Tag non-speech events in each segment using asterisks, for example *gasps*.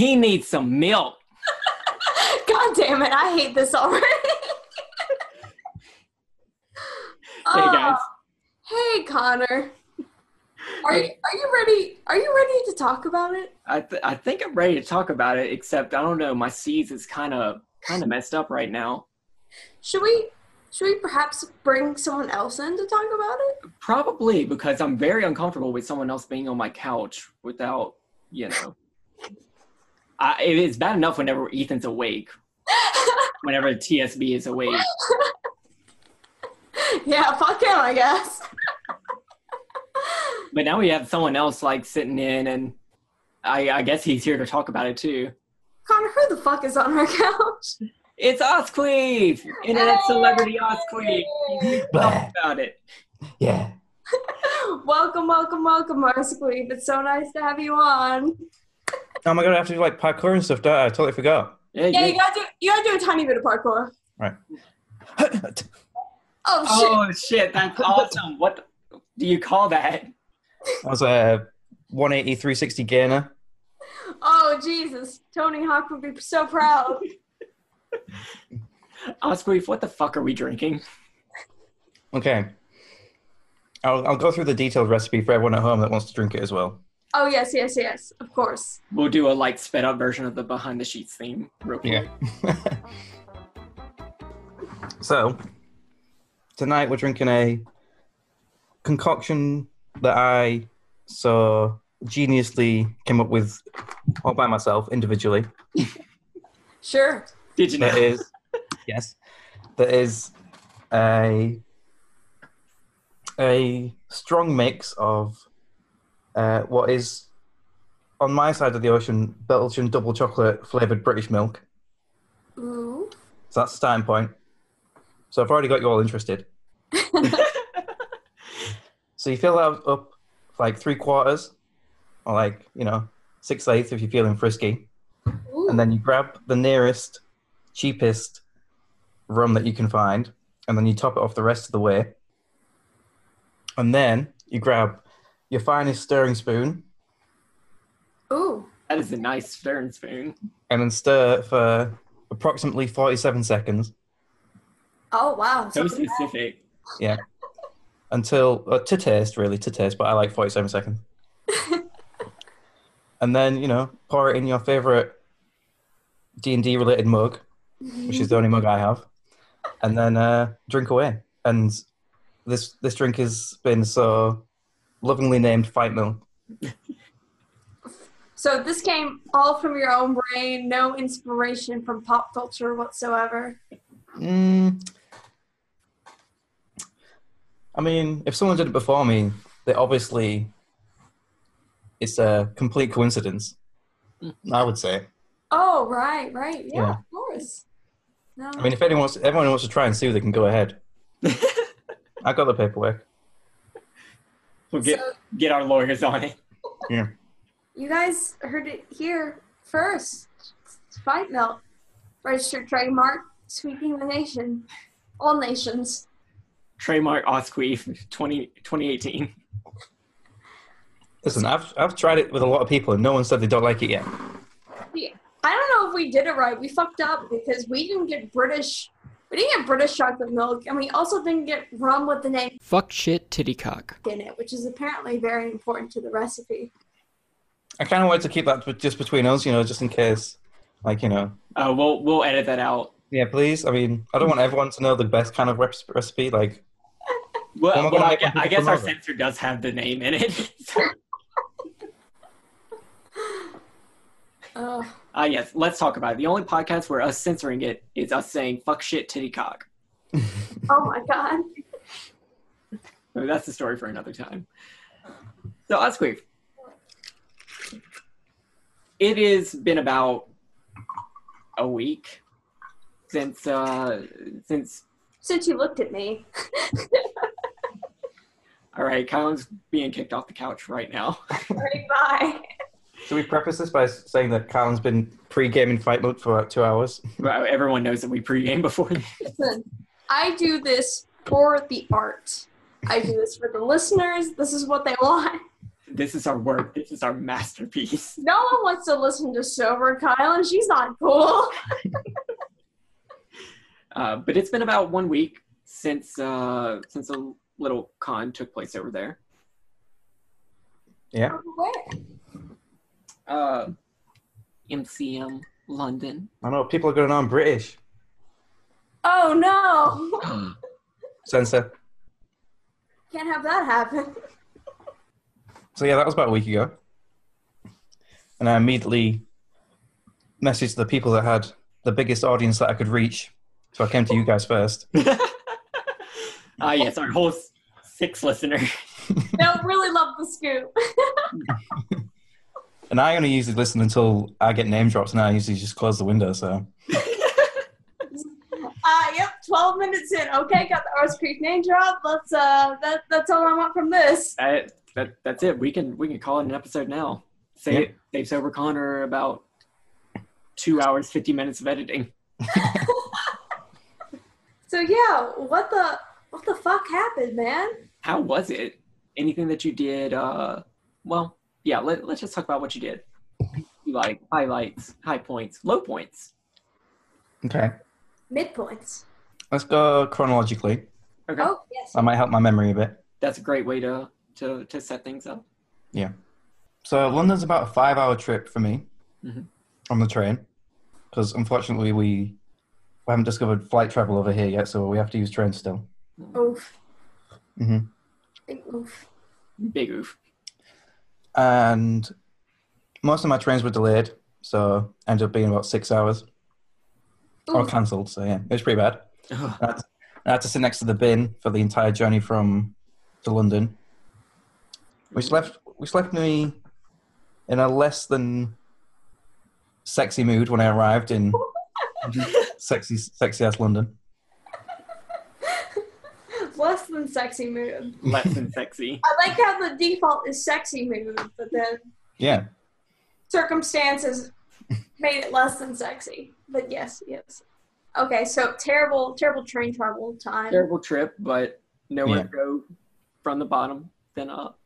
He needs some milk. *laughs* God damn it! I hate this already. *laughs* Hey guys. Oh, Hey Connor. Are you, are you ready? Are you ready to talk about it? I th- I think I'm ready to talk about it. Except I don't know. My C's is kind of kind of messed up right now. Should we? Should we perhaps bring someone else in to talk about it? Probably because I'm very uncomfortable with someone else being on my couch without, you know. I, it is bad enough whenever Ethan's awake. *laughs* Whenever TSB is awake. yeah, fuck him, I guess. *laughs* But now we have someone else like sitting in, and I, I guess he's here to talk about it too. Connor, who the fuck is on our couch? It's ArseQueef, internet celebrity ArseQueef. He's here to talk about it. Yeah. *laughs* welcome, welcome, welcome, Marsequeeve. It's so nice to have you on. Oh my god, I have to do like parkour and stuff, I? I totally forgot. Yeah, Yeah, yeah. you gotta do you gotta do a tiny bit of parkour. Right. *laughs* Oh, oh shit. Oh shit, that's awesome. What do you call that? That was a 180 360 gainer. Oh Jesus. Tony Hawk would be so proud. *laughs* ArseQueef, what the fuck are we drinking? Okay. I'll, I'll go through the detailed recipe for everyone at home that wants to drink it as well. Oh yes, yes, yes. Of course. We'll do a like sped up version of the behind the sheets theme real quick. Yeah. *laughs* so, tonight we're drinking a concoction that I so geniusly came up with all by myself individually. *laughs* Sure. Did you know? That is, yes, that is a a strong mix of uh, what is on my side of the ocean Belgian double chocolate flavored British milk. Ooh. So that's the starting point. So I've already got you all interested. *laughs* So you fill that up like three quarters, or like you know six eighths if you're feeling frisky, Ooh. and then you grab the nearest, cheapest rum that you can find, and then you top it off the rest of the way. And then you grab your finest stirring spoon, Ooh. That is a nice stirring spoon. and then stir for approximately forty-seven seconds Oh wow. So specific. Yeah. until uh, to taste really to taste, but I like forty-seven seconds. *laughs* and then you know pour it in your favorite D and D related mug, which is the only mug I have, and then uh, drink away. And this this drink has been so lovingly named Fight Milk. *laughs* So this came all from your own brain, no inspiration from pop culture whatsoever. Mm. I mean, if someone did it before me, they obviously it's a complete coincidence. I would say. Oh right, right. Yeah, Yeah. of course. No. I mean, if anyone wants, everyone wants to try and sue, they can go ahead. *laughs* I got the paperwork. We'll get So- get our lawyers on it. Yeah. You guys heard it here first. It's Fight Milk. Registered trademark, sweeping the nation. All nations. Trademark ArseQueef 20, 2018. Listen, I've I've tried it with a lot of people, and no one said they don't like it yet. I don't know if we did it right. We fucked up because we didn't get British. We didn't get British chocolate milk, and we also didn't get rum with the name Fuck shit titty cock. in it, which is apparently very important to the recipe. I kind of wanted to keep that just between us, you know, just in case, like you know. Uh, we'll we'll edit that out. Yeah, please. I mean, I don't want everyone to know the best kind of rep- recipe. Like, Well, Well, I'm well, gonna I, make guess, I guess our promote censor does have the name in it. So, *laughs* *laughs* Ugh. Uh, yes, let's talk about it. The only podcast where us censoring it is us saying "fuck shit titty cock." *laughs* oh my god. That's the story for another time. So ArseQueef, it has been about a week since uh since Since you looked at me. *laughs* all right, Kylen's being kicked off the couch right now. Right, bye. *laughs* should we preface this by saying that Kylen's been pre-gaming fight mode for like two hours? *laughs* Well, Everyone knows that we pregame before. Listen, I do this for the art. I do this for the listeners. This is what they want. This is our work. This is our masterpiece. No one wants to listen to sober Kyle, and she's not cool. *laughs* Uh, but it's been about one week since uh, since a little con took place over there. Yeah. Where? Uh, MCM London. I know people are going on British. Oh no! Censor. Can't have that happen. So yeah, that was about a week ago. And I immediately messaged the people that had the biggest audience that I could reach. So I came to you guys first. *laughs* Ah, yes, our whole six listeners. They'll really love the scoop. *laughs* And I only usually listen until I get name drops, and I usually just close the window. So *laughs* Uh, yep, 12 minutes in. Okay, got the ArseQueef name drop. Let's, uh, that, that's all I want from this. that, that that's it. We can we can call it an episode now. Say Yeah. it saves over Connor about two hours fifty minutes of editing. *laughs* So yeah, what the, what the fuck happened, man? How was it? Anything that you did? Uh, well, yeah. Let, let's just talk about what you did. You like highlights, high points, low points. okay, Midpoints. let's go chronologically. Okay, Oh, yes. That might help my memory a bit. that's a great way to to to set things up. Yeah. So London's about a five-hour trip for me Mhm. on the train, because unfortunately we we haven't discovered flight travel over here yet, so we have to use trains still. Oof. hmm Big oof. Big oof. And most of my trains were delayed, so ended up being about six hours or cancelled. So yeah, it was pretty bad. I had, to, I had to sit next to the bin for the entire journey from to London, which left which left me in a less than sexy mood when I arrived in *laughs* sexy sexy ass London. Less than sexy mood. Less than sexy. *laughs* I like how the default is sexy mood, but then Yeah, circumstances made it less than sexy. But yes, yes. Okay, so terrible, terrible train travel time. Terrible trip, but nowhere Yeah. to go from the bottom then up.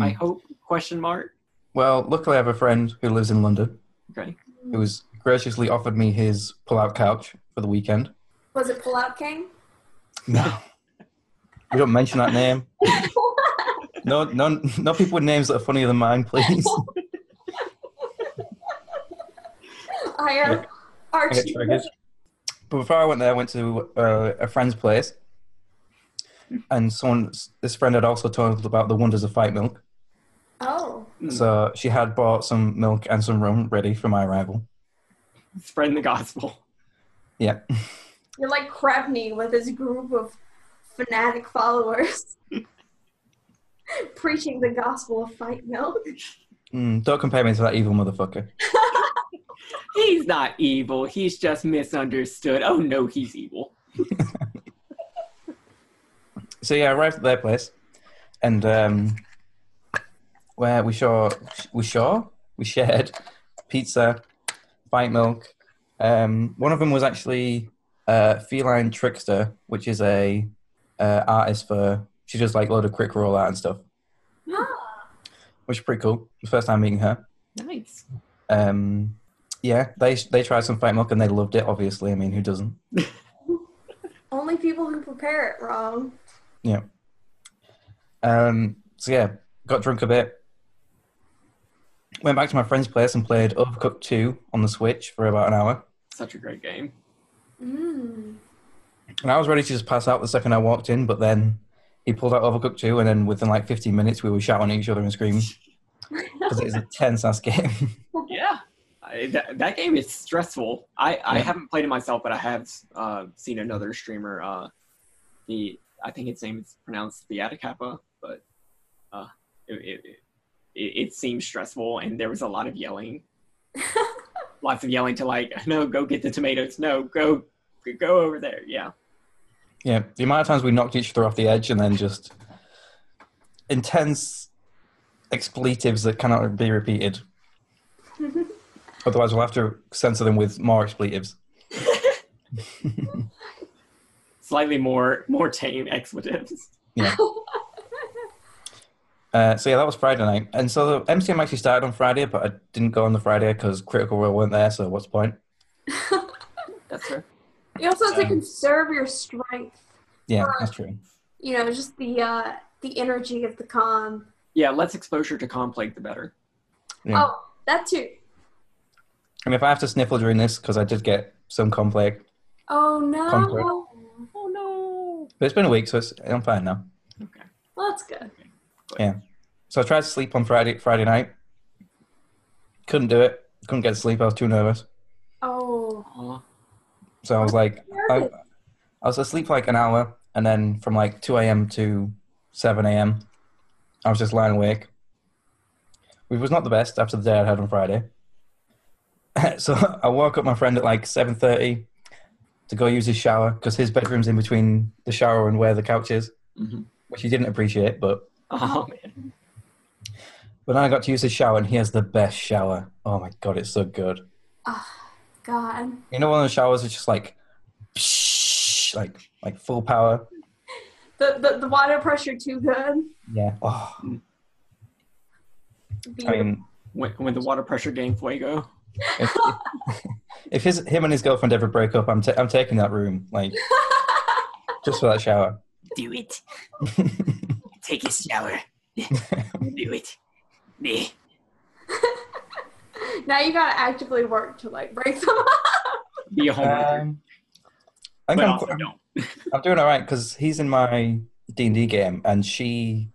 I Mm. hope? Question mark. well, luckily I have a friend who lives in London Okay. who has graciously offered me his pull-out couch for the weekend. Was it Pull Out King? No, *laughs* we don't mention that name. *laughs* No, no, no people with names that are funnier than mine, please. I am I Archie. triggered. But before I went there, I went to uh, a friend's place, and someone, this friend had also told about the wonders of fight milk. Oh, Mm. So she had bought some milk and some rum ready for my arrival. Spreading the gospel. Yeah, you're like Krebney with his group of fanatic followers. *laughs* Preaching the gospel of fight milk. mm, don't compare me to that evil motherfucker. *laughs* He's not evil. He's just misunderstood. Oh no, he's evil. *laughs* So yeah, I arrived at their place, and um, where we saw we saw we shared pizza, fight milk. Um, one of them was actually uh, Feline Trickster, which is a uh, artist for she does like a load of Crit Role art and stuff, Ah, *gasps* which is pretty cool. The first time meeting her. Nice. Um, yeah, they they tried some fight milk and they loved it. Obviously, I mean, who doesn't? *laughs* Only people who prepare it wrong. Yeah. Um, so yeah, got drunk a bit. Went back to my friend's place and played Overcooked 2 on the Switch for about an hour. Such a great game. Mm. And I was ready to just pass out the second I walked in, but then he pulled out Overcooked 2, and then within like 15 minutes, we were shouting at each other and screaming *laughs* because it is a tense ass game. *laughs* Yeah. I, that, that game is stressful. I, I haven't played it myself, but I have uh, seen another streamer. Uh, the I think its name is pronounced the Atacappa, but uh, it, it, it, it seems stressful, and there was a lot of yelling. *laughs* Lots of yelling to like, no, go get the tomatoes. No, go go over there. Yeah. yeah, the amount of times we knocked each other off the edge and then just intense expletives that cannot be repeated. *laughs* Otherwise, we'll have to censor them with more expletives. *laughs* Slightly more more tame expletives. Yeah. *laughs* Uh, so yeah, that was Friday night, and so the MCM actually started on Friday, but I didn't go on the Friday because Critical Role weren't there. So what's the point? That's fair. You also have to Um, conserve your strength. Yeah, that's true. You know, just the uh, the energy of the con. Yeah, less exposure to conflict, the better. Yeah. Oh, that too. And if I have to sniffle during this, because I did get some conflict, Oh no. Comfort. Oh no. but it's been a week, so it's, I'm fine now. Okay. Well, that's good. Yeah. So I tried to sleep on Friday Friday night. Couldn't do it. Couldn't get to sleep. I was too nervous. Oh. Aw. So I was like, *laughs* I. I was asleep for like an hour, and then from like 2 a.m. to 7 a.m., I was just lying awake. Which was not the best after the day I had on Friday. *laughs* so I woke up my friend at like 7.30 to go use his shower, because his bedroom's in between the shower and where the couch is, Mhm. which he didn't appreciate, but Oh man. But then I got to use his shower, and he has the best shower. Oh my god, it's so good. God. You know, one of the showers is just like, psh, like, like full power. The, the the water pressure too good. Yeah. Oh, I mean, When, when the water pressure game fuego. if, if his him and his girlfriend ever break up, I'm ta- I'm taking that room, like, *laughs* just for that shower. Do it. *laughs* Take a shower. Do it. Yeah. *laughs* *laughs* now you gotta actively work to like break them up. Be a homemaker. um, I think but I'm, also qu- don't. *laughs* I'm doing all right because he's in my D and D game, and she,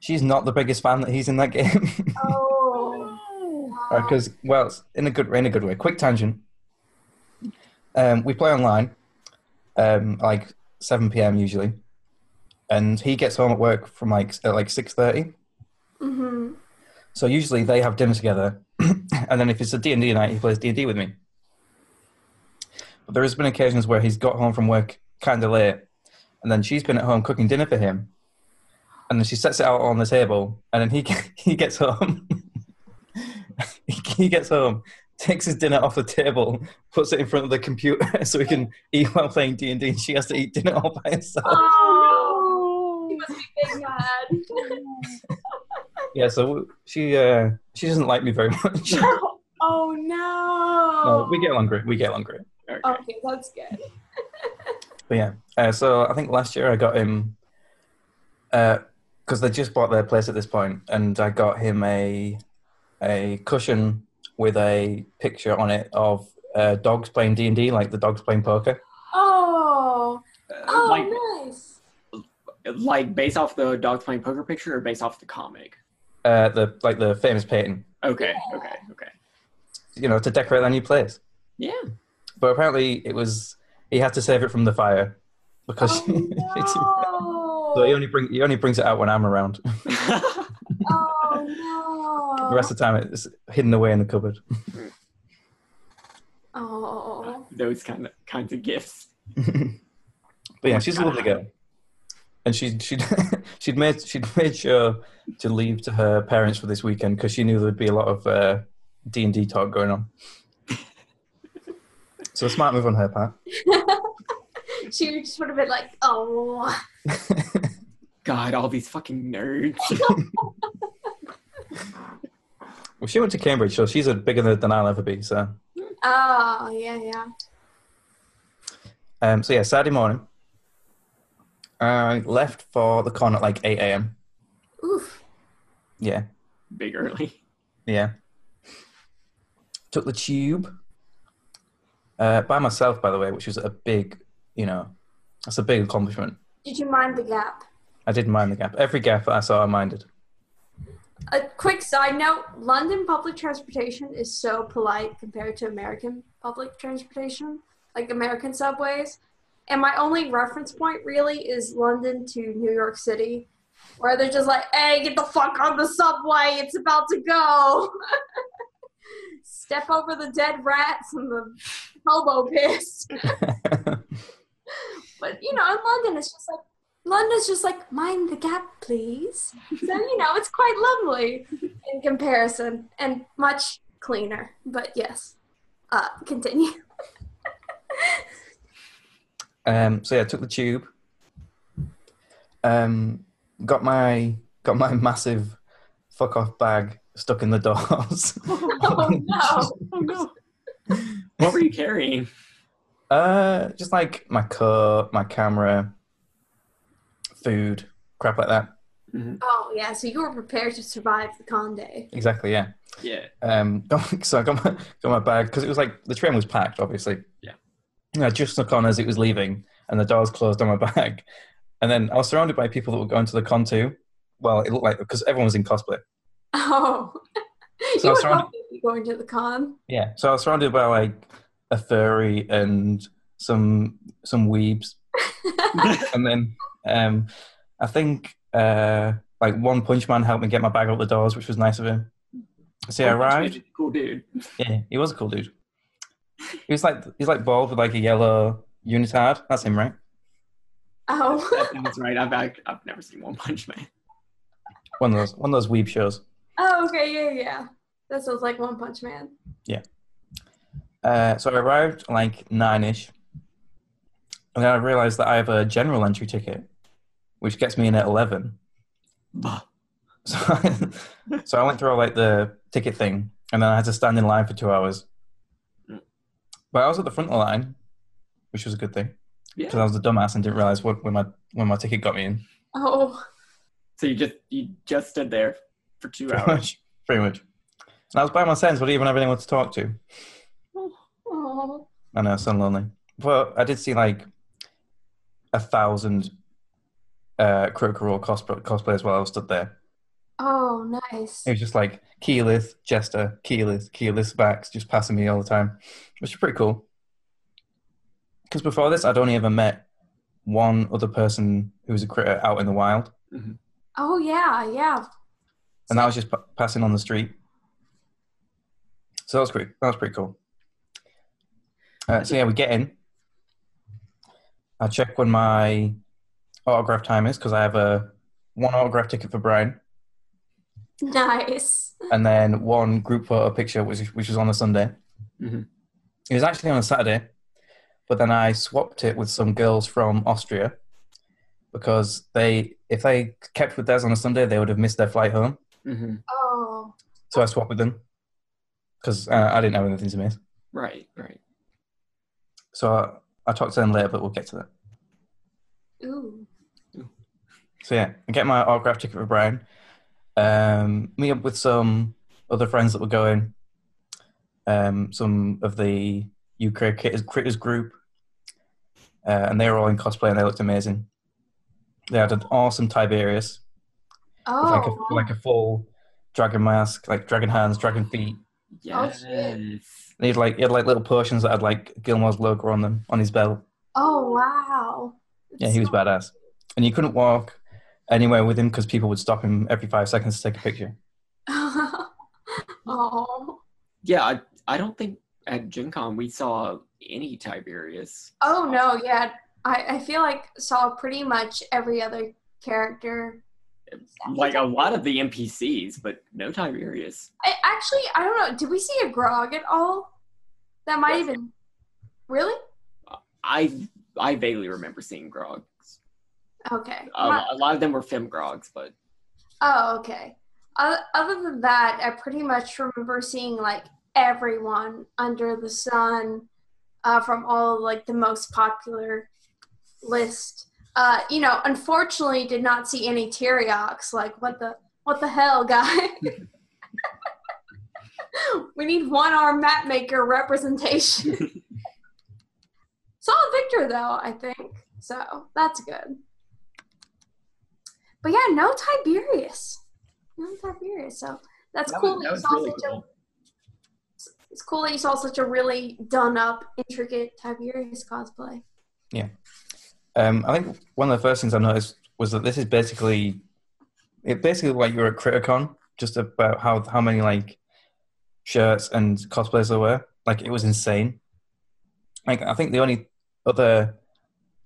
she's not the biggest fan that he's in that *laughs* game. Oh. because well, it's in a good in a good way. Quick tangent. Um, we play online, um, like seven p.m. usually, and he gets home at work from like at like six thirty. So usually they have dinner together, *clears throat* and then if it's a D and D night, he plays D and D with me. But there has been occasions where he's got home from work kind of late, and then she's been at home cooking dinner for him, and then she sets it out on the table, and then he *laughs* he gets home. *laughs* he gets home, takes his dinner off the table, puts it in front of the computer *laughs* so he can eat while playing D and D, and she has to eat dinner all by herself. Oh. He must be big mad. Yeah, so she uh, she doesn't like me very *laughs* much. *laughs* oh no. no, we get along great. We get along great. Okay. Okay, that's good. *laughs* But yeah, uh, so I think last year I got him because they just bought their place at this point, and I got him a a cushion with a picture on it of uh, dogs playing D and D, like the dogs playing poker. Oh. Uh, Oh, like, nice. like based off the dogs playing poker picture or based off the comic? Uh, the like the famous painting, Okay, okay, okay. you know, to decorate their new place. Yeah. But apparently, it was he had to save it from the fire because Oh, *laughs* *laughs* so he no. only bring he only brings it out when I'm around. *laughs* oh no! The rest of the time, it's hidden away in the cupboard. Oh. Those kind of kinds of gifts. But yeah, she's a lovely girl, and she she'd *laughs* she'd made she'd made sure to leave to her parents for this weekend because she knew there'd be a lot of uh, D and D talk going on. So a smart move on her part. *laughs* she just would have been like, oh. *laughs* God, all these fucking nerds. Well, she went to Cambridge, so she's a bigger nerd than I'll ever be. So, Oh, yeah, yeah. um, so yeah, Saturday morning, I left for the con at like eight a.m. Oof. Yeah, Big early. yeah. Took the tube uh, by myself, by the way, which was a big, you know, that's a big accomplishment. Did you mind the gap? I didn't mind the gap. Every gap that I saw, I minded. A quick side note London public transportation is so polite compared to American public transportation, like American subways. And my only reference point really is London to New York City, where they're just like, hey, get the fuck on the subway, it's about to go. *laughs* Step over the dead rats and the hobo piss. *laughs* But you know, in London, it's just like London's just like mind the gap, please. So you know, it's quite lovely in comparison and much cleaner. But yes, uh, continue. *laughs* um, so yeah, I took the tube. Um, got my got my massive fuck off bag stuck in the doors. *laughs* *laughs* oh no. Oh no. What were you carrying? uh, just like my coat, my camera, food, crap like that. Oh yeah, so you were prepared to survive the con day. Exactly, yeah. Yeah. Um, *laughs* so I got my got my bag because it was like the train was packed, obviously. Yeah. And I just snuck on as it was leaving, and the doors closed on my *laughs* bag. And then I was surrounded by people that were going to the con too. Well, it looked like because everyone was in cosplay. Oh. So I you was would surrounded- love to be going to the con. Yeah. So I was surrounded by like a furry and some some weebs, *laughs* and then um, I think uh, like one punch man helped me get my bag out the doors, which was nice of him. So yeah, I arrived. Cool dude. Yeah, he was a cool dude. He was like he's like bald with like a yellow unitard. That's him, right? Oh. *laughs* That's right. I've I've never seen One Punch Man. One of those one of those weeb shows. oh, okay, yeah, yeah. That sounds like One Punch Man. Yeah. Uh, so I arrived like nine ish, and then I realized that I have a general entry ticket, which gets me in at eleven. Bah. *laughs* So I, so I went through like the ticket thing, and then I had to stand in line for two hours. But I was at the front of the line, which was a good thing because Yeah. I was a dumbass and didn't realize what when my when my ticket got me in. Oh. So you just you just stood there for two Pretty hours. much, pretty much. And I was by myself, so I didn't even have anyone to talk to. Oh. I know, so lonely. But I did see like a thousand uh, Critical Role cosplay- cosplayers while I was stood there. Oh, nice. It was just like Keyleth, Jester, Keyleth, Keyleth backs just passing me all the time, which is pretty cool. Because before this, I'd only ever met one other person who was a critter out in the wild, Oh, yeah, yeah. and that was just p- passing on the street. So that was pretty. That was pretty cool. Uh, so yeah, we get in. I check when my autograph time is because I have a one autograph ticket for Brian, *laughs* Nice. and then one group photo picture, which which was on a Sunday. Mhm. It was actually on a Saturday, but then I swapped it with some girls from Austria because they, if they kept with theirs on a Sunday, they would have missed their flight home. hmm Oh. So I swapped with them because uh, I didn't have anything to miss. Right. Right. So I, I'll talk to them later, but we'll get to that. Ooh. So yeah, I get my autograph ticket for Brian. Um, meet up with some other friends that were going. Um, some of the UK Critters, Critters group, uh, and they were all in cosplay and they looked amazing. They had an awesome Tiberius, Oh. with like a like a full dragon mask, like dragon hands, dragon feet. Yes. shit. And he had like he had like little potions that had like Gilmore's logo on them on his belt. oh, wow. Yeah, he was badass. And you couldn't walk anywhere with him because people would stop him every five seconds to take a picture. *laughs* oh. Yeah. I I don't think at Gen Con we saw any Tiberius. Oh no, yeah. I, I feel like saw pretty much every other character. Like a lot of the NPCs, but no Tiberius. I actually I don't know. Did we see a Grog at all? That might Yes. even really? I I vaguely remember seeing Grogs. Okay. A, My- a lot of them were Fem Grogs, but oh, okay. Other than that, I pretty much remember seeing like everyone under the sun uh, from all like the most popular list. Uh, you know, unfortunately, did not see any Tyriox. Like, what the what the hell, guy? *laughs* we need one arm map maker representation. *laughs* Saw Victor though, I think. So that's good. But yeah, no Tiberius. No Tiberius. So that's That cool. was- that that was really cool. a it's cool that you saw such a really done up, intricate Tiberius cosplay. Yeah, um, I think one of the first things I noticed was that this is basically it basically like you're at Criticon, just about how how many like shirts and cosplays there were. Like it was insane. Like I think the only other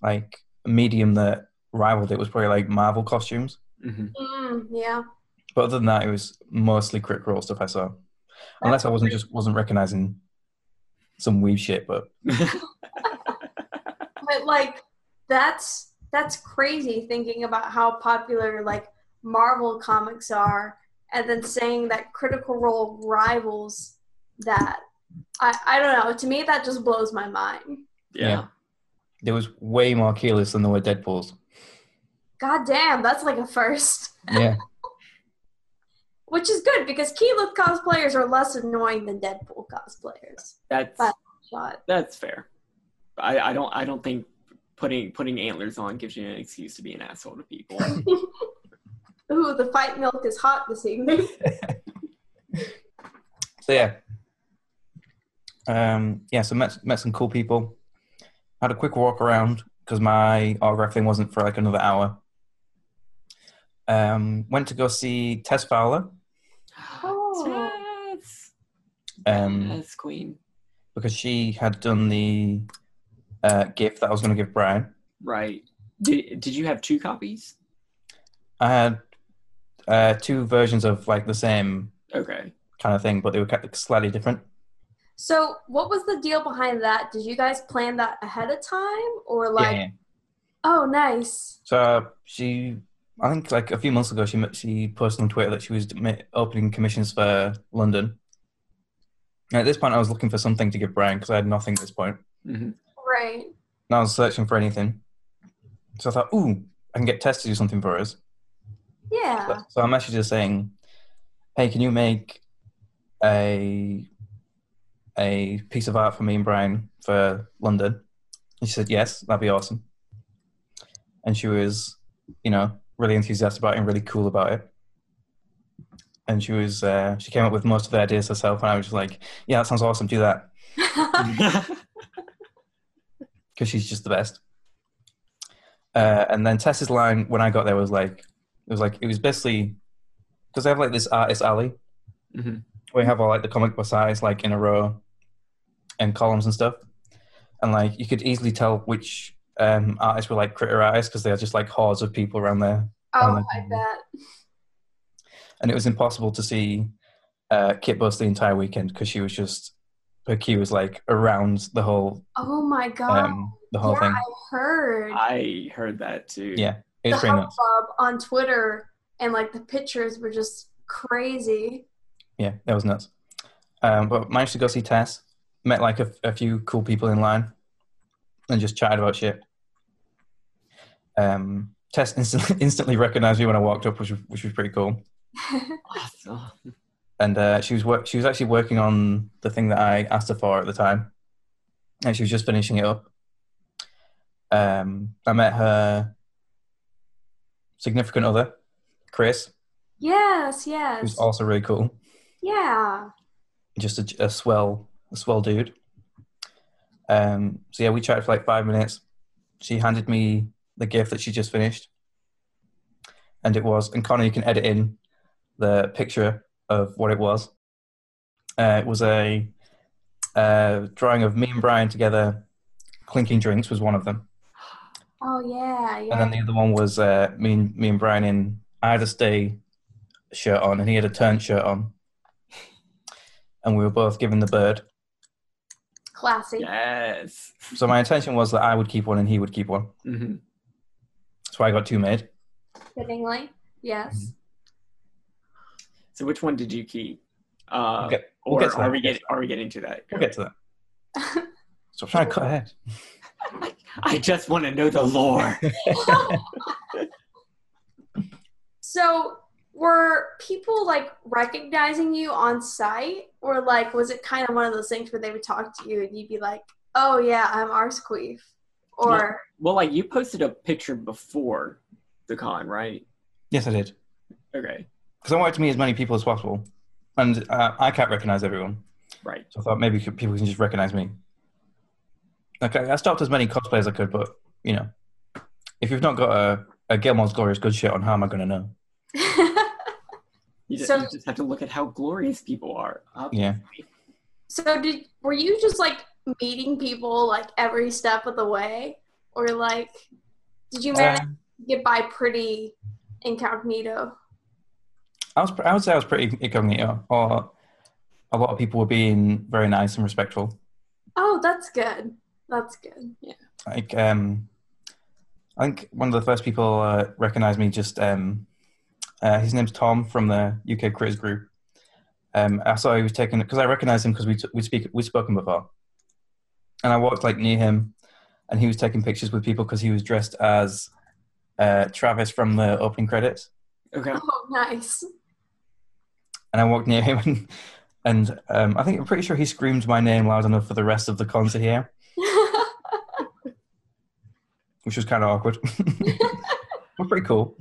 like medium that rivaled it was probably like Marvel costumes. hmm Mm, yeah. But other than that, it was mostly Crit Role stuff I saw. Unless I wasn't just wasn't recognizing some weeb shit, but *laughs* But like that's that's crazy thinking about how popular like Marvel comics are, and then saying that Critical Role rivals that. I, I don't know. To me, that just blows my mind. Yeah. Yeah. There was way more Keyleths than there were Deadpools. God damn, that's like a first. Yeah. *laughs* Which is good because Keyleth cosplayers are less annoying than Deadpool cosplayers. That's But- Shot. that's fair. I, I don't I don't think putting putting antlers on gives you an excuse to be an asshole to people. *laughs* Ooh, the fight milk is hot this evening. *laughs* So yeah. Um, yeah, so met met some cool people. Had a quick walk around because my autograph thing wasn't for like another hour. Um, went to go see Tess Fowler Oh. Yes. um, yes, Queen. because she had done the uh, gift that I was going to give Brian. Right. Did did you have two copies? I had uh, two versions of like the same Okay. kind of thing, but they were slightly different. So, what was the deal behind that? Did you guys plan that ahead of time, or like, yeah. oh, nice? So uh, she, I think like a few months ago, she she posted on Twitter that she was opening commissions for London. And at this point, I was looking for something to give Brian because I had nothing at this point. hmm Right. And I was searching for anything. So I thought, ooh, I can get Tess to do something for us. Yeah. So, so I messaged her saying, "Hey, can you make a a piece of art for me and Brian for London?" And she said, "Yes, that'd be awesome." And she was, you know, really enthusiastic about it and really cool about it. And she was, uh, she came up with most of the ideas herself, and I was just like, "Yeah, that sounds awesome. Do that," *laughs* *laughs* because she's just the best. Uh, and then Tess's line when I got there was like, it was like it was basically because they have like this artist alley hmm where you have all like the comic book size like in a row and columns and stuff, and like you could easily tell which um, artists were like critter artists because they are just like hordes of people around there, oh, I bet. and it was impossible to see uh, Kit Buss the entire weekend because she was just her queue was like around the whole Oh my god. um, the whole yeah, thing. I heard I heard that too. Yeah, it the was pretty nuts. hubbub on Twitter, and like the pictures were just crazy. Yeah, that was nuts. Um, but managed to go see Tess. Met like a, a few cool people in line, and just chatted about shit. Um, Tess instantly, *laughs* instantly recognized me when I walked up, which was, which was pretty cool. Awesome. And uh, she was work, she was actually working on the thing that I asked her for at the time, and she was just finishing it up. Um, I met her significant other, Chris, yes, who's yes. also really cool. Yeah. just a, a swell, a swell dude. Um, so yeah, we chatted for like five minutes. She handed me the gift that she just finished, and it was. And Connor, you can edit in the picture of what it was. Uh, it was a uh, drawing of me and Brian together, clinking drinks was one of them, Oh yeah, yeah. and then the other one was uh, me and me and Brian in I had a stay shirt on, and he had a turn shirt on, and we were both given the bird. Classy. Yes. So my intention was that I would keep one and he would keep one. hmm That's why I got two made. Fittingly. Yes. Mm-hmm. So which one did you keep? Uh, Okay, we'll or get to are we getting are we getting to that? We'll get to that. *laughs* Stop trying to cut ahead. *laughs* I just want to know the lore. *laughs* So were people like recognizing you on site or like was it kind of one of those things where they would talk to you and you'd be like, Oh yeah, I'm ArseQueef or well, like you posted a picture before the con, right? yes, I did. Okay. Because I wanted to meet as many people as possible. And uh, I can't recognize everyone. Right. So I thought maybe people can just recognize me. Okay, I stopped as many cosplays as I could, but, you know, if you've not got a, a Gilmore's Glorious Good shit on, how am I going to know? You *laughs* just, So- you just have to look at how glorious people are. Yeah. So did were you just like meeting people like every step of the way? Or like did you manage Um, to get by pretty incognito? I was, I would say I was pretty incognito. Or a lot of people were being very nice and respectful. Oh, that's good. That's good. Yeah. Like um i think one of the first people uh, recognized me just um Uh, his name's Tom from the UK Critters Group. Um, I saw he was taking because I recognized him because we t- we speak we spoken before, and I walked like near him, and he was taking pictures with people because he was dressed as uh, Travis from the opening credits. Okay. Oh, nice. And I walked near him, *laughs* and, and um, I think I'm pretty sure he screamed my name loud enough for the rest of the concert here, *laughs* which was kind of awkward. *laughs* but pretty cool.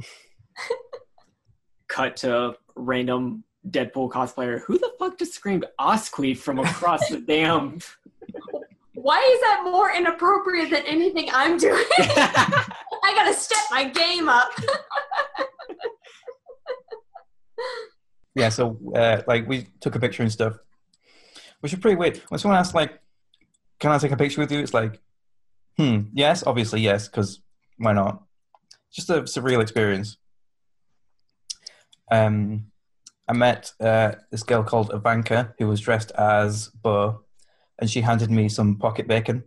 Cut to random Deadpool cosplayer. Who the fuck just screamed ArseQueef from across the damn? Why is that more inappropriate than anything I'm doing? *laughs* I gotta step my game up. Yeah, so uh, like we took a picture and stuff, which is pretty weird. When someone asks like, "Can I take a picture with you?" It's like, hmm, yes, obviously yes, because why not? Just a surreal experience. Um, I met uh, this girl called Ivanka who was dressed as Bo, and she handed me some pocket bacon,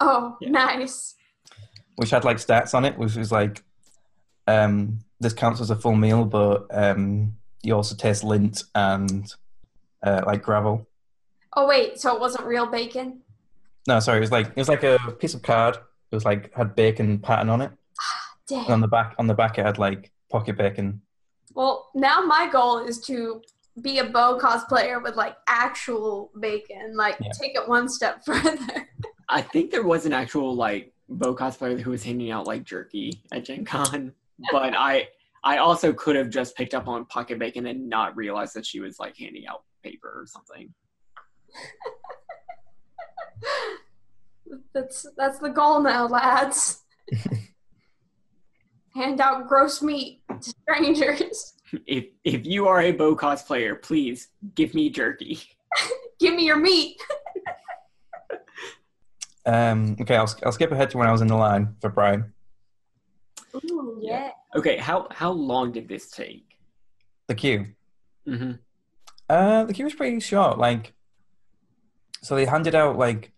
Oh, Yeah. nice. which had like stats on it, which was like, um, this counts as a full meal, but um, you also taste lint and uh, like gravel. Oh wait, so it wasn't real bacon? No, sorry, it was like it was like a piece of card. It was like had bacon pattern on it, *gasps* and on the back on the back it had like pocket bacon. Well, now my goal is to be a Beau cosplayer with like actual bacon. Like Yeah. take it one step *laughs* further. I think there was an actual like Beau cosplayer who was handing out like jerky at Gen Con, but I I also could have just picked up on pocket bacon and not realized that she was like handing out paper or something. That's that's the goal now, lads. *laughs* Hand out gross meat to strangers. If if you are a Beau cosplayer, please give me jerky. *laughs* Give me your meat. Um, okay, I'll I'll skip ahead to when I was in the line for Brian. Ooh, Yeah. yeah. Okay, how how long did this take? The queue. Mm-hmm. Uh, the queue was pretty short. Like, so they handed out like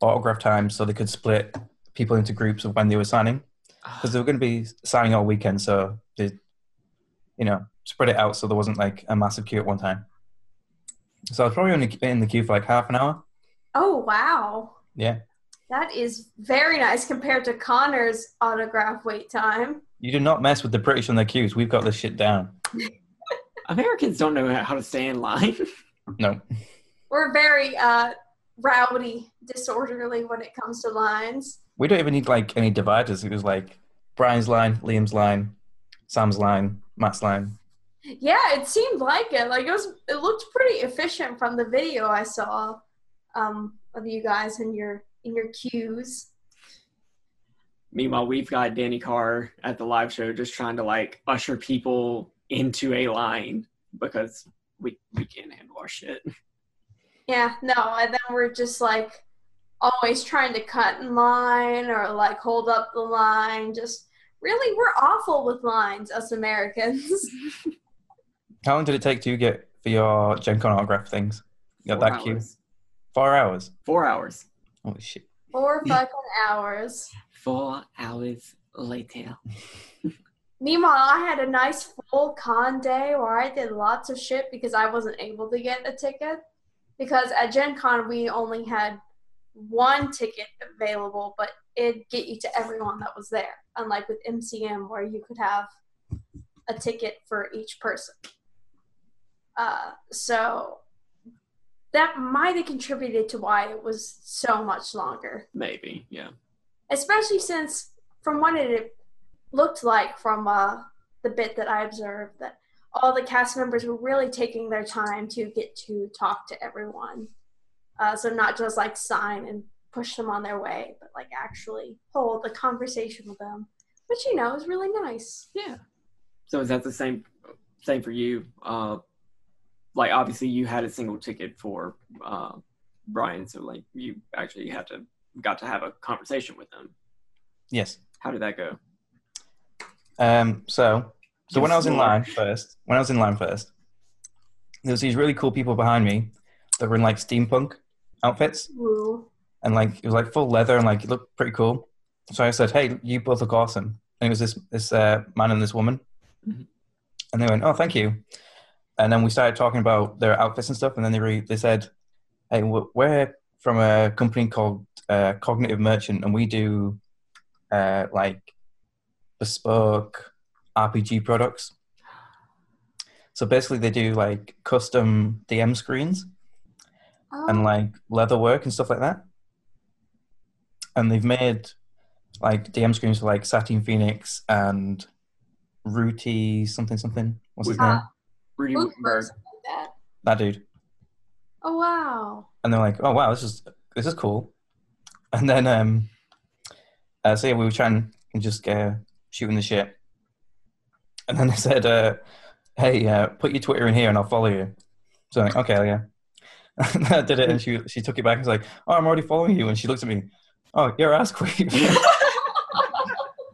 autograph times so they could split people into groups of when they were signing because they were going to be signing all weekend. So they, you know, spread it out so there wasn't like a massive queue at one time. So I was probably only in the queue for like half an hour. Oh wow. Yeah. That is very nice compared to Connor's autograph wait time. You do not mess with the British on their queues. We've got this shit down. *laughs* Americans don't know how to stay in line. *laughs* No. We're very uh, rowdy, disorderly when it comes to lines. We don't even need like any dividers. It was like Brian's line, Liam's line, Sam's line, Matt's line. Yeah, it seemed like it. Like it was. It looked pretty efficient from the video I saw um, of you guys in your in your queues. Meanwhile, we've got Dani Carr at the live show just trying to like usher people into a line because we we can't handle our shit. Yeah, no, and then we're just like always trying to cut in line or like hold up the line. Just really, we're awful with lines, us Americans. *laughs* How long did it take to get for your Gen Con autograph things? You got Four that queue? hours. Four hours. Four hours. Holy shit. Four *laughs* fucking hours. Four hours later. Meanwhile, I had a nice full con day where I did lots of shit because I wasn't able to get a ticket. Because at Gen Con, we only had one ticket available, but it'd get you to everyone that was there. Unlike with MCM, where you could have a ticket for each person. Uh, so that might have contributed to why it was so much longer Maybe, yeah. especially since from what it looked like from uh, the bit that I observed that all the cast members were really taking their time to get to talk to everyone. Uh, so not just like sign and push them on their way, but like actually hold a conversation with them, which you know is really nice. Yeah. So is that the same same for you? Uh like obviously you had a single ticket for uh Brian, so like you actually had to got to have a conversation with him. Yes. How did that go? Um, so, so when I was in line first, when I was in line first, there was these really cool people behind me that were in like steampunk outfits, Woo. and like it was like full leather and like it looked pretty cool. So I said, "Hey, you both look awesome." And it was this this uh, man and this woman, Mhm. And they went, "Oh, thank you." And then we started talking about their outfits and stuff. And then they re- they said, "Hey, we're from a company called uh, Cognitive Merchant, and we do uh, like bespoke RPG products. So basically, they do like custom DM screens Oh, and like leather work and stuff like that. And they've made like DM screens for like Satine Phoenix and Ruti something something. What's his Woot- name? Rudy Wittenberg. that. That dude. Oh wow. And they're like, "Oh wow, this is this is cool." And then um, uh, so yeah, we were trying and just uh, shooting the shit. And then they said, uh, "Hey, uh, put your Twitter in here, and I'll follow you." So I'm like, "Okay, yeah." And *laughs* I did it, and she she took it back and was like, "Oh, I'm already following you." And she looked at me, "Oh, you're ArseQueef." *laughs*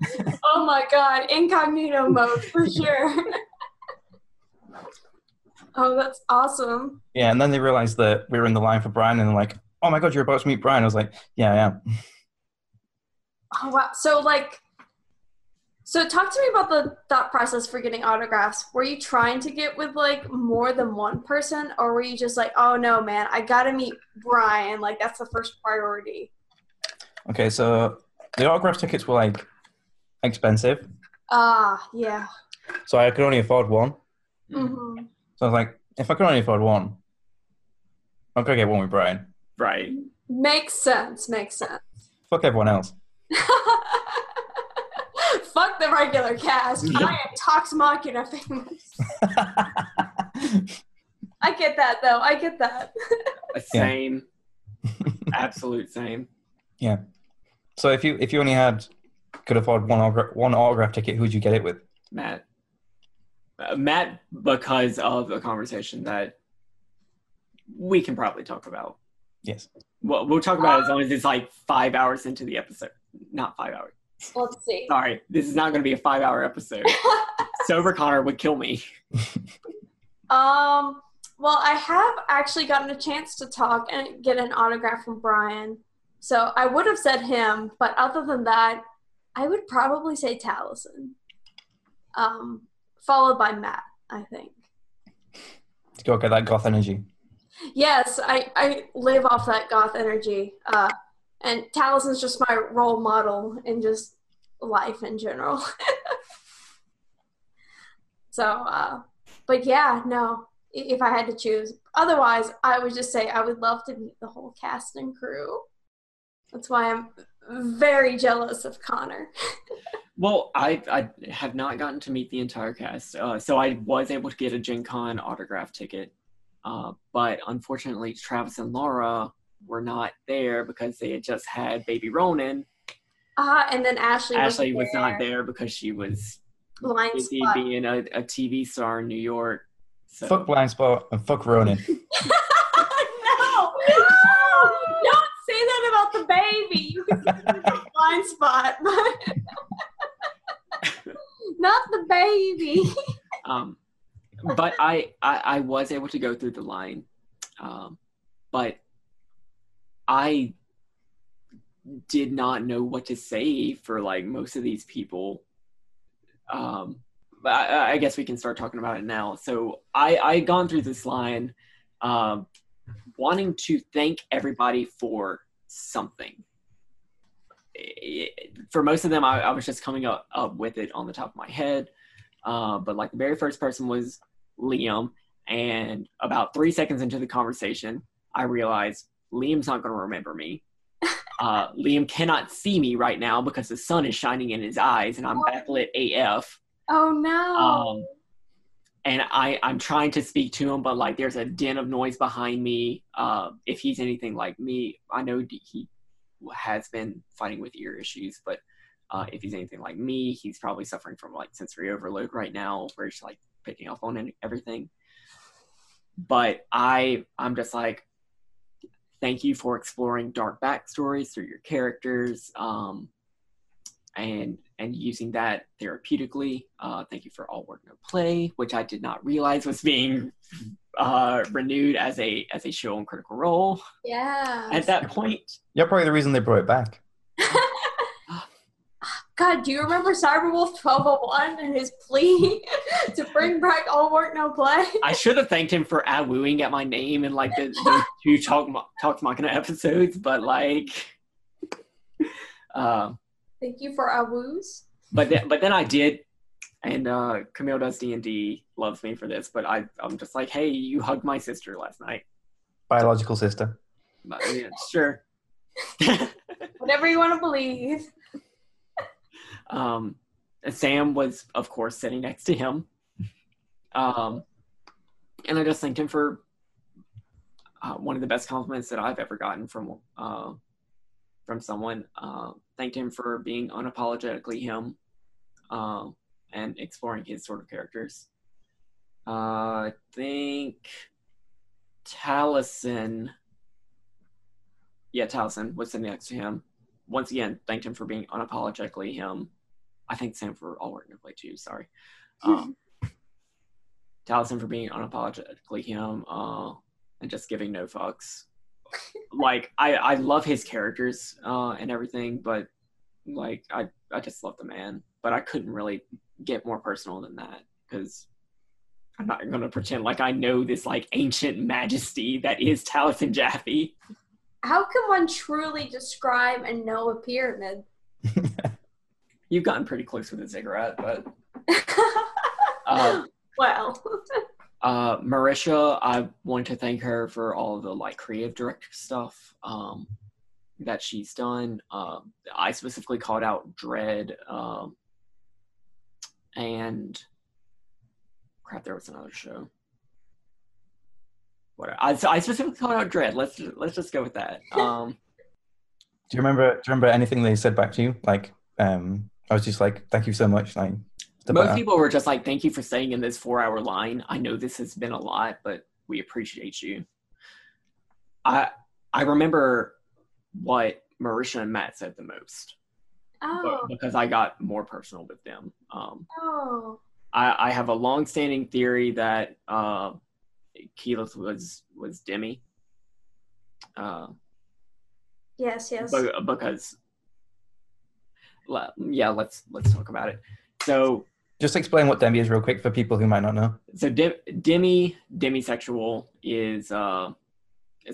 *laughs* oh my god, incognito mode for sure. Oh, that's awesome. yeah, and then they realized that we were in the line for Brian, and like, "Oh my god, you're about to meet Brian." I was like, "Yeah, I am." Oh wow. So like so talk to me about the thought process for getting autographs. Were you trying to get with like more than one person or were you just like, "Oh no, man, I got to meet Brian. Like that's the first priority." Okay, so the autograph tickets were like expensive, Ah, yeah. so I could only afford one. Mhm. So I was like, if I could only afford one, I'm gonna get one with Brian. Right. Makes sense. Makes sense. Fuck everyone else. *laughs* Fuck the regular cast. *laughs* I am Talks Machina famous. *laughs* I get that though. I get that. Same. Absolute same. Yeah. So if you if you only had could afford one autograph, one autograph ticket, who'd you get it with? Matt. Matt, because of a conversation that we can probably talk about. Yes. Well, we'll talk about it as long as it's like five hours into the episode. Not five hours. Let's see. Sorry, this is not going to be a five-hour episode. *laughs* Sober Connor would kill me. *laughs* Um, well, I have actually gotten a chance to talk and get an autograph from Brian. So I would have said him, but other than that, I would probably say Taliesin. Um, followed by Matt, I think. To go get that goth energy. Yes, I, I live off that goth energy. Uh, and Taliesin's just my role model in just life in general. *laughs* so, uh, but yeah, no, if I had to choose. Otherwise, I would just say I would love to meet the whole cast and crew. That's why I'm very jealous of Connor. *laughs* Well, I I have not gotten to meet the entire cast, uh, so I was able to get a Gen Con autograph ticket, uh, but unfortunately, Travis and Laura were not there because they had just had baby Ronan. Ah, and then Ashley. Ashley was wasn't not there because she was Blind busy spot. being a, a TV star in New York. So Fuck Blindspot and fuck Ronan. *laughs* no, no, don't say that about the baby. *laughs* Blindspot, but *laughs* not the baby. um, but I, I I was able to go through the line, um, but I did not know what to say for like most of these people. Um, but I, I guess we can start talking about it now. So I I gone through this line, um, wanting to thank everybody for something. For most of them, I, I was just coming up, up with it on the top of my head. Uh, but like the very first person was Liam, and about three seconds into the conversation, I realized Liam's not going to remember me. *laughs* Uh, Liam cannot see me right now because the sun is shining in his eyes, and I'm backlit AF. Oh no. Um, and I, I'm trying to speak to him, but like there's a din of noise behind me. Uh, if he's anything like me, I know he has been fighting with ear issues, but uh, if he's anything like me, he's probably suffering from like sensory overload right now, where he's like picking up on everything. But I, I'm just like, thank you for exploring dark backstories through your characters. Um, and and using that therapeutically. Uh, thank you for all work no play, which I did not realize was being uh, renewed as a as a show on Critical Role yeah. at that point. You're probably the reason they brought it back. *laughs* God, do you remember Cybrwulf1201 and his plea *laughs* to bring back all work, no play? I should have thanked him for ad wooing at my name in like the, the two Talk Talk Machina episodes, but like, uh, Thank you for awoos. but then, but then I did, and uh, Camille does D and D loves me for this, but I I'm just like, hey, you hugged my sister last night. Biological sister. But, yeah, sure. *laughs* Whatever you want to believe. Um, Sam was, of course, sitting next to him. Um, and I just thanked him for uh, one of the best compliments that I've ever gotten from uh, from someone. Uh, thanked him for being unapologetically him uh, and exploring his sort of characters. Uh, I think Taliesin, yeah, Taliesin was sitting next to him. Once again, thanked him for being unapologetically him. I think Sam for all work and play too. Sorry. Um, *laughs* Taliesin for being unapologetically him uh, and just giving no fucks. like I, I love his characters uh, and everything, but like I, I just love the man. But I couldn't really get more personal than that because I'm not gonna pretend like I know this like ancient majesty that is Taliesin Jaffe. How can one truly describe and know a pyramid? *laughs* You've gotten pretty close with a cigarette, but *laughs* uh, well, *laughs* uh, Marisha, I want to thank her for all the like creative director stuff um, that she's done. Um, I specifically called out Dread um, and crap. There was another show. What I, I specifically called out Dread. Let's let's just go with that. *laughs* Um, Do you remember? Do you remember anything they said back to you? Like, um, I was just like, "Thank you so much." Like, most that. people were just like, "Thank you for staying in this four-hour line. I know this has been a lot, but we appreciate you." I I remember what Marisha and Matt said the most oh, because I got more personal with them. Um, oh, I, I have a long-standing theory that uh, Keyleth was was Demi. Uh, yes, yes. Be- because yeah let's let's talk about it so Just explain what Demi is real quick for people who might not know. so Dem- demi demisexual is uh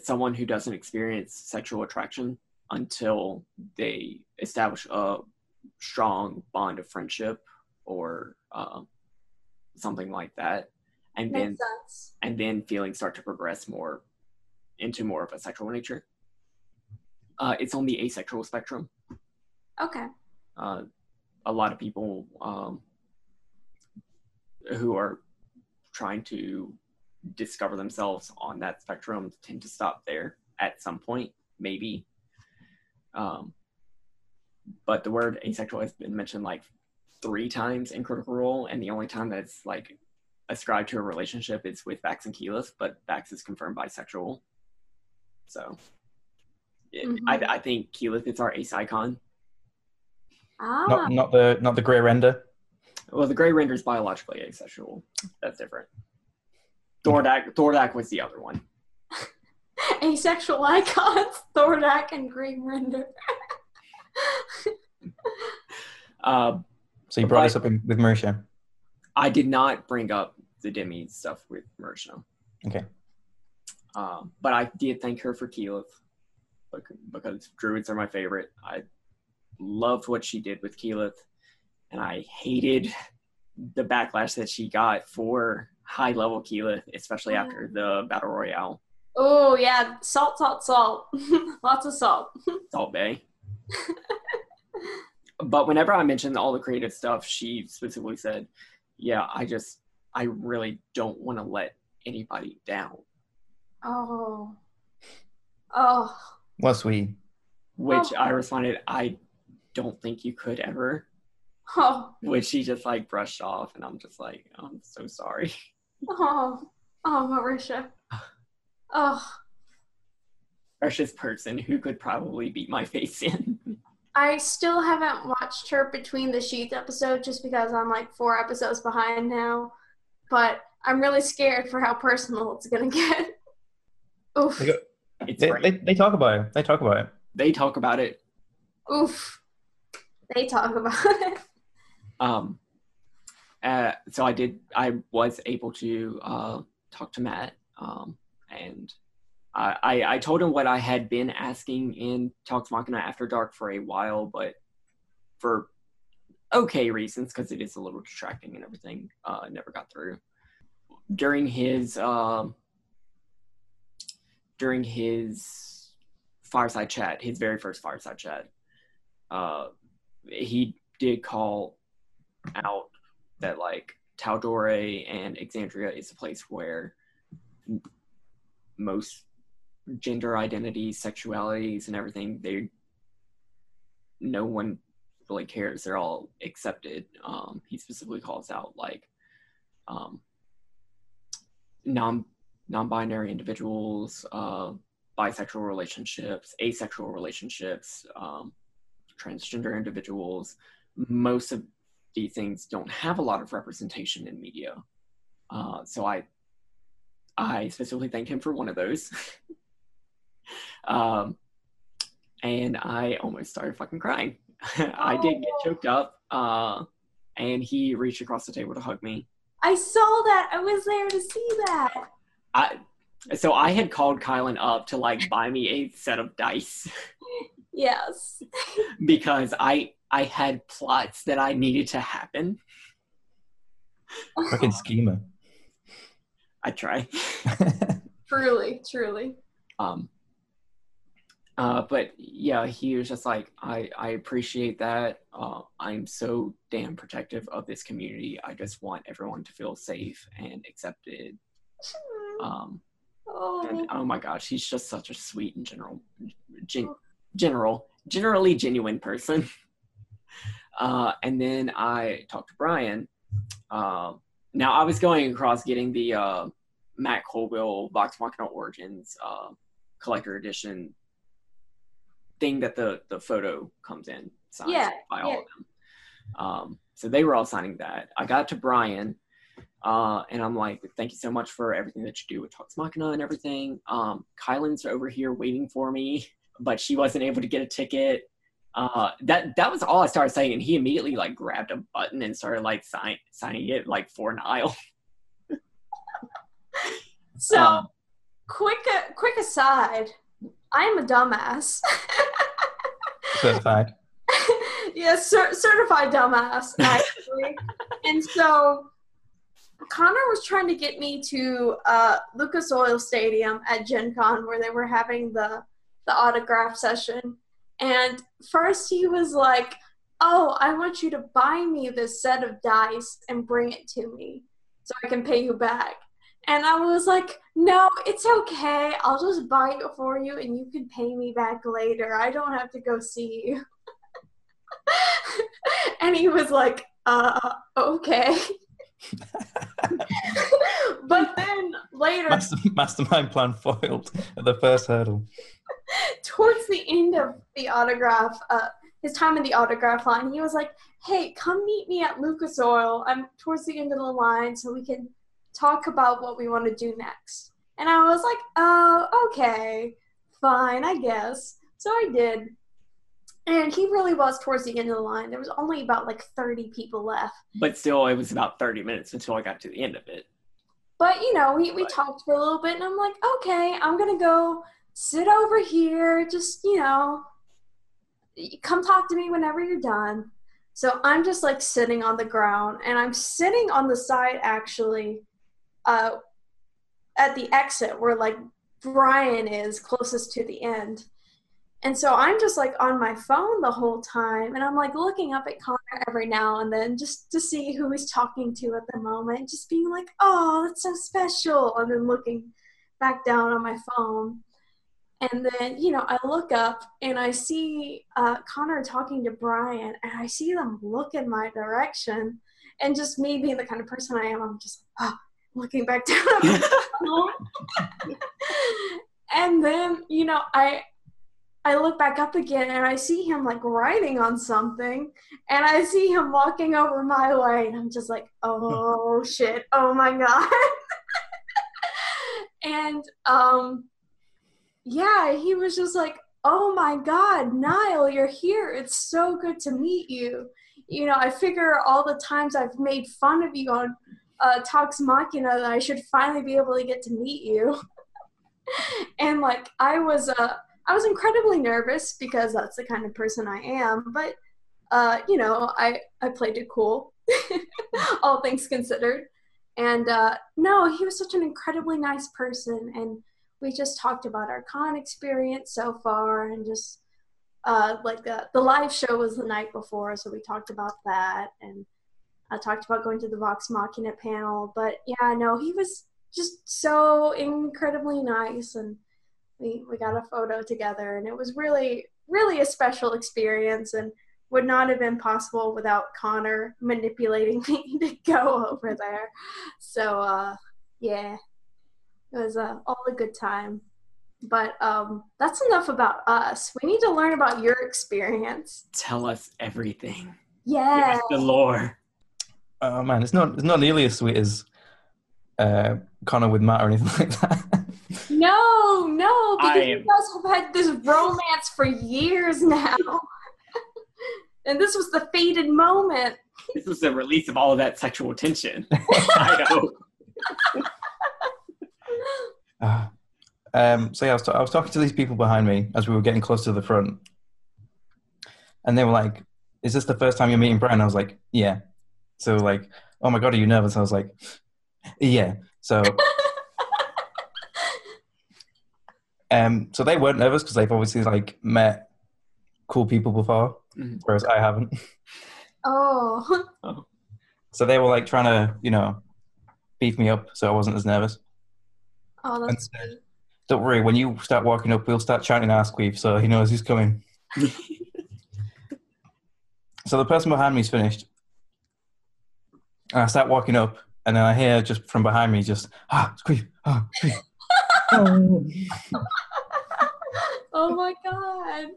someone who doesn't experience sexual attraction until they establish a strong bond of friendship or uh, something like that and then sense. and then feelings start to progress more into more of a sexual nature uh, it's on the asexual spectrum Okay. uh, a lot of people um, who are trying to discover themselves on that spectrum tend to stop there at some point, maybe. Um, but the word asexual has been mentioned like three times in Critical Role, and the only time that's like ascribed to a relationship is with Vax and Keyleth, but Vax is confirmed bisexual. So it, Mhm. I, I think Keyleth is our ace icon. Ah, Not not the not the grey render. Well, the gray render is biologically asexual. That's different. Thordak, Thordak was the other one. *laughs* asexual icons, *laughs* Thordak and Green Render. *laughs* Uh, So you brought Right. this up in, with Marisha. I did not bring up the Demi stuff with Marisha. Okay. Um, but I did thank her for Keyleth because druids are my favorite. I loved what she did with Keyleth, and I hated the backlash that she got for high level Keyleth, especially after the battle royale, Oh yeah, salt, salt, salt. *laughs* Lots of salt. *laughs* Salt Bae. *laughs* but whenever I mentioned all the creative stuff, she specifically said, "Yeah, I just, I really don't want to let anybody down." Oh. Oh. Well, sweet. Which Oh. I responded, "I don't think you could ever." Oh. Which she just like brushed off, and I'm just like, "I'm so sorry." *laughs* Oh. Oh, Marisha. *sighs* Oh. Precious person who could probably beat my face in. *laughs* I still haven't watched her between the sheets episode just because I'm like four episodes behind now. But I'm really scared for how personal it's gonna *laughs* get. Oof. They, go, It's they, they, they talk about it. They talk about it. they talk about it. Oof. they talk about *laughs* it. Um, uh, so I did. I was able to uh, talk to Matt, um, and I, I told him what I had been asking in Talks Machina After Dark for a while, but for okay reasons because it is a little distracting and everything. Uh, never got through during his um during his fireside chat, his very first fireside chat. Uh, he did call out that like Tal'Dorei and Exandria is a place where most gender identities, sexualities, and everything they no one really cares. They're all accepted. Um, he specifically calls out like um, non non-binary individuals, uh, bisexual relationships, asexual relationships, um, transgender individuals. Most of these things don't have a lot of representation in media. Uh, so I, I specifically thank him for one of those. *laughs* *laughs* um, and I almost started fucking crying. *laughs* I did get choked up, uh, and he reached across the table to hug me. I saw that. I was there to see that. I so I had called Kylen up to like buy me a set of dice *laughs* Yes. because I I had plots that I needed to happen. Fucking schemer. I try. Truly, truly. Um uh but yeah, he was just like I I appreciate that. Uh I'm so damn protective of this community. I just want everyone to feel safe and accepted. Um Oh, And oh my gosh, he's just such a sweet and general, gen, general, generally genuine person. *laughs* Uh, and then I talked to Brian. Uh, now I was going across getting the uh, Matt Colville Vox Machina Origins uh, collector edition thing that the the photo comes in signed Yeah, by all yeah. of them. Um, so they were all signing that. I got to Brian, uh, and I'm like, thank you so much for everything that you do with Talks Machina and everything. Um, Kylen's over here waiting for me, *laughs* but she wasn't able to get a ticket. Uh, that that was all I started saying, and he immediately like grabbed a button and started like sign, signing it like for Nile. *laughs* so Um, quick, uh, quick aside. I am a dumbass. *laughs* Certified. *laughs* yes, cer- certified dumbass, actually. *laughs* and so Connor was trying to get me to uh, Lucas Oil Stadium at Gen Con where they were having the, the autograph session. And first he was like, Oh, I want you to buy me this set of dice and bring it to me so I can pay you back. And I was like, No, it's okay. I'll just buy it for you and you can pay me back later. I don't have to go see you. *laughs* and he was like, uh, okay. *laughs* but then later, Master, mastermind plan foiled at the first hurdle. towards the end of the autograph, uh, his time in the autograph line, he was like, hey, come meet me at Lucas Oil. I'm towards the end of the line so we can talk about what we want to do next. And I was like, oh, okay, fine, I guess. So I did. And he really was towards the end of the line. There was only about like 30 people left. but still, it was about 30 minutes until I got to the end of it. But you know, we, we Right. talked for a little bit, and I'm like, okay, I'm gonna go sit over here. Just you know, come talk to me whenever you're done. So I'm just like sitting on the ground, and I'm sitting on the side actually, uh, at the exit where like Brian is closest to the end. And so I'm just like on my phone the whole time, and I'm like looking up at Connor every now and then just to see who he's talking to at the moment, just being like, oh, that's so special. And then looking back down on my phone. And then, you know, I look up and I see uh, Connor talking to Brian, and I see them look in my direction. And just me being the kind of person I am, I'm just oh, looking back down and then, you know, I I look back up again and I see him like writing on something and I see him walking over my way and I'm just like, oh shit, oh my god. *laughs* and um yeah, he was just like, "Oh my God, Niall, you're here! It's so good to meet you." You know, I figure all the times I've made fun of you on uh, Talks Machina that I should finally be able to get to meet you. *laughs* and like, I was uh, I was incredibly nervous because that's the kind of person I am. But uh, you know, I I played it cool, *laughs* all things considered. And uh, no, he was such an incredibly nice person, and we just talked about our con experience so far, and just uh, like the the live show was the night before, so we talked about that, and I talked about going to the Vox Machina panel. But yeah, no, he was just so incredibly nice, and we we got a photo together, and it was really really a special experience, and would not have been possible without Connor manipulating *laughs* me to go over there. So uh, yeah, it was uh, all a good time. But um, that's enough about us. We need to learn about your experience. Tell us everything. Yeah. The lore. Oh man, it's not it's not nearly as sweet as uh, Connor with Matt or anything like that. No, no, because I you guys have had this romance for years now. *laughs* and this was the fated moment. This was the release of all of that sexual tension. *laughs* I know. Ah. um, so yeah, I was, ta- I was talking to these people behind me as we were getting close to the front, and they were like, "Is this the first time you're meeting Brian?" I was like, "Yeah." So like, "Oh my god, are you nervous?" I was like, "Yeah." So, *laughs* um, so they weren't nervous because they've obviously like met cool people before, Mhm. whereas I haven't. *laughs* Oh. So they were like trying to, you know, beef me up, so I wasn't as nervous. Oh, that's And- sweet. Don't worry, when you start walking up, we'll start chanting ArseQueef, so he knows who's coming. *laughs* So the person behind me is finished. And I start walking up, and then I hear just from behind me, just, ah, Squeef, ah, Squeef. *laughs* Oh my god.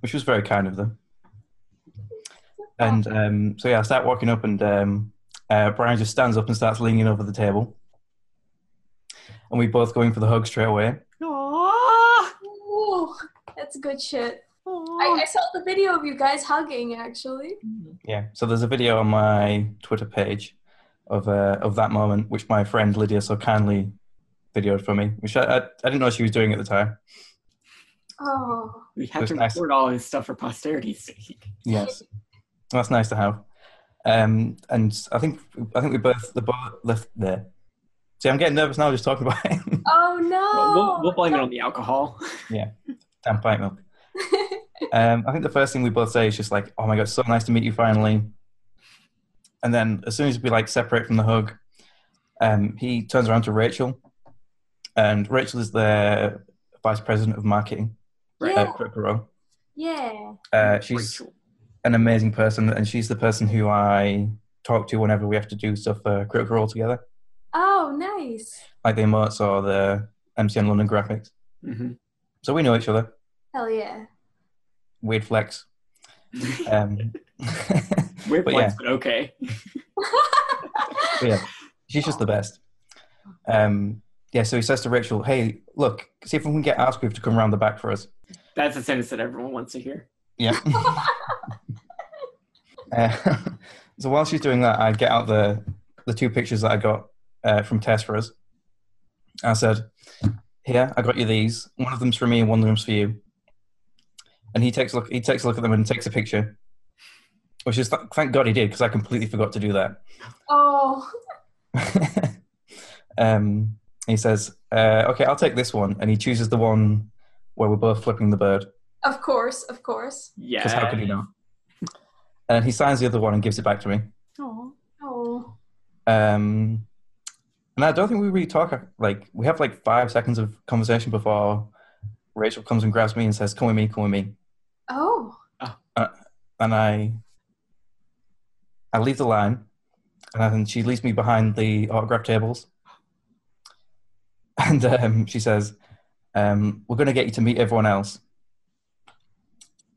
Which was very kind of them. *laughs* And um, so, yeah, I start walking up, and um, uh, Brian just stands up and starts leaning over the table. And we both go in for the hug straight away. Aww. Ooh, that's good shit. I, I saw the video of you guys hugging actually. Yeah. So there's a video on my Twitter page of uh, of that moment, which my friend Lydia so kindly videoed for me, which I, I, I didn't know she was doing at the time. Oh. We It have was to nice. record all this stuff for posterity's sake. Yes, that's nice to have. Um, and I think I think we both the both left there. See, I'm getting nervous now just talking about it. Oh no. Well, we'll, we'll blame it on the alcohol. Yeah, damn pint milk. *laughs* Um, I think the first thing we both say is just like, "Oh my god, so nice to meet you finally." And then as soon as we like separate from the hug, um, he turns around to Rachel, and Rachel is the vice president of marketing Yeah. at Critical Role. yeah. Uh, she's Rachel. an amazing person, and she's the person who I talk to whenever we have to do stuff for Critical Role together, Oh, nice. like the emotes or the MCM London graphics. hmm So we know each other. Hell yeah. Weird flex. Um, *laughs* Weird but flex, yeah. but okay. But yeah, she's just the best. Um, yeah, so he says to Rachel, "Hey, look, see if we can get ArseQueef to come around the back for us." That's a sentence that everyone wants to hear. Yeah. *laughs* uh, *laughs* so while she's doing that, I get out the the two pictures that I got uh, from Tess for us. I said, "Here, I got you these. One of them's for me, and one of them's for you." And he takes a look. He takes a look at them and takes a picture. Which is th- thank God he did because I completely forgot to do that. Oh. *laughs* um, he says, uh, "Okay, I'll take this one," and he chooses the one where we're both flipping the bird. Of course, of course. Yeah. Because how could he not? And he signs the other one and gives it back to me. Aw. Oh. Um, and I don't think we really talk. Like we have like five seconds of conversation before Rachel comes and grabs me and says, "Come with me, come with me." Oh. And I, I leave the line, and then she leaves me behind the autograph tables. And um, she says, um, "We're going to get you to meet everyone else.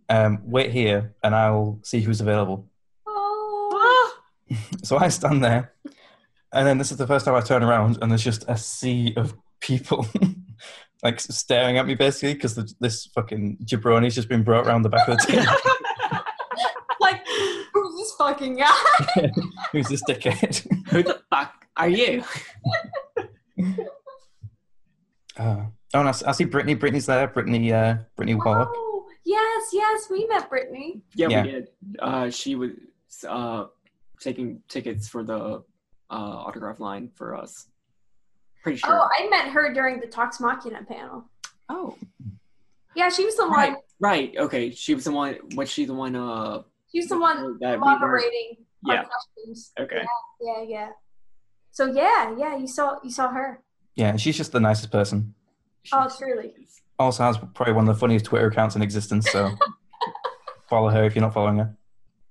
Um, wait here, and I'll see who's available." Oh. *laughs* So I stand there, and then this is the first time I turn around, and there's just a sea of people *laughs* like staring at me basically because this fucking jabroni's just been brought around the back of the table. *laughs* like, who's this fucking guy? *laughs* Who's this dickhead? Who the fuck are you? *laughs* Uh, oh, and I, s- I see Brittany. Brittany's there. Brittany. Uh, Brittany Wallach. Oh, yes, yes, we met Brittany. Yeah, Yeah. we did. Uh, she was uh, taking tickets for the uh, autograph line for us. Pretty sure. Oh. I met her during the Talks Machina panel. Oh, Yeah, she was the right, one. right. Okay, she was the one. Was she the one? Uh, She was the one that we were. moderating Yeah. questions. Okay. Yeah, yeah. So yeah, yeah, you saw you saw her. Yeah, she's just the nicest person. Oh, truly. Also has probably one of the funniest Twitter accounts in existence. So *laughs* follow her if you're not following her.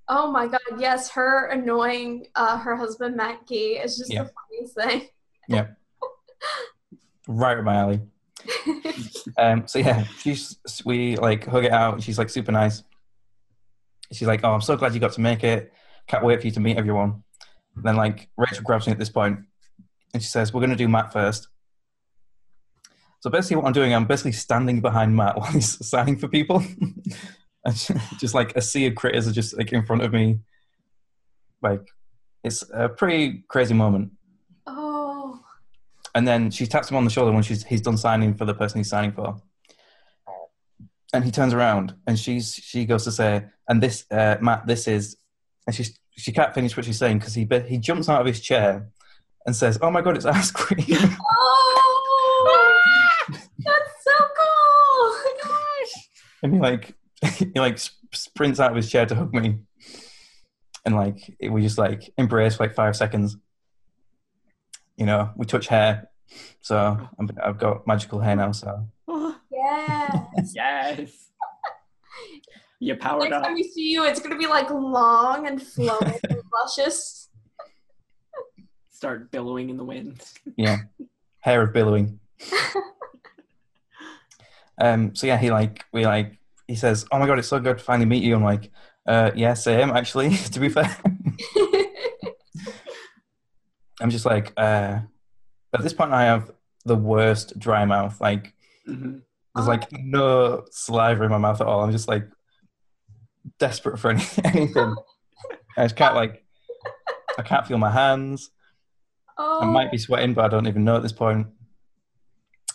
Oh my god, yes, her annoying uh, her husband Matt Gee is just Yeah. the funniest thing. Right up my alley. Um, so yeah, she's we like hug it out. She's like super nice. She's like, "Oh, I'm so glad you got to make it. Can't wait for you to meet everyone." then like Rachel grabs me at this point, and she says, "We're going to do Matt first. So basically, what I'm doing, I'm basically standing behind Matt while he's *laughs* signing for people, *laughs* and *laughs* just like a sea of critters are just like in front of me. Like, it's a pretty crazy moment. Oh, And then she taps him on the shoulder when she's he's done signing for the person he's signing for. And he turns around and she's she goes to say, and this uh, Matt, this is, and she she can't finish what she's saying because he he jumps out of his chair and says, "Oh my god, it's ice cream!" *laughs* oh, that's so cool! *laughs* and he like *laughs* he like sprints out of his chair to hug me, and like it, we just like embrace for like five seconds. You know, we touch hair, so I'm, I've got magical hair now. So Yeah. yes. *laughs* You powered Next up. time we see you, it's gonna be like long and flowing *laughs* and luscious. Start billowing in the wind. yeah, hair of billowing. *laughs* Um, so yeah, he like we like he says, "Oh my god, it's so good to finally meet you." I'm like, uh, "Yeah, same actually." to be fair, I'm just like, uh, at this point, I have the worst dry mouth. Like, Mhm. there's like no saliva in my mouth at all. I'm just like desperate for any, *laughs* anything. I just can't like, I can't feel my hands. oh, I might be sweating, but I don't even know at this point.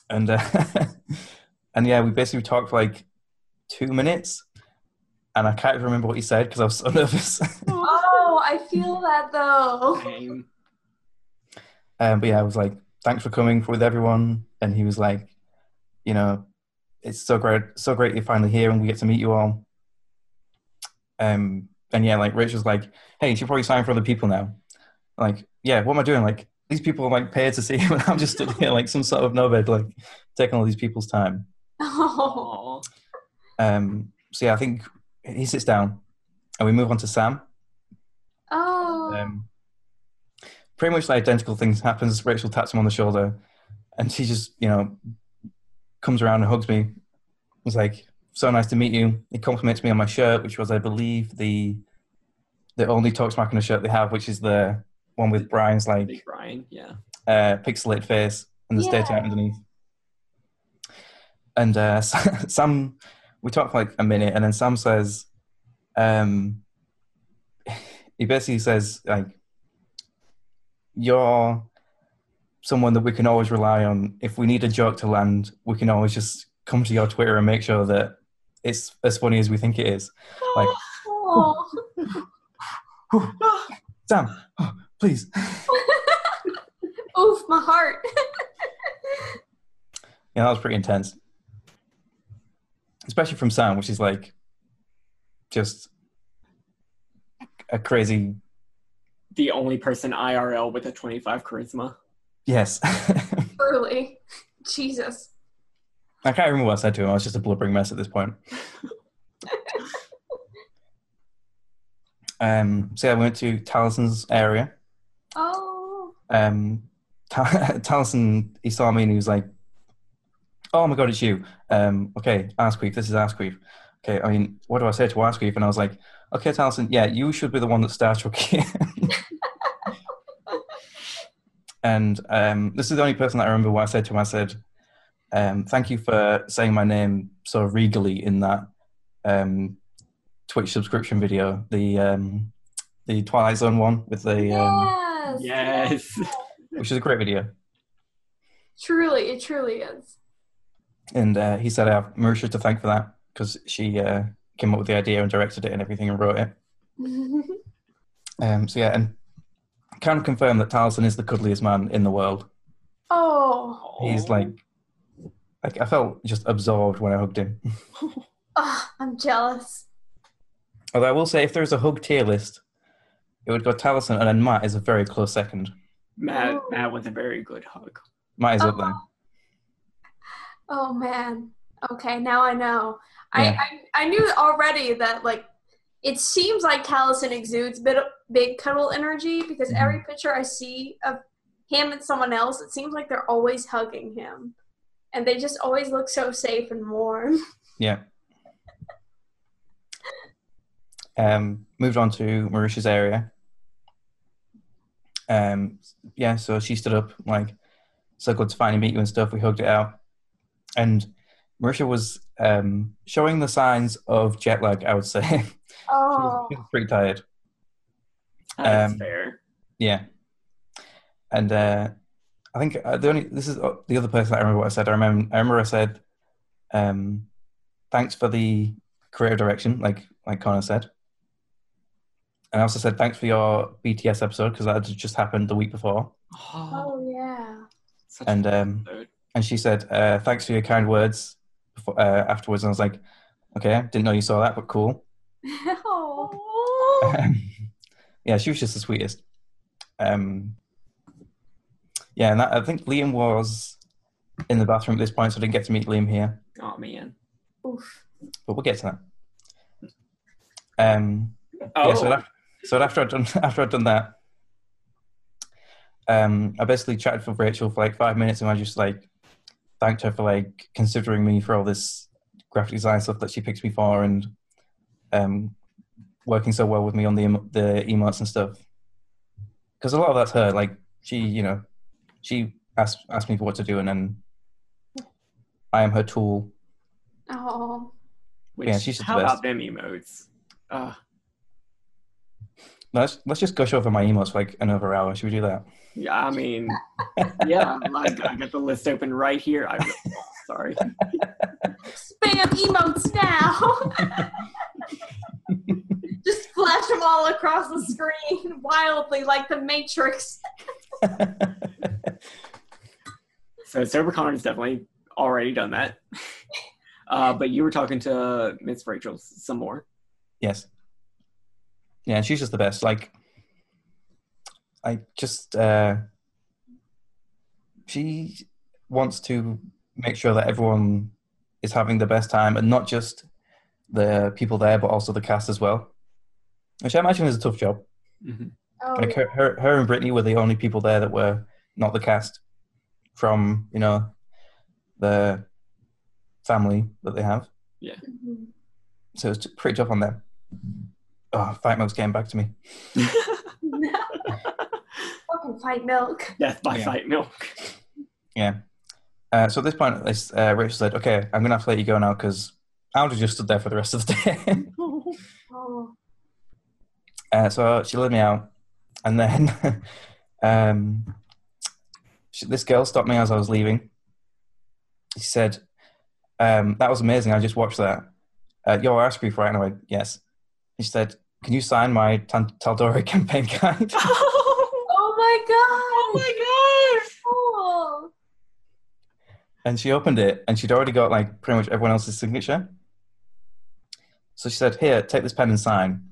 And uh, *laughs* and yeah, we basically talked for like two minutes, and I can't even remember what he said because I was so *laughs* nervous. oh, I feel that though. Same. um, but yeah, I was like, "Thanks for coming with everyone," and he was like, "You know, it's so great, so great you're finally here, and we get to meet you all." Um, and yeah, like Rich was like, "Hey, you should probably sign for other people now." Like, yeah, what am I doing? Like, these people are like paid to see *laughs* and I'm just stood here like some sort of knobhead, like taking all these people's time. Oh, *laughs* Um, so yeah, I think he sits down, and we move on to Sam. oh, Um, pretty much the identical things happens. Rachel taps him on the shoulder, and she just you know comes around and hugs me. It's like so nice to meet you. He compliments me on my shirt, which was, I believe, the the only Talks Machina shirt they have, which is the one with Brian's like Big Brian. Yeah. uh, pixelated face and the state Yeah. out underneath. And uh, *laughs* Sam, we talk for like a minute, and then Sam says, um, *laughs* he basically says like, "You're someone that we can always rely on. If we need a joke to land, we can always just come to your Twitter and make sure that it's as funny as we think it is." Like, oh. Sam, oh, please. *laughs* Oof, my heart. Yeah, that was pretty intense. Especially from Sam, which is like just a crazy The only person IRL with a 25 charisma. yes. *laughs* Truly. Jesus. I can't remember what I said to him. I was just a blubbering mess at this point. *laughs* um, so yeah, we went to Taliesin's area. Oh. Um, Ta- *laughs* Taliesin, he saw me and he was like, "Oh my god, it's you." Um, okay, Asquith, this is Asquith. Okay, I mean, what do I say to Asquith? And I was like, "Okay, Taliesin, yeah, you should be the one that starstruck *laughs* here." and um, this is the only person that I remember what I said to him. I said, Um, thank you for saying my name so regally in that um, Twitch subscription video, the um, the Twilight Zone one with the um, Yes. Yes. *laughs* which is a great video. Truly, it truly is. And uh, he said I have Marisha to thank for that because she uh, came up with the idea and directed it and everything and wrote it. *laughs* Um, so yeah, and can confirm that Taliesin is the cuddliest man in the world. oh, He's like, like I felt just absorbed when I hugged him. oh, *laughs* I'm jealous. Although I will say, if there was a hug tier list, it would go Taliesin, and then Matt is a very close second. Matt, Oh. Matt was a very good hug. Matt is up there. Oh man. Okay, now I know. I, Yeah. I I knew already that like it seems like Taliesin exudes bit big cuddle energy because Mhm. every picture I see of him and someone else, it seems like they're always hugging him, and they just always look so safe and warm. *laughs* Yeah. Um, moved on to Marisha's area. Um, yeah, so she stood up like, so good to finally meet you and stuff. We hugged it out, and Marisha was um, showing the signs of jet lag. I would say *laughs* she, was, Oh, she was pretty tired. That's Um, fair. Yeah, and uh, I think uh, the only this is uh, the other person I remember what I said. I remember I remember I said, um, "Thanks for the creative direction," like like Connor said, and I also said, "Thanks for your BTS episode" because that had just happened the week before, Oh, oh yeah. such and um, and she said, uh, "Thanks for your kind words." Before, uh, afterwards, and I was like, "Okay, didn't know you saw that, but cool." oh. *laughs* yeah, she was just the sweetest. Um, yeah, and that, I think Liam was in the bathroom at this point, so I didn't get to meet Liam here, Oh man. Oof. but we'll get to that. Um, Oh, yeah, so, after, so after I'd done *laughs* after I'd done that, um, I basically chatted with Rachel for like five minutes, and I was just like thanked her for like considering me for all this graphic design stuff that she picked me for, and um, working so well with me on the emo- the emotes and stuff. Because a lot of that's her. Like she, you know, she asked asked me for what to do, and then I am her tool. Oh. which, yeah, she's the how best. about them emotes? Uh, Let's let's just gush over my emotes for like another hour. Should we do that? Yeah, I mean, yeah, like, I got the list open right here. I sorry. Spam emotes now. Just flash them all across the screen wildly like the Matrix. So Sober Connor has definitely already done that. Uh, but you were talking to Miss Rachel some more. Yes. Yeah, she's just the best. Like, I just, uh, she wants to make sure that everyone is having the best time and not just the people there, but also the cast as well. Which I imagine is a tough job. Mhm. Oh, Like, her, her, her and Brittany were the only people there that were not the cast from, you know, the family that they have. Mhm. So it's a pretty tough on them. Oh, Fight Milk's getting back to me. *laughs* *laughs* Fucking fight milk. *laughs* Death by Yeah. fight milk. Yeah. Uh, so at this point, this, uh, Rachel said, "Okay, I'm gonna have to let you go now because I would have just stood there for the rest of the day." *laughs* Oh. uh, so she let me out, and then *laughs* um, she, this girl stopped me as I was leaving. She said, um, "That was amazing. I just watched that. Uh, your ice cream right?" And I went, "Yes." She said, "Can you sign my Tan- Tal'Dorei campaign guide?" Oh my god. Oh my gosh! Cool. And she opened it, and she'd already got like pretty much everyone else's signature. So she said, "Here, take this pen and sign."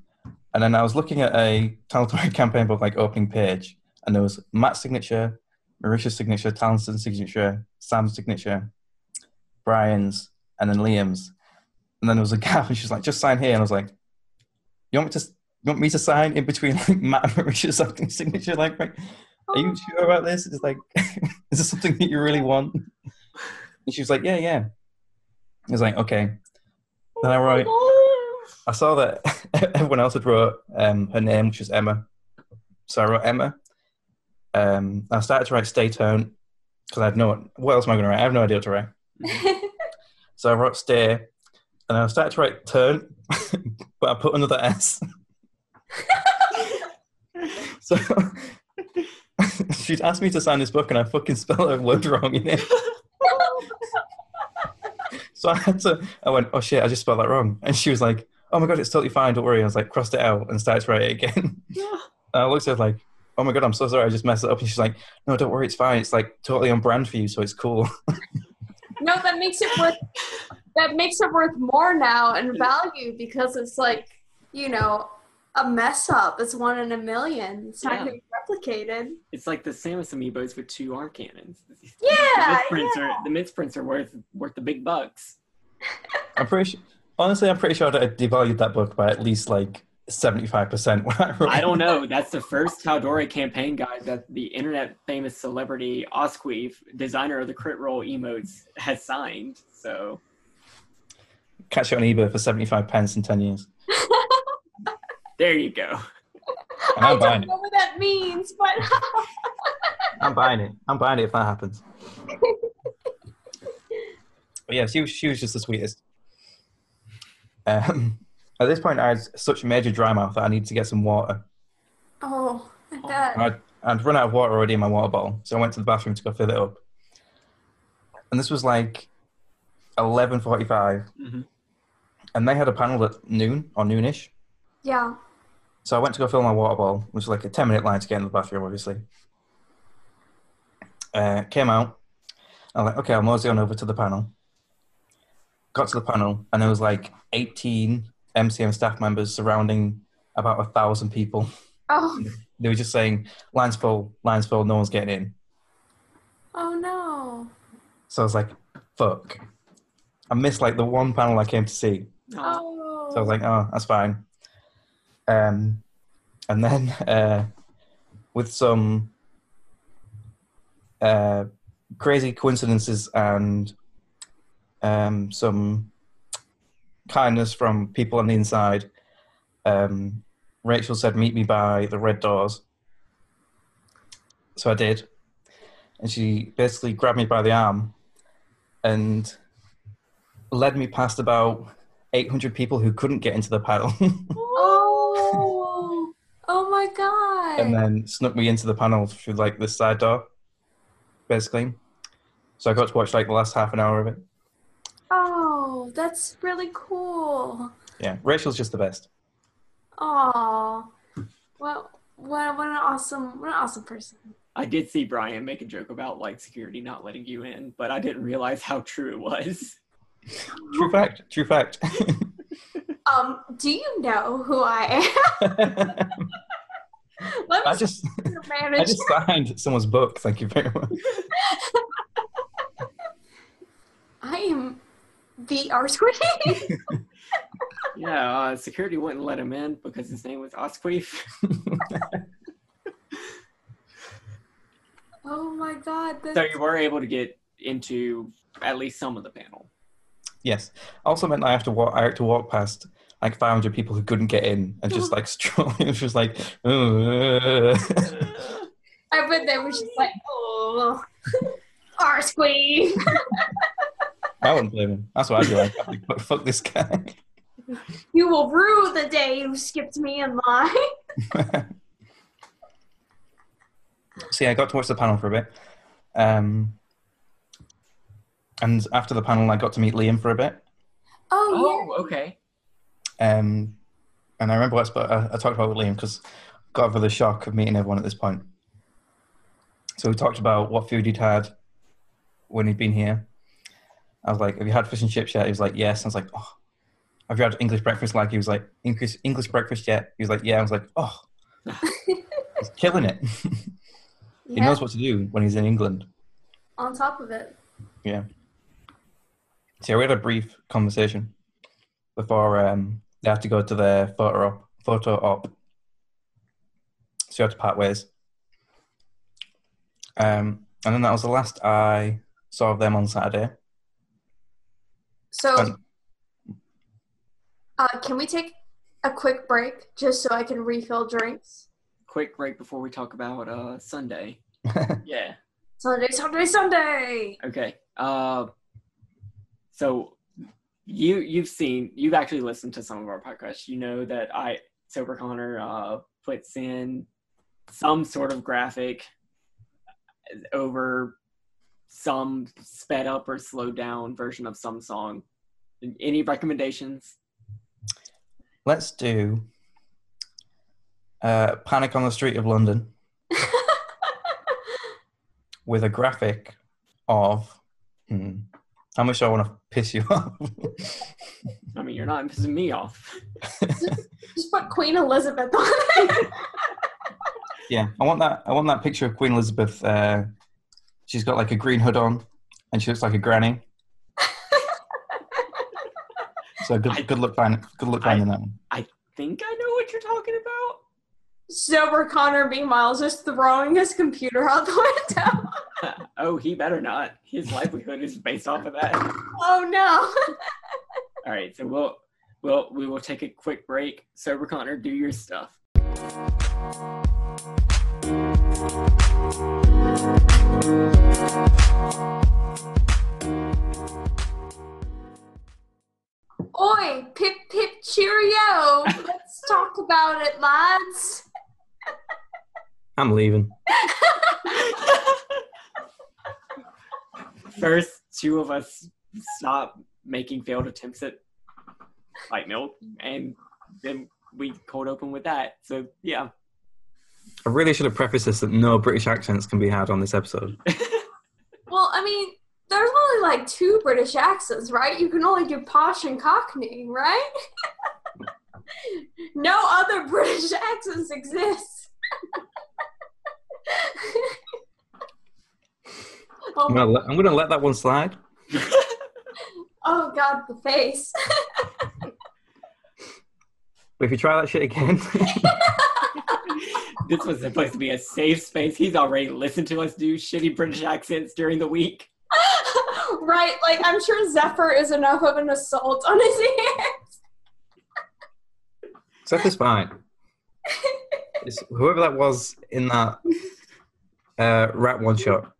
And then I was looking at a Tal'Dorei *laughs* campaign book like opening page, and there was Matt's signature, Marisha's signature, Taliesin's signature, Sam's signature, Brian's, and then Liam's. And then there was a gap, *laughs* and she's like, "Just sign here." And I was like, "You want me to? You want me to sign in between like *laughs* Matt and Marisha's *laughs* signature? Like, right, are you sure about this? It's like, *laughs* is this something that you really want?" And she was like, "Yeah, yeah." I was like, "Okay." Then I wrote, I saw that everyone else had wrote um, her name, which was Emma. So I wrote Emma. Um, I started to write Stay Tone because I had no. What else am I going to write? I have no idea what to write. So I wrote stay, and I started to write turn, but I put another S. *laughs* so *laughs* she'd asked me to sign this book, and I fucking spelled a word wrong in it. *laughs* So I had to. I went, oh shit, I just spelled that wrong, and she was like, oh my god, it's totally fine, don't worry. I was like, crossed it out and started to write it again. And I looked at her like, oh my god, I'm so sorry, I just messed it up. And she's like, no, don't worry, it's fine. It's like totally on brand for you, so it's cool. no, that makes it worth that makes it worth more now and value because it's like, you know, a mess up. It's one in a million. It's not Yeah. gonna be replicated. It's like the Samus amiibos with two arm cannons. *laughs* Yeah, the misprints yeah. are the misprints are worth worth the big bucks. *laughs* I'm pretty sure. Honestly, I'm pretty sure that I devalued that book by at least like 75% when I wrote I don't know. That's the first Tal'Dorei campaign guide that the internet famous celebrity ArseQueef, designer of the Crit Role emotes, has signed. So Catch it on eBay for 75 pence in 10 years. There you go. I I'm buying don't it. know what that means, but *laughs* I'm buying it. I'm buying it if that happens. But yeah, she was, she was just the sweetest. Um, at this point, I had such major dry mouth that I needed to get some water. oh, I bet. I'd, I'd run out of water already in my water bottle, so I went to the bathroom to go fill it up. And this was like 11.45, Mhm. and they had a panel at noon, or noonish. Yeah. So I went to go fill my water bottle, which was like a 10 minute line to get in the bathroom, obviously. Uh, came out. I'm like, okay, I'll mosey on over to the panel. Got to the panel, and there was like 18 MCM staff members surrounding about a thousand people. Oh, They were just saying, lines full, lines full, no one's getting in. oh no. So I was like, fuck. I missed like the one panel I came to see. Oh. So I was like, oh, that's fine. Um, and then *laughs* uh, with some uh, crazy coincidences and um, some kindness from people on the inside, um, Rachel said, meet me by the red doors. So I did. And she basically grabbed me by the arm and led me past about 800 people who couldn't get into the panel *laughs* my god. and then snuck me into the panel through like this side door basically so i got to watch like the last half an hour of it oh, that's really cool. yeah rachel's just the best Oh. Well, what, what an awesome, what an awesome person. I did see Brian make a joke about like security not letting you in, but I didn't realize how true it was. true fact true fact *laughs* Um, do you know who I am? *laughs* *laughs* Let me i just see your *laughs* i just signed someone's book thank you very much *laughs* I am the ArseQueef. Yeah, uh, security wouldn't let him in because his name was ArseQueef. oh my god. That's, So you were able to get into at least some of the panel. yes also meant i have to walk i had to walk past like 500 people who couldn't get in and just *laughs* like strolling it was *laughs* just like I bet they were just like, oh, ArseQueef. i wouldn't blame him that's what i'd be like I'd be like, fuck this guy *laughs* You will rue the day you skipped me in line. so yeah, I got to watch the panel for a bit. Um, and after the panel, I got to meet Liam for a bit. Oh, Oh, okay. Um, and I remember what I, I talked about with Liam because got over the shock of meeting everyone at this point. So we talked about what food he'd had when he'd been here. I was like, "Have you had fish and chips yet?" He was like, "Yes." I was like, "Oh." Have you had English breakfast? Like he was like, "English English breakfast yet?" He was like, "Yeah." I was like, "Oh." *laughs* He's killing it. *laughs* he yeah. knows what to do when he's in England. On top of it. Yeah. So we had a brief conversation before um, they had to go to their photo op. Photo op. So we had to part ways. Um, and then that was the last I saw of them on Saturday. So, Um, uh, can we take a quick break just so I can refill drinks? Quick break before we talk about uh, Sunday. *laughs* Yeah. Sunday, Sunday, Sunday. Okay. Uh, so you you've seen you've actually listened to some of our podcasts. You know that I Sober Connor uh, puts in some sort of graphic over some sped up or slowed down version of some song. Any recommendations? Let's do uh, Panic on the Street of London *laughs* with a graphic of. Hmm, how much do I want to piss you off? I mean, you're not pissing me off. *laughs* Just put Queen Elizabeth on it. *laughs* yeah, I want that. I want that picture of Queen Elizabeth. Uh, she's got like a green hood on, and she looks like a granny. *laughs* So good, I- good luck finding, good luck finding that one. I think I know what you're talking about. Sober Connor, meanwhile, is just throwing his computer out the window. *laughs* oh, he better not. His livelihood is based off of that. oh no. *laughs* All right, so we'll we'll we will take a quick break. Sober Connor, do your stuff. Oi, pip pip cheerio. Let's talk about it, lads. I'm leaving. *laughs* First, two of us stop making failed attempts at light milk, and then we cold open with that. So yeah, I really should have prefaced this that no British accents can be had on this episode. *laughs* Well, I mean, there's only like two British accents, right? You can only do posh and cockney, right? *laughs* no other British accents exist. Oh, I'm gonna, oh let, I'm gonna let that one slide. *laughs* oh God, the face. But if you try that shit again, *laughs* this was supposed to be a safe space. He's already listened to us do shitty British accents during the week. *laughs* right, like I'm sure Zephyr is enough of an assault on his hands. Seth is fine. It's whoever that was in that uh, rat one *laughs* shot.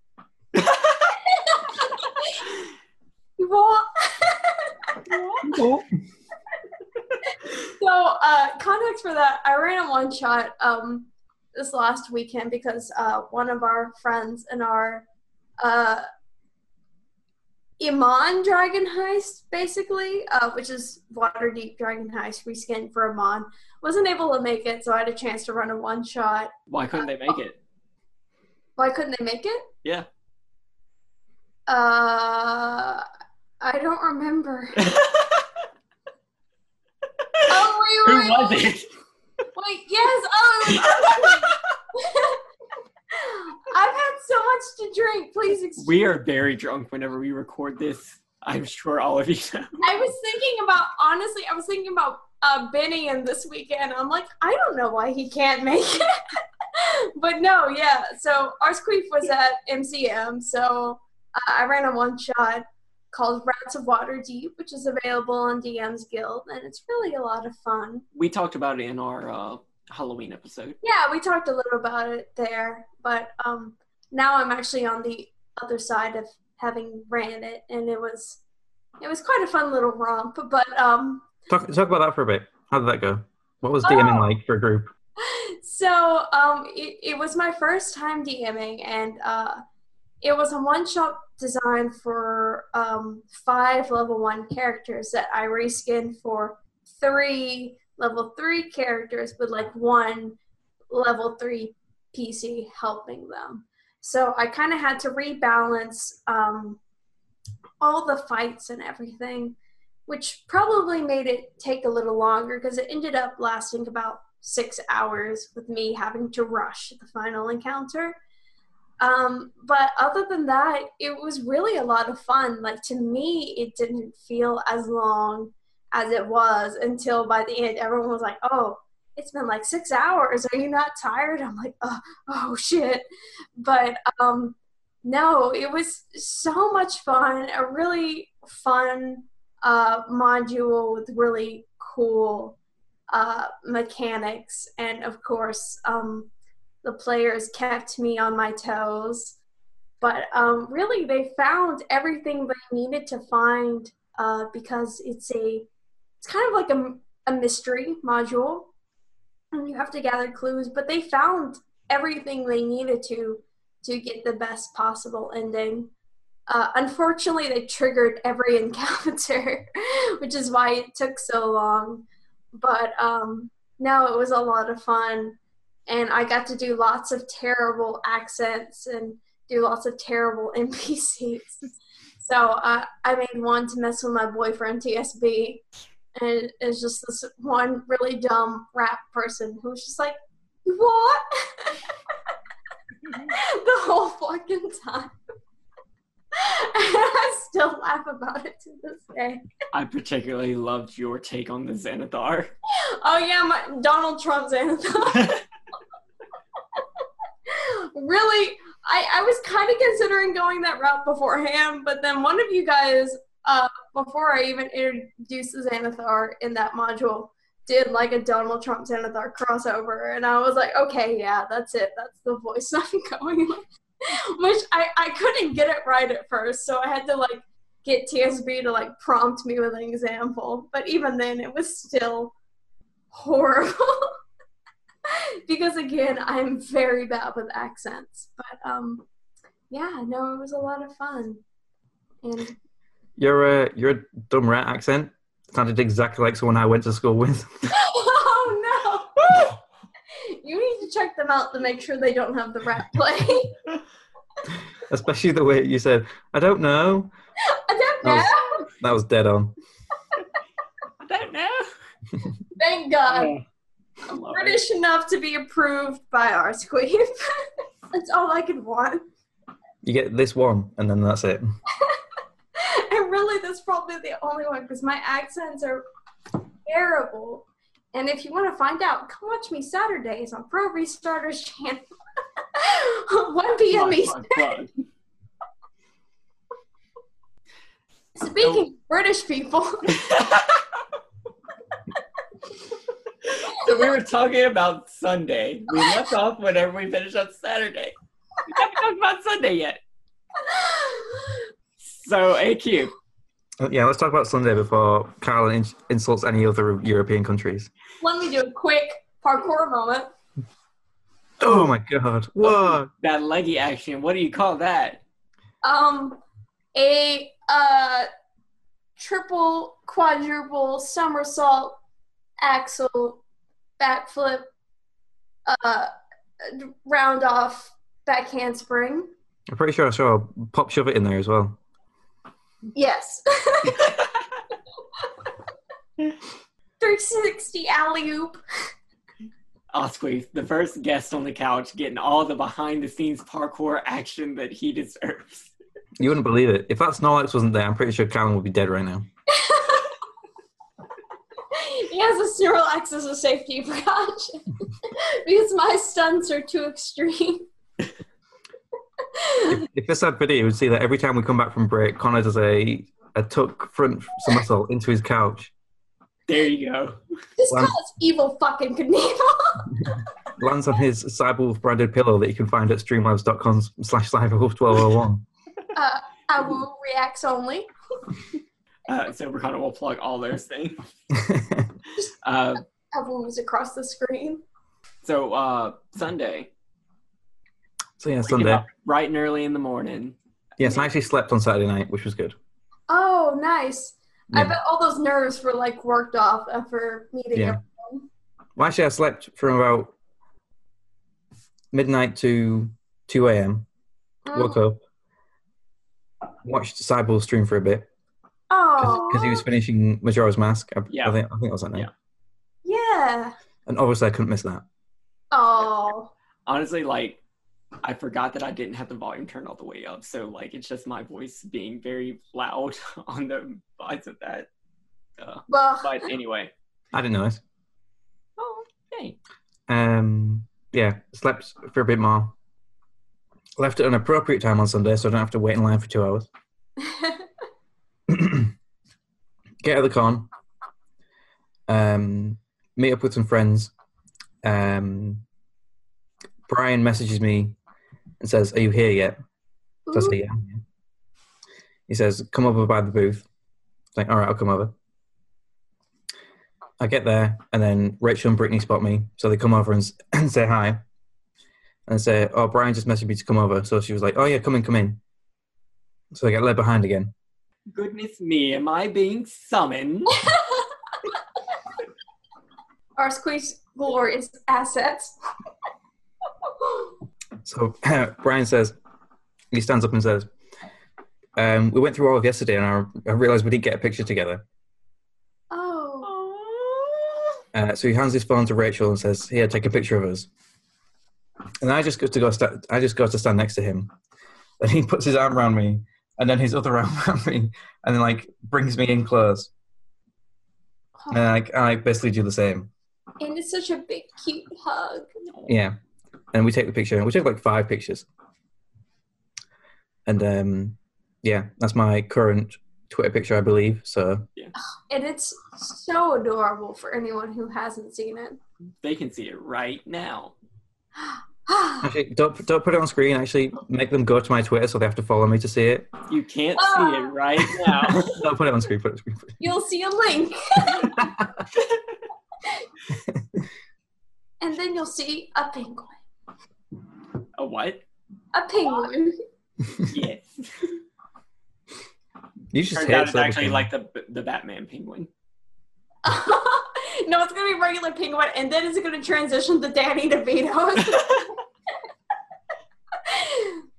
What? what? *laughs* So, uh, context for that, I ran a one shot um, this last weekend because uh, one of our friends in our uh, Iman Dragon Heist, basically, uh, which is Waterdeep Dragon Heist reskin for Iman, wasn't able to make it, so I had a chance to run a one shot. Why couldn't they make it? Why couldn't they make it? Yeah. Uh, I don't remember. *laughs* oh, wait, Who wait, was it? Wait, yes. Oh, *laughs* I've had so much to drink. Please excuse We are very drunk whenever we record this. I'm sure all of you know. I was thinking about honestly. I was thinking about uh, Benny and this weekend. I'm like, I don't know why he can't make it. *laughs* but no, yeah. So ArseQueef was at MCM. So uh, I ran a one shot called Rats of Waterdeep, which is available on DM's Guild, and it's really a lot of fun. We talked about it in our uh, Halloween episode. Yeah, we talked a little about it there, but um, now I'm actually on the other side of having ran it, and it was it was quite a fun little romp. But um, Talk, talk about that for a bit. How did that go? What was DMing Oh. like for a group? *laughs* so um, it, it was my first time DMing, and uh, it was a one shot design for um, five level one characters that I reskinned for three level three characters with like one level three PC helping them. So I kind of had to rebalance um, all the fights and everything, which probably made it take a little longer because it ended up lasting about six hours with me having to rush the final encounter. Um, but other than that, it was really a lot of fun. Like to me, it didn't feel as long as it was until by the end, everyone was like, "Oh, it's been like six hours. Are you not tired?" I'm like, "Oh, oh shit!" But um, no, it was so much fun. A really fun uh, module with really cool uh, mechanics, and of course, um, the players kept me on my toes. But um, really, they found everything they needed to find uh, because it's a it's kind of like a, a mystery module, and you have to gather clues. But they found everything they needed to to get the best possible ending. Uh, unfortunately, they triggered every *laughs* encounter, which is why it took so long. But um, no, it was a lot of fun, and I got to do lots of terrible accents and do lots of terrible *laughs* NPCs. So uh, I made one to mess with my boyfriend TSB, and it's just this one really dumb rap person who's just like, "What?" *laughs* the whole fucking time. *laughs* And I still laugh about it to this day. I particularly loved your take on the Xanathar. Oh yeah, my Donald Trump Xanathar. *laughs* really, I, I was kind of considering going that route beforehand, but then one of you guys, uh, before I even introduced the Xanathar in that module, did like a Donald Trump Xanathar crossover, and I was like, okay, yeah, that's it. That's the voice *laughs* I'm going with. Which I, I couldn't get it right at first, so I had to like get TSB to like prompt me with an example. But even then, it was still horrible. *laughs* because again, I'm very bad with accents. But um, yeah, no, it was a lot of fun. And Your uh, your dumb rat accent sounded exactly like someone I went to school with. *laughs* *laughs* oh no, *laughs* you need to check them out to make sure they don't have the rat play. Especially the way you said, "I don't know." I don't That know. was- That was dead on. I don't know. Thank God. I love it. British enough to be approved by ArseQueef. That's all I could want. You get this one, and then that's it. Really, that's probably the only one because my accents are terrible. And if you want to find out, come watch me Saturdays on Pro Restarters channel. *laughs* 1 p.m. Eastern. Speaking of British people, so we were talking about Sunday. We left off whenever we finished on Saturday. We haven't talked about Sunday yet. So AQ. Uh, Yeah, let's talk about Sunday before Carol in- insults any other European countries. let me do a quick parkour moment. Oh my god! What? That leggy action. What do you call that? Um, a uh, triple, quadruple, somersault, axle, backflip, uh, round off, back handspring. I'm pretty sure I saw a pop shove it in there as well. Yes. *laughs* 360 alley oop. Osquith, the first guest on the couch, getting all the behind the scenes parkour action that he deserves. You wouldn't believe it. If that Snorlax wasn't there, I'm pretty sure Callan would be dead right now. *laughs* he has a Snorlax as a safety *laughs* precaution because my stunts are too extreme. If, if this had video, you would see that every time we come back from break, Connor does a, a tuck front somersault into his couch, There you go. This Well, guy's Evel fucking Knievel. *laughs* lands on his Cybrwulf branded pillow that you can find at streamlabs.com slash cybrwulf1201. *laughs* uh, I will react only. Uh, so Ricardo will plug all those things. *laughs* Uh, I moves across the screen. so uh, Sunday, so yeah, Sunday. up bright and early in the morning. Yes, I actually slept on Saturday night, which was good. Oh, nice. I bet all those nerves were like worked off after meeting Yeah. everyone. Well, actually, I slept from about midnight to 2 a.m. Woke oh. up, watched Cyborg stream for a bit Oh, because he was finishing Majora's Mask. I, Yeah. I think I think that was that night. Yeah. yeah. And obviously, I couldn't miss that. Oh, Honestly, like I forgot that I didn't have the volume turned all the way up, so like it's just my voice being very loud *laughs* on the sides of that. Uh, well, but anyway, I didn't know this. oh hey, Um, yeah, slept for a bit more. Left at an appropriate time on Sunday, so I don't have to wait in line for two hours. *laughs* Get out of the con. Um, meet up with some friends. Um, Brian messages me and says, "Are you here yet?" So I say, "Yeah." I'm here." He says, "Come over by the booth." i Like, all right, I'll come over. I get there, and then Rachel and Brittany spot me, so they come over and, s- and *clears throat* say hi, and say, "Oh, Brian just messaged me to come over." So she was like, "Oh yeah, come in, come in." So I get led behind again. Goodness me, am I being summoned? *laughs* Our squeeze glorious assets. So *clears throat* Brian says, he stands up and says, um, "We went through all of yesterday, and I, I realized we didn't get a picture together." oh. Uh, so he hands his phone to Rachel and says, "Here, take a picture of us." And I just go to go. Sta- I just go to stand next to him, and he puts his arm around me, and then his other *laughs* arm around me, and then like brings me in close, and I, I basically do the same. And it's such a big, cute hug. Yeah, and we take the picture. And we took like five pictures, and um, yeah, that's my current Twitter picture, I believe. So yeah. And it's so adorable for anyone who hasn't seen it. They can see it right now. *gasps* actually, don't don't put it on screen. Actually, make them go to my Twitter so they have to follow me to see it. You can't see it right now. *laughs* Don't put it on screen. Put it on screen. Put it- You'll see a link. *laughs* *laughs* and then you'll see a penguin. A what? A penguin. *laughs* Yes. You just Turns hate out it's actually King. like the the Batman penguin. *laughs* no, it's gonna be regular penguin, and then it's gonna transition to Danny DeVito. *laughs*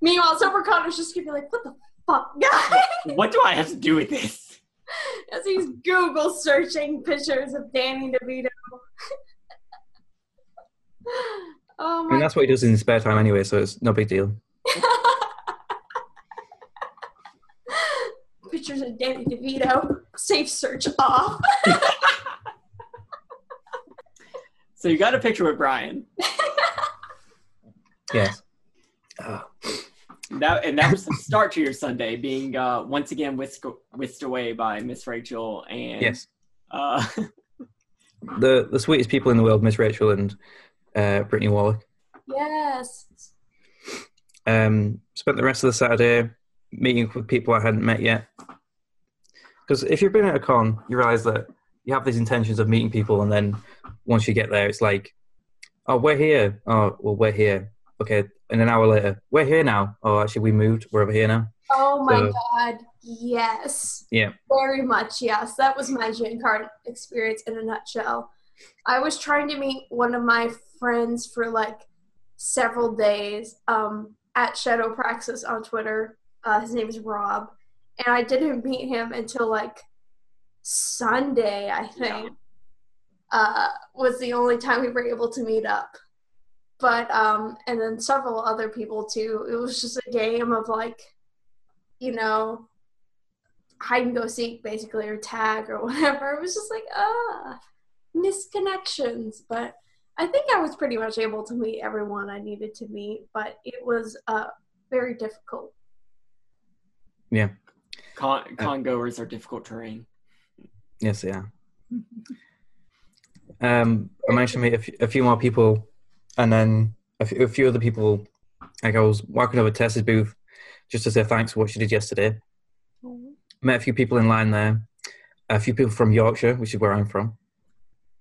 Meanwhile, Silver Connor's just gonna be like, "What the fuck, guy?" what do I have to do with this? As he's Google searching pictures of Danny DeVito. Oh I mean, that's what he does in his spare time anyway, so it's no big deal. *laughs* pictures of Danny DeVito. Safe search off. *laughs* So you got a picture with Brian. *laughs* Yes. That and that was the start to your Sunday, being uh, once again whisked, whisked away by Miss Rachel and yes. uh, The the sweetest people in the world, Miss Rachel and uh, Brittany Wallach. yes. Um, spent the rest of the Saturday meeting with people I hadn't met yet. Because if you've been at a con, you realize that you have these intentions of meeting people, and then once you get there, it's like, oh, we're here. Oh, well, we're here. Okay. And an hour later, we're here now. Oh, actually, we moved. We're over here now. Oh my So- god. Yes. Yeah. Very much, yes. That was my Gen Con experience in a nutshell. I was trying to meet one of my friends for like several days um, at Shadow Praxis on Twitter. Uh, his name is Rob. And I didn't meet him until like Sunday, I think, uh, was the only time we were able to meet up. But, um, and then several other people too. It was just a game of like, you know, hide and go seek basically or tag or *laughs* whatever. It was just like, ah, misconnections. But I think I was pretty much able to meet everyone I needed to meet, but it was uh, very difficult. con, con goers are difficult terrain. Yes, they are. Um, I managed to meet a few, more people, and then a few, a few other people. Like I was walking over Tessa's booth just to say thanks for what she did yesterday. Met a few people in line there. A few people from Yorkshire, which is where I'm from.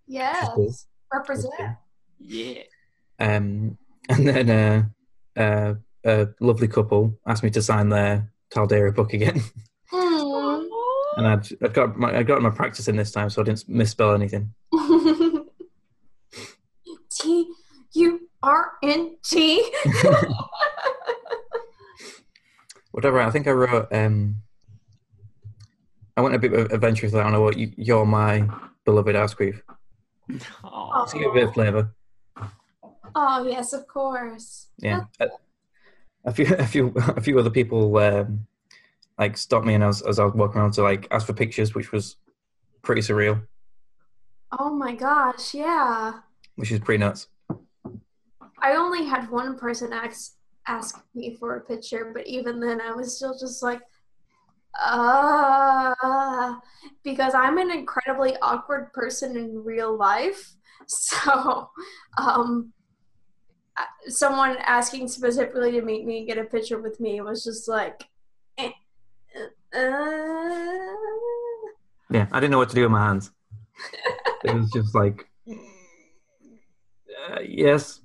Yes, cool. represent. Yeah. Um, and then uh, uh, a lovely couple asked me to sign their Tal'Dorei book again, *laughs* Hmm. and I'd, I'd got my I got my practice in this time, so I didn't misspell anything. *laughs* T U R N T. *laughs* Whatever. I think I wrote. Um, I went a bit adventurous adventure with that. I know what you, you're my beloved ass queef. Aw. To give a bit of flavour. Oh yes, of course. Yeah. A, a few, a few, a few other people um, like stopped me, and as as I was walking around to like ask for pictures, which was pretty surreal, Oh my gosh, yeah. which is pretty nuts. I only had one person ask ask me for a picture, but even then, I was still just like, uh, because I'm an incredibly awkward person in real life. *laughs* So, um, uh, someone asking specifically to meet me and get a picture with me was just like, eh, uh, Yeah, I didn't know what to do with my hands. *laughs* it was just like, uh, yes.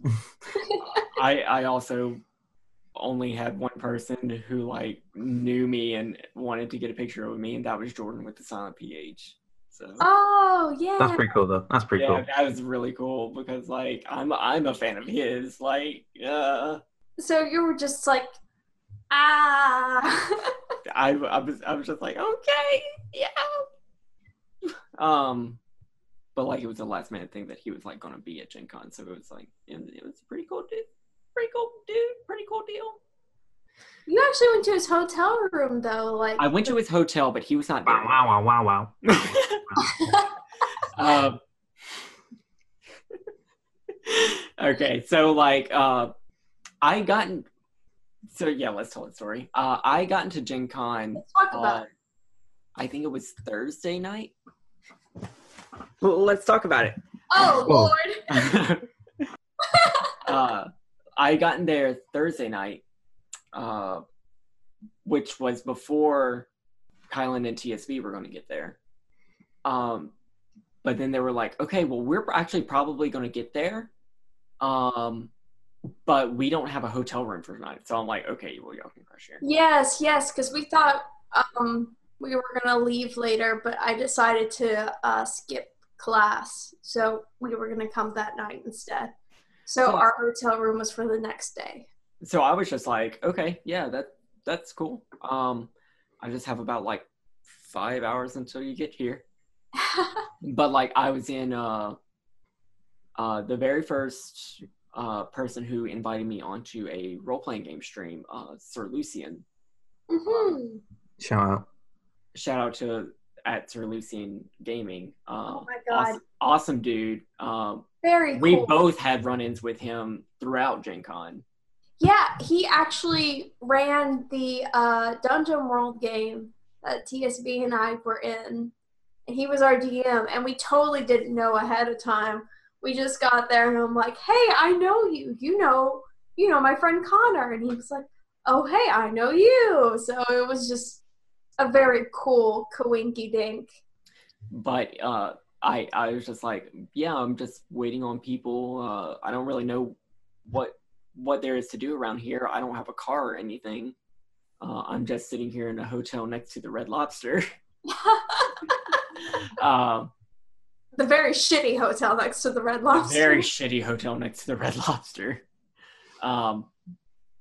I I also only had one person who like knew me and wanted to get a picture of me, and that was Jordan with the silent PH. So Oh yeah. That's pretty cool, though. That's pretty yeah, cool. that was really cool because like I'm I'm a fan of his. Like, uh, So you were just like, ah. *laughs* I I was I was just like, okay, yeah. Um, but like it was a last minute thing that he was like gonna be at Gen Con, so it was like it was, it was pretty cool, dude. Pretty cool, dude. Pretty cool deal. you actually went to his hotel room though, like. I went to his hotel, but he was not there. Wow, wow, wow, wow, wow. *laughs* um, okay, so like uh, I got in, so yeah, let's tell the story. Uh, I got into Gen Con. Let's talk about uh, it. I think it was Thursday night. Well, let's talk about it. Oh Whoa. lord. *laughs* uh, I got in there Thursday night, uh, which was before Kylen and TSB were going to get there. Um, but then they were like, okay, well, we're actually probably going to get there, um, but we don't have a hotel room for tonight. So I'm like, okay, well, y'all can crush here. Yes, yes, because we thought um, we were gonna leave later, but I decided to uh, skip class, so we were gonna come that night instead. So our hotel room was for the next day. So I was just like, okay, yeah, that that's cool. Um, I just have about like five hours until you get here. *laughs* but like I was in uh uh the very first uh person who invited me onto a role playing game stream, uh Sir Lucian. Mhm. Shout out. Shout out to at Sir Lucian Gaming. Uh, Oh my god, awesome, awesome dude. Um very we cool. both had run-ins with him throughout Gen Con. Yeah, he actually ran the uh, Dungeon World game that TSB and I were in, and he was our DM, and we totally didn't know ahead of time. We just got there, and I'm like, "Hey, I know you. You know, you know my friend Connor," and he was like, "Oh, hey, I know you." So it was just a very cool coinky dink. but uh i i was just like yeah i'm just waiting on people. Uh i don't really know what what there is to do around here. I don't have a car or anything. Uh, i'm just sitting here in a hotel next to the red lobster. *laughs* Um the very shitty hotel next to the Red Lobster. very shitty hotel next to the red lobster. Um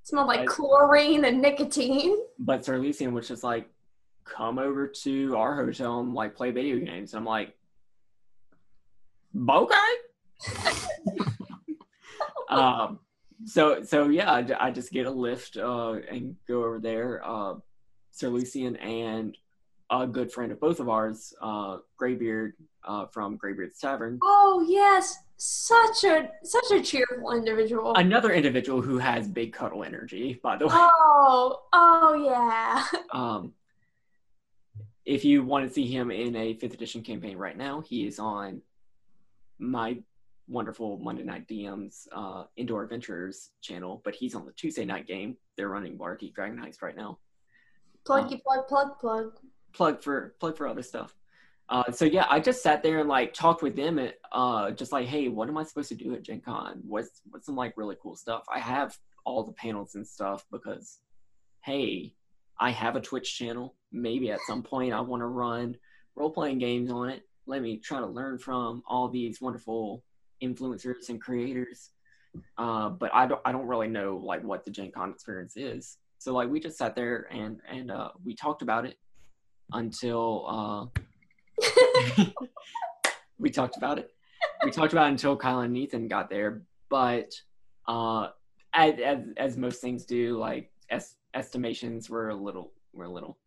smelled like I- chlorine and nicotine. but sir lucian was just like come over to our hotel and like play video games. And i'm like okay *laughs* um so so yeah I, I just get a lift uh and go over there. Uh sir lucian and a good friend of both of ours uh graybeard uh from graybeard's tavern. Oh yes, such a such a cheerful individual. another individual who has big cuddle energy by the way. Oh, oh yeah. *laughs* um if you want to see him in a fifth edition campaign right now he is on my wonderful monday night dms uh indoor adventures channel but he's on the tuesday night game they're running Barkeep dragon heist right now Pluggy plug plug plug. plug for plug for other stuff. Uh, so yeah, I just sat there and like talked with them and uh, just like, hey, what am I supposed to do at Gen Con? What's what's some like really cool stuff? I have all the panels and stuff because, hey, I have a Twitch channel. Maybe at some point I want to run role playing games on it. Let me try to learn from all these wonderful influencers and creators. Uh, but I don't I don't really know like what the Gen Con experience is. So like we just sat there and and uh, we talked about it until uh, *laughs* we talked about it. We talked about it until Kyle and Ethan got there. But uh, as, as as most things do, like es- estimations were a little were a little,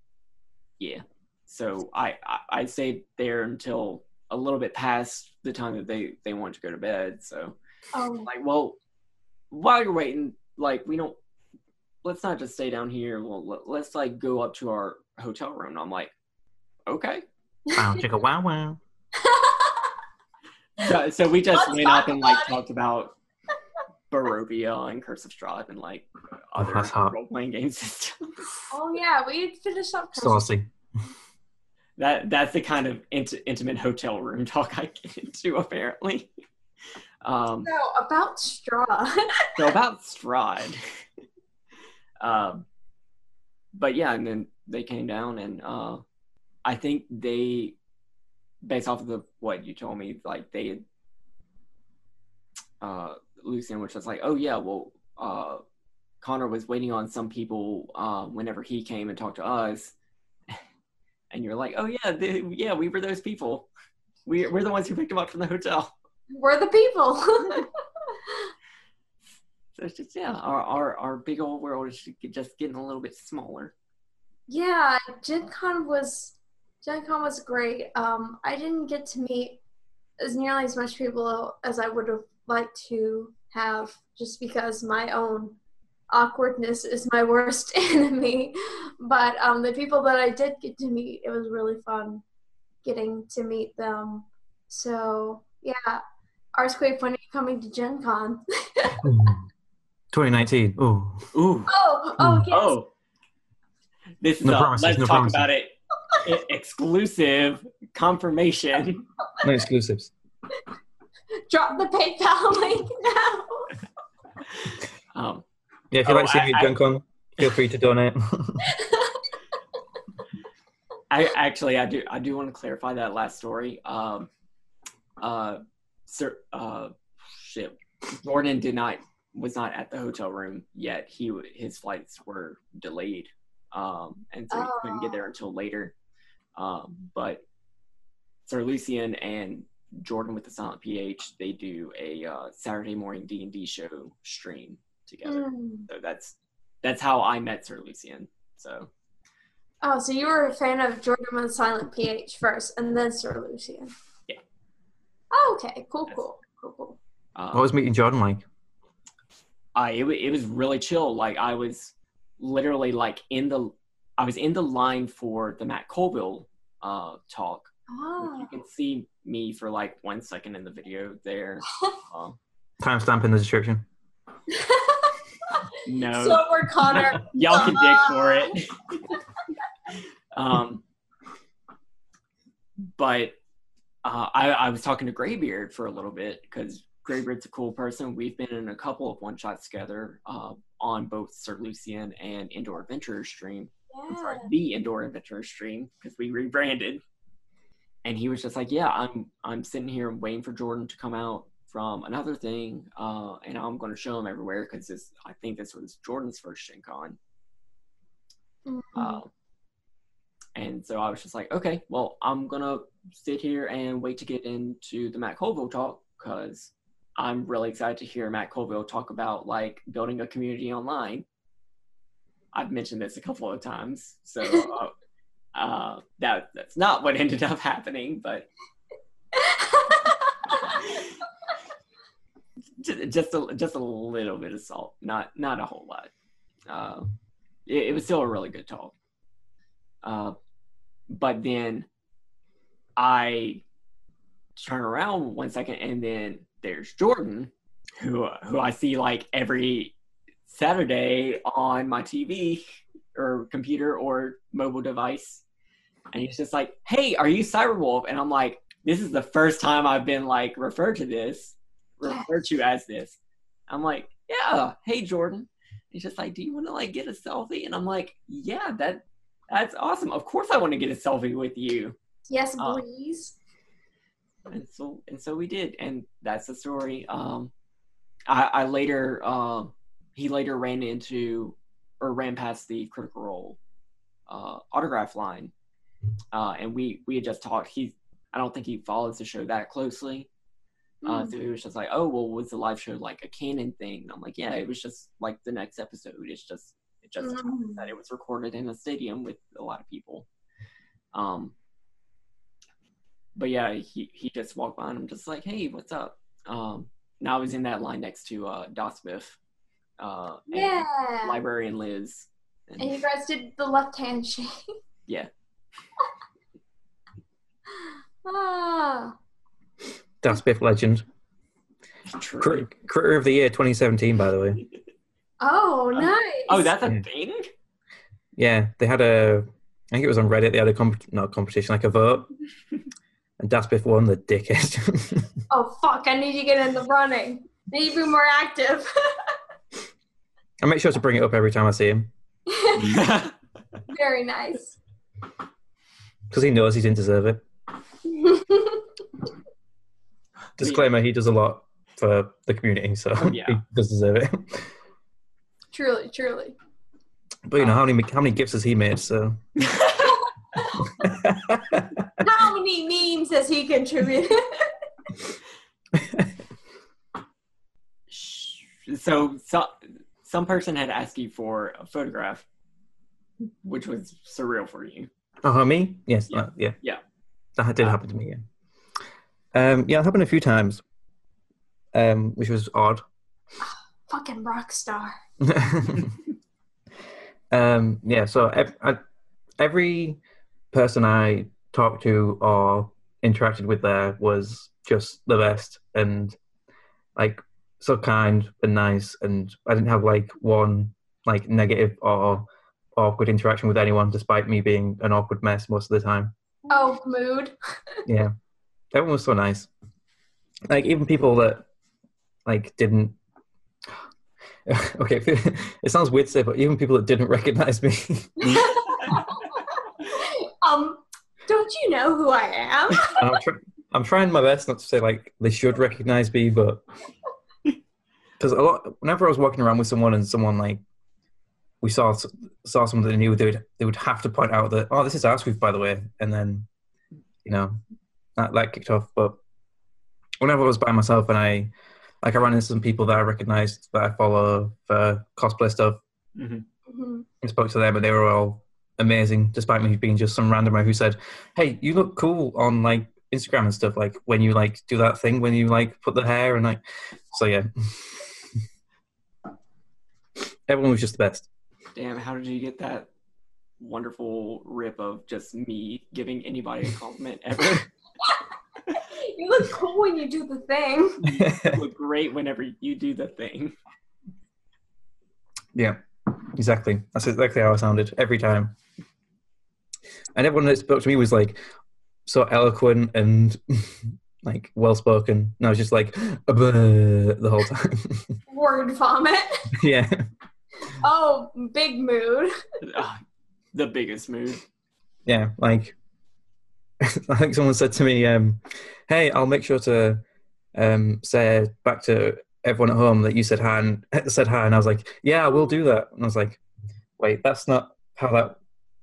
yeah. So I, I I stayed there until a little bit past the time that they they wanted to go to bed. So Oh, like, well, while you're waiting, like we don't. Let's not just stay down here. Well, let- let's like go up to our hotel room. And I'm like, okay. Wow, chicka wow wow. *laughs* So, so we just Let's went up and like it. talked about Barovia and Curse of Strahd and like other role playing games and oh yeah, we finished up. Saucy. That that's the kind of int- intimate hotel room talk I get into apparently. Um, So about Strahd. *laughs* so about Strahd. um, but yeah, and then they came down, and uh, I think they, based off of the what you told me, like they had, uh, Lucian, which was like, oh yeah, well, uh, Connor was waiting on some people uh, whenever he came and talked to us, and you're like, oh yeah, they, yeah, we were those people. We, we're the ones who picked him up from the hotel. We're the people. *laughs* So it's just yeah, our our, our big old world is just getting a little bit smaller. yeah, Gen Con was Gen Con was great. Um, I didn't get to meet as nearly as much people as I would have liked to have, just because my own awkwardness is my worst *laughs* enemy. But um, the people that I did get to meet, it was really fun getting to meet them. So yeah, ArseQueef, when are you coming to Gen Con? *laughs* 2019. Oh, Ooh, oh, oh yes. oh, this is No a- promises, let's no talk promises. about it. I- exclusive confirmation. *laughs* no exclusives. Drop the PayPal link now. Um, Yeah, if you'd Oh, like to see I- me at I- Gen feel free to donate. *laughs* I actually I do I do want to clarify that last story. Um, uh, sir, uh, shit, Jordan did not was not at the hotel room yet. He his flights were delayed, um, and so he couldn't get there until later. Um, but Sir Lucian and Jordan with the Silent PH they do a uh, Saturday morning D and D show stream together. Mm. So that's that's how I met Sir Lucian. So Oh, so you were a fan of Jordan with Silent PH first, and then Sir Lucian. Yeah. Oh, okay. Cool, Yes. cool, cool, cool. um, what was meeting Jordan like? I it, it was really chill. Like I was literally like in the I was in the line for the Matt Colville uh talk. Oh. You can see me for like one second in the video there. *laughs* Um, Timestamp in the description. *laughs* no, so we're Connor. y'all can dig for it. *laughs* um, but uh, I, I was talking to Graybeard for a little bit because Graybeard's a cool person. We've been in a couple of one shots together uh, on both Sir Lucian and Indoor Adventurers stream. I'm sorry, the Indoor Adventurers stream because we rebranded. And he was just like, "Yeah, I'm I'm sitting here waiting for Jordan to come out from another thing, uh, and I'm going to show them everywhere because I think this was Jordan's first Gen Con. Mhm. Uh, and so I was just like, okay, well, I'm gonna sit here and wait to get into the Matt Colville talk because I'm really excited to hear Matt Colville talk about like building a community online. I've mentioned this a couple of times, so *laughs* uh, uh, that that's not what *laughs* ended up happening, but just a just a little bit of salt, not not a whole lot. Uh, it, it was still a really good talk. Uh, but then I turn around one second, and then there's Jordan, who who I see like every Saturday on my TV or computer or mobile device, and he's just like, "Hey, are you Cybrwulf?" And I'm like, "This is the first time I've been like referred to this, referred to as this." I'm like, "Yeah, hey Jordan." He's just like, "Do you want to like get a selfie?" And I'm like, "Yeah, that that's awesome. Of course, I want to get a selfie with you." yes, Uh, please. and so and so we did and that's the story um i i later uh, he later ran into or ran past the critical role uh autograph line uh and we we had just talked he i don't think he follows the show that closely uh Mm. so he was just like oh well was the live show like a canon thing and i'm like yeah it was just like the next episode it's just it just Mm. that it was recorded in a stadium with a lot of people. Um, but yeah, he, he just walked by and I'm just like, hey, what's up? Um, now I was in that line next to uh, Dosbiff, uh, and Yeah. Librarian Liz. And, And you guys did the left hand shake. yeah, *laughs* ah. Das Biff legend. true. Cr- Critter of the Year 2017, by the way. Oh, Uh, nice. Oh, that's a Yeah. thing? Yeah, they had a I think it was on Reddit. They had a comp- not a competition, like a vote, and Daspif won. The dickhead. *laughs* Oh fuck! I need to get in the running. I need to be more active. I make sure to bring it up every time I see him *laughs* Very nice. *laughs* because he knows he didn't deserve it. Disclaimer: He does a lot for the community, so *laughs* Yeah. he does deserve it. truly, truly. But you know how many how many gifts has he made? So *laughs* How many memes has he contributed? *laughs* so, so some person had asked you for a photograph, which was surreal for you. oh me? Yes, Yeah. uh, yeah, Yeah. That did Uh, happen to me. Yeah, um, yeah, it happened a few times, um, which was odd. Fucking rock star. *laughs* um, yeah, so ev- I, every person I talked to or interacted with there was just the best and like so kind and nice, and I didn't have like one like negative or awkward interaction with anyone, despite me being an awkward mess most of the time. Oh, mood. *laughs* Yeah, everyone was so nice. Like even people that like didn't. *laughs* okay, *laughs* it sounds weird to say, but even people that didn't recognize me, *laughs* um, don't you know who I am? I'm, tr- I'm trying my best not to say like they should recognize me, but because a lot, whenever I was walking around with someone and someone like we saw saw someone that they knew, they would they would have to point out that oh, this is ArseQueef, by the way, and then you know that that kicked off. But whenever I was by myself and I like I ran into some people that I recognized that I follow for cosplay stuff, Mhm. Mhm. I spoke to them and they were all amazing, despite me being just some randomer who said, "Hey, you look cool on like Instagram and stuff. Like when you like do that thing when you like put the hair and like." So yeah, *laughs* everyone was just the best. Damn, how did you get that wonderful rip of just me giving anybody a compliment ever? *laughs* *laughs* You look cool when you do the thing. You look great whenever you do the thing. yeah, exactly. That's exactly how I sounded every time. And everyone that spoke to me was like so eloquent and *laughs* like well spoken. And I was just like the whole time. *laughs* Word vomit. yeah. Oh, big mood. Ah, the biggest mood. yeah, like *laughs* I think someone said to me, um, "Hey, I'll make sure to um, say back to everyone at home that you said hi." And *laughs* said hi, and I was like, "Yeah, I will do that." And I was like, "Wait, that's not how that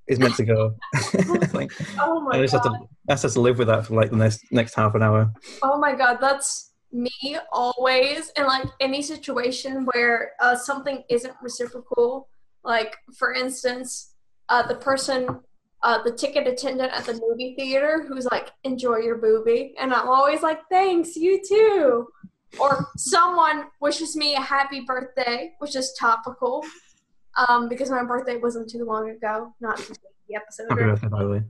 is meant to go." *laughs* like, Oh I my just have to, I just have to live with that for like the next next half an hour. Oh my god, that's me always in like any situation where uh, something isn't reciprocal. Like for instance, uh, the person, uh, the ticket attendant at the movie theater who's like, "Enjoy your movie," and I'm always like, "Thanks, you too." Or someone wishes me a happy birthday, which is topical, um, because my birthday wasn't too long ago. Not the episode. Happy birthday, by the way.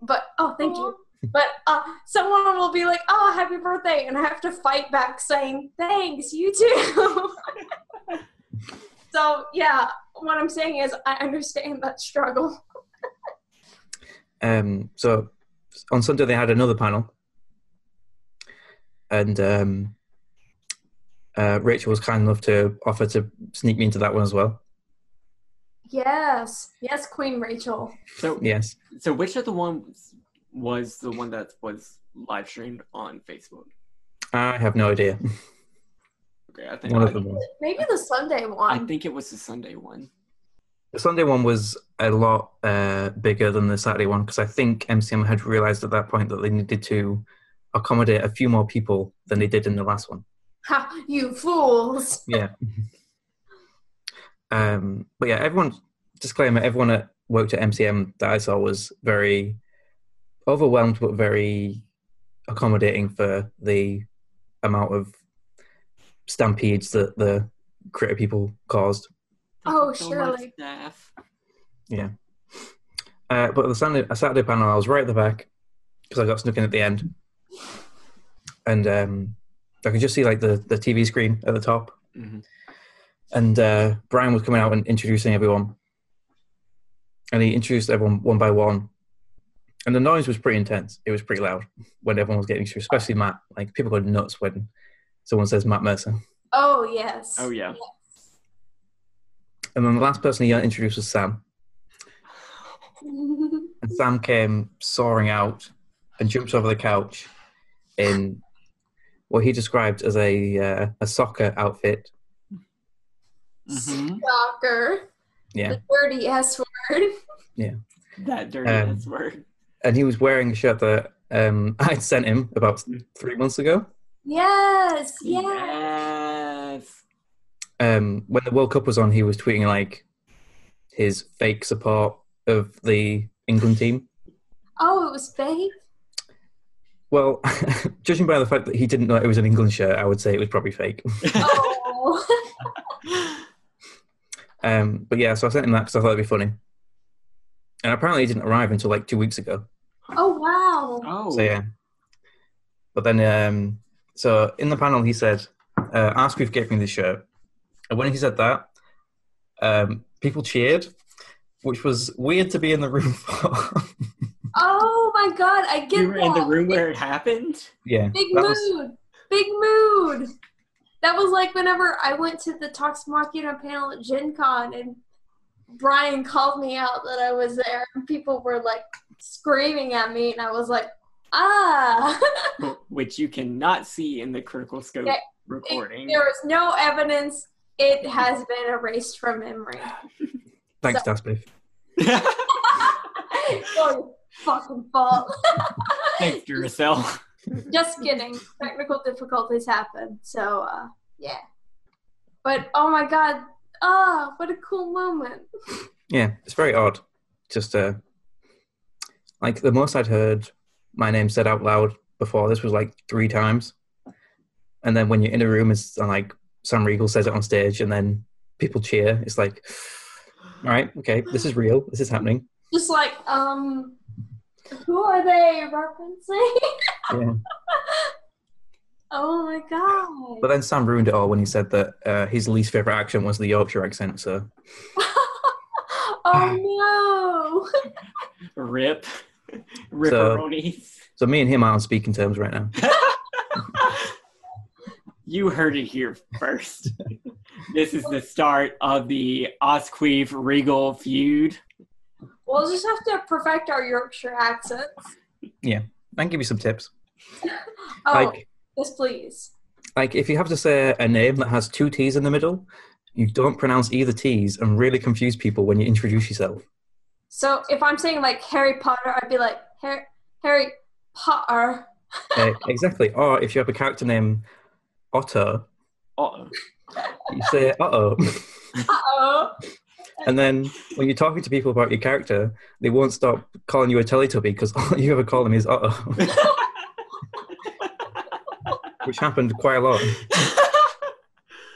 but oh thank you but uh, someone will be like oh happy birthday and i have to fight back saying thanks you too *laughs* so yeah what i'm saying is i understand that struggle Um, so on Sunday they had another panel, and um, uh, Rachel was kind enough to offer to sneak me into that one as well. yes yes queen rachel So, Yes. so which of the ones was the one that was live streamed on Facebook? I have no idea. Okay, I think One I, of them. was. maybe the sunday one. I think it was the Sunday one. The Sunday one was a lot uh, bigger than the Saturday one because I think MCM had realised at that point that they needed to accommodate a few more people than they did in the last one. ha you fools Yeah. *laughs* um, but yeah, everyone, disclaimer, everyone that worked at MCM that I saw was very overwhelmed but very accommodating for the amount of stampedes that the critter people caused. Oh, you so surely. Staff. Yeah. Uh, but the Saturday, a Saturday panel, I was right at the back because I got snuck in at the end, and um, I could just see like the, the TV screen at the top, hmm and uh, Brian was coming out and introducing everyone. and he introduced everyone one by one. And the noise was pretty intense. It was pretty loud when everyone was getting introduced, especially Matt. Like people go nuts when someone says Matt Mercer. Oh yes. Oh yeah. And then the last person he introduced was Sam. And Sam came soaring out and jumped over the couch in what he described as a uh, a soccer outfit. hmm Soccer. Yeah, The dirty S word. Yeah. That dirty Um, ass word. and he was wearing a shirt that um, *laughs* I'd sent him about three months ago. Yes. Yes. Yes. Um, when the World Cup was on, he was tweeting like his fake support of the England team. Oh, it was fake. Well, *laughs* judging by the fact that he didn't know it was an England shirt, I would say it was probably fake. Oh. *laughs* Um, but yeah, so I sent him that because I thought it'd be funny. And apparently, it didn't arrive until like two weeks ago. oh wow. oh. So yeah. But then, um, so in the panel, he said, uh, "ArseQueef gave me this shirt," and when he said that, um, people cheered, which was weird to be in the room *laughs* for. Oh my god, I get You were in the room where it happened. yeah, Big mood. was Big mood. That was like whenever I went to the Talks Machina panel at Gen Con and Brian called me out that I was there and people were like screaming at me and I was like, ah. *laughs* which you cannot see in the critical scope Yeah, recording. there was no evidence. It has been erased from memory. *laughs* thanks, Daspif. *laughs* your fucking fault. *laughs* Thanks, Duracell. *laughs* Just kidding. Technical difficulties happen. So, uh, yeah. But oh my god, ah, what a cool moment. Yeah, it's very odd. Just uh, like the most I'd heard my name said out loud before this was like three times, and then when you're in a room, it's and like Sam Riegel says it on stage, and then people cheer. It's like, all right, okay, this is real. This is happening. Just like, um, who are they referencing? Yeah. *laughs* oh my god. But then Sam ruined it all when he said that uh, his least favorite accent was the Yorkshire accent. So *laughs* oh no. *laughs* Rip. Ripperonis. so me and him are on speaking terms right now. You heard it here first. this is the start of the ArseQueef Riegel feud. We'll just have to perfect our Yorkshire accents. Yeah, can give you some tips. *laughs* Oh, Like yes, please. like if you have to say a name that has two T's in the middle, you don't pronounce either T's and really confuse people when you introduce yourself. So if I'm saying like Harry Potter, I'd be like Harry, Harry Potter. Uh, exactly. Or if you have a character named Otto, Uh-oh. you say uh-oh. Uh-oh. and then when you're talking to people about your character, they won't stop calling you a Teletubby because all you ever call them is uh-oh. *laughs* Which happened quite a lot.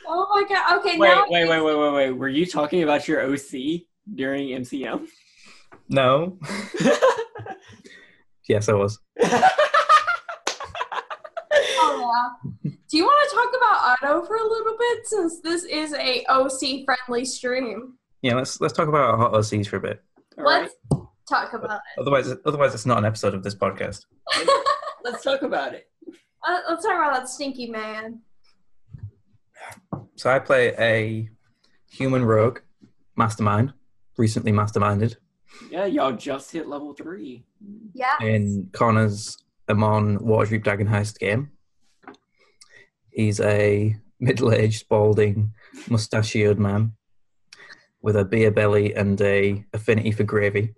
Oh my god. Okay, wait, now wait, wait, wait, wait, wait. Were you talking about your OC during MCM? No. *laughs* Yes, I was. Oh, yeah. Do you want to talk about Otto for a little bit since this is a OC friendly stream? Yeah, let's let's talk about hot OCs for a bit. All right, Let's talk about it. Otherwise, otherwise it's not an episode of this podcast. *laughs* let's talk about it. Uh, let's talk about that stinky man. So I play a human rogue mastermind, recently masterminded Yeah, y'all just hit level three. Yeah. in Connor's Emon Waterdeep Dragon Heist game. He's a middle-aged, balding, mustachioed man with a beer belly and a affinity for gravy.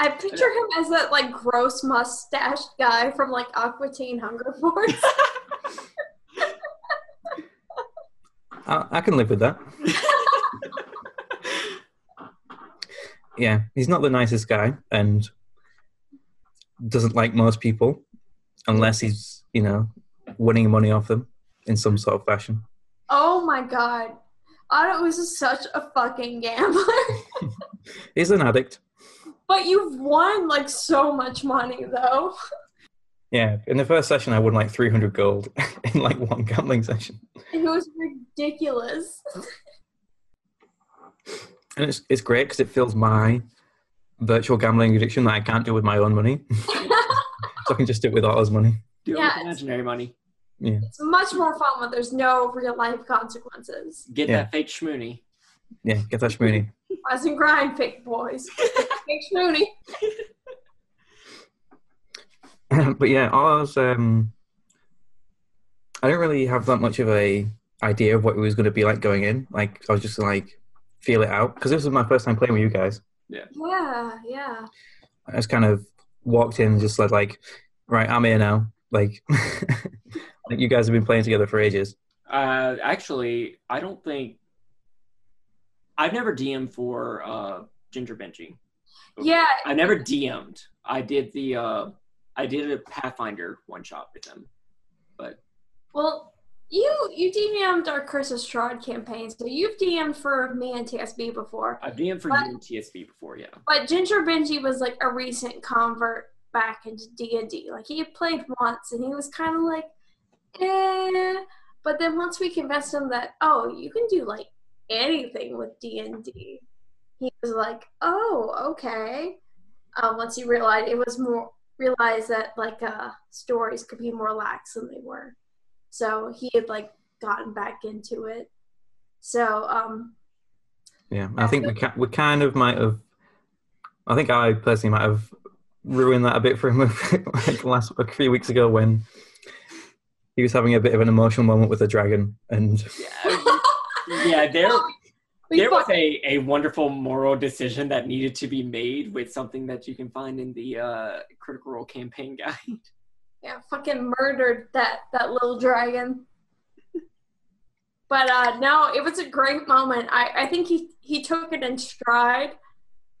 I picture him as that like gross mustached guy from like Aqua Teen Hunger Force. *laughs* I, I can live with that. Yeah, he's not the nicest guy and doesn't like most people unless he's, you know, winning money off them in some sort of fashion. oh my god. Otto is such a fucking gambler. *laughs* He's an addict. but you've won like so much money though. Yeah, in the first session, I won like 300 gold *laughs* in like one gambling session. It was ridiculous. and it's it's great because it fills my virtual gambling addiction that I can't do with my own money. *laughs* so I can just do it with Otto's money. Do it Yeah, with imaginary money. Yeah, It's much more fun when there's no real life consequences. Get Yeah. that fake schmoony. yeah, get that schmoony. Rise and grind, fake boys. *laughs* fake Schmoony. *clears throat* but yeah, I was um, I didn't really have that much of a idea of what it was going to be like going in. Like I was just like feel it out because this was my first time playing with you guys. Yeah. Yeah, yeah. I just kind of walked in and just said like, right, I'm here now. Like, *laughs* like you guys have been playing together for ages. Uh, actually, I don't think I've never DM'd for uh, Ginger Benji. Yeah, I never DM'd. I did the uh, I did a Pathfinder one shot with them, but well, you you DM'd our Curse of Strahd campaign, so you've DM'd for me and TSB before. I've DM'd for What? you and TSB before. Yeah, But Ginger Benji was like a recent convert back into D and D. Like he had played once, and he was kind of like, eh. But then once we convinced him that oh, you can do like anything with D and D, he was like, oh, okay. Uh, once he realized it was more realized that like uh, stories could be more lax than they were, so he had like gotten back into it. So um, Yeah, I think we ca- we kind of might have. I think I personally might have ruined that a bit for him *laughs* like last a few weeks ago when he was having a bit of an emotional moment with the dragon, and yeah, yeah. There, there was a, a wonderful moral decision that needed to be made with something that you can find in the uh, Critical Role campaign guide. Yeah, fucking murdered that that little dragon. but uh no, it was a great moment. I I think he he took it in stride,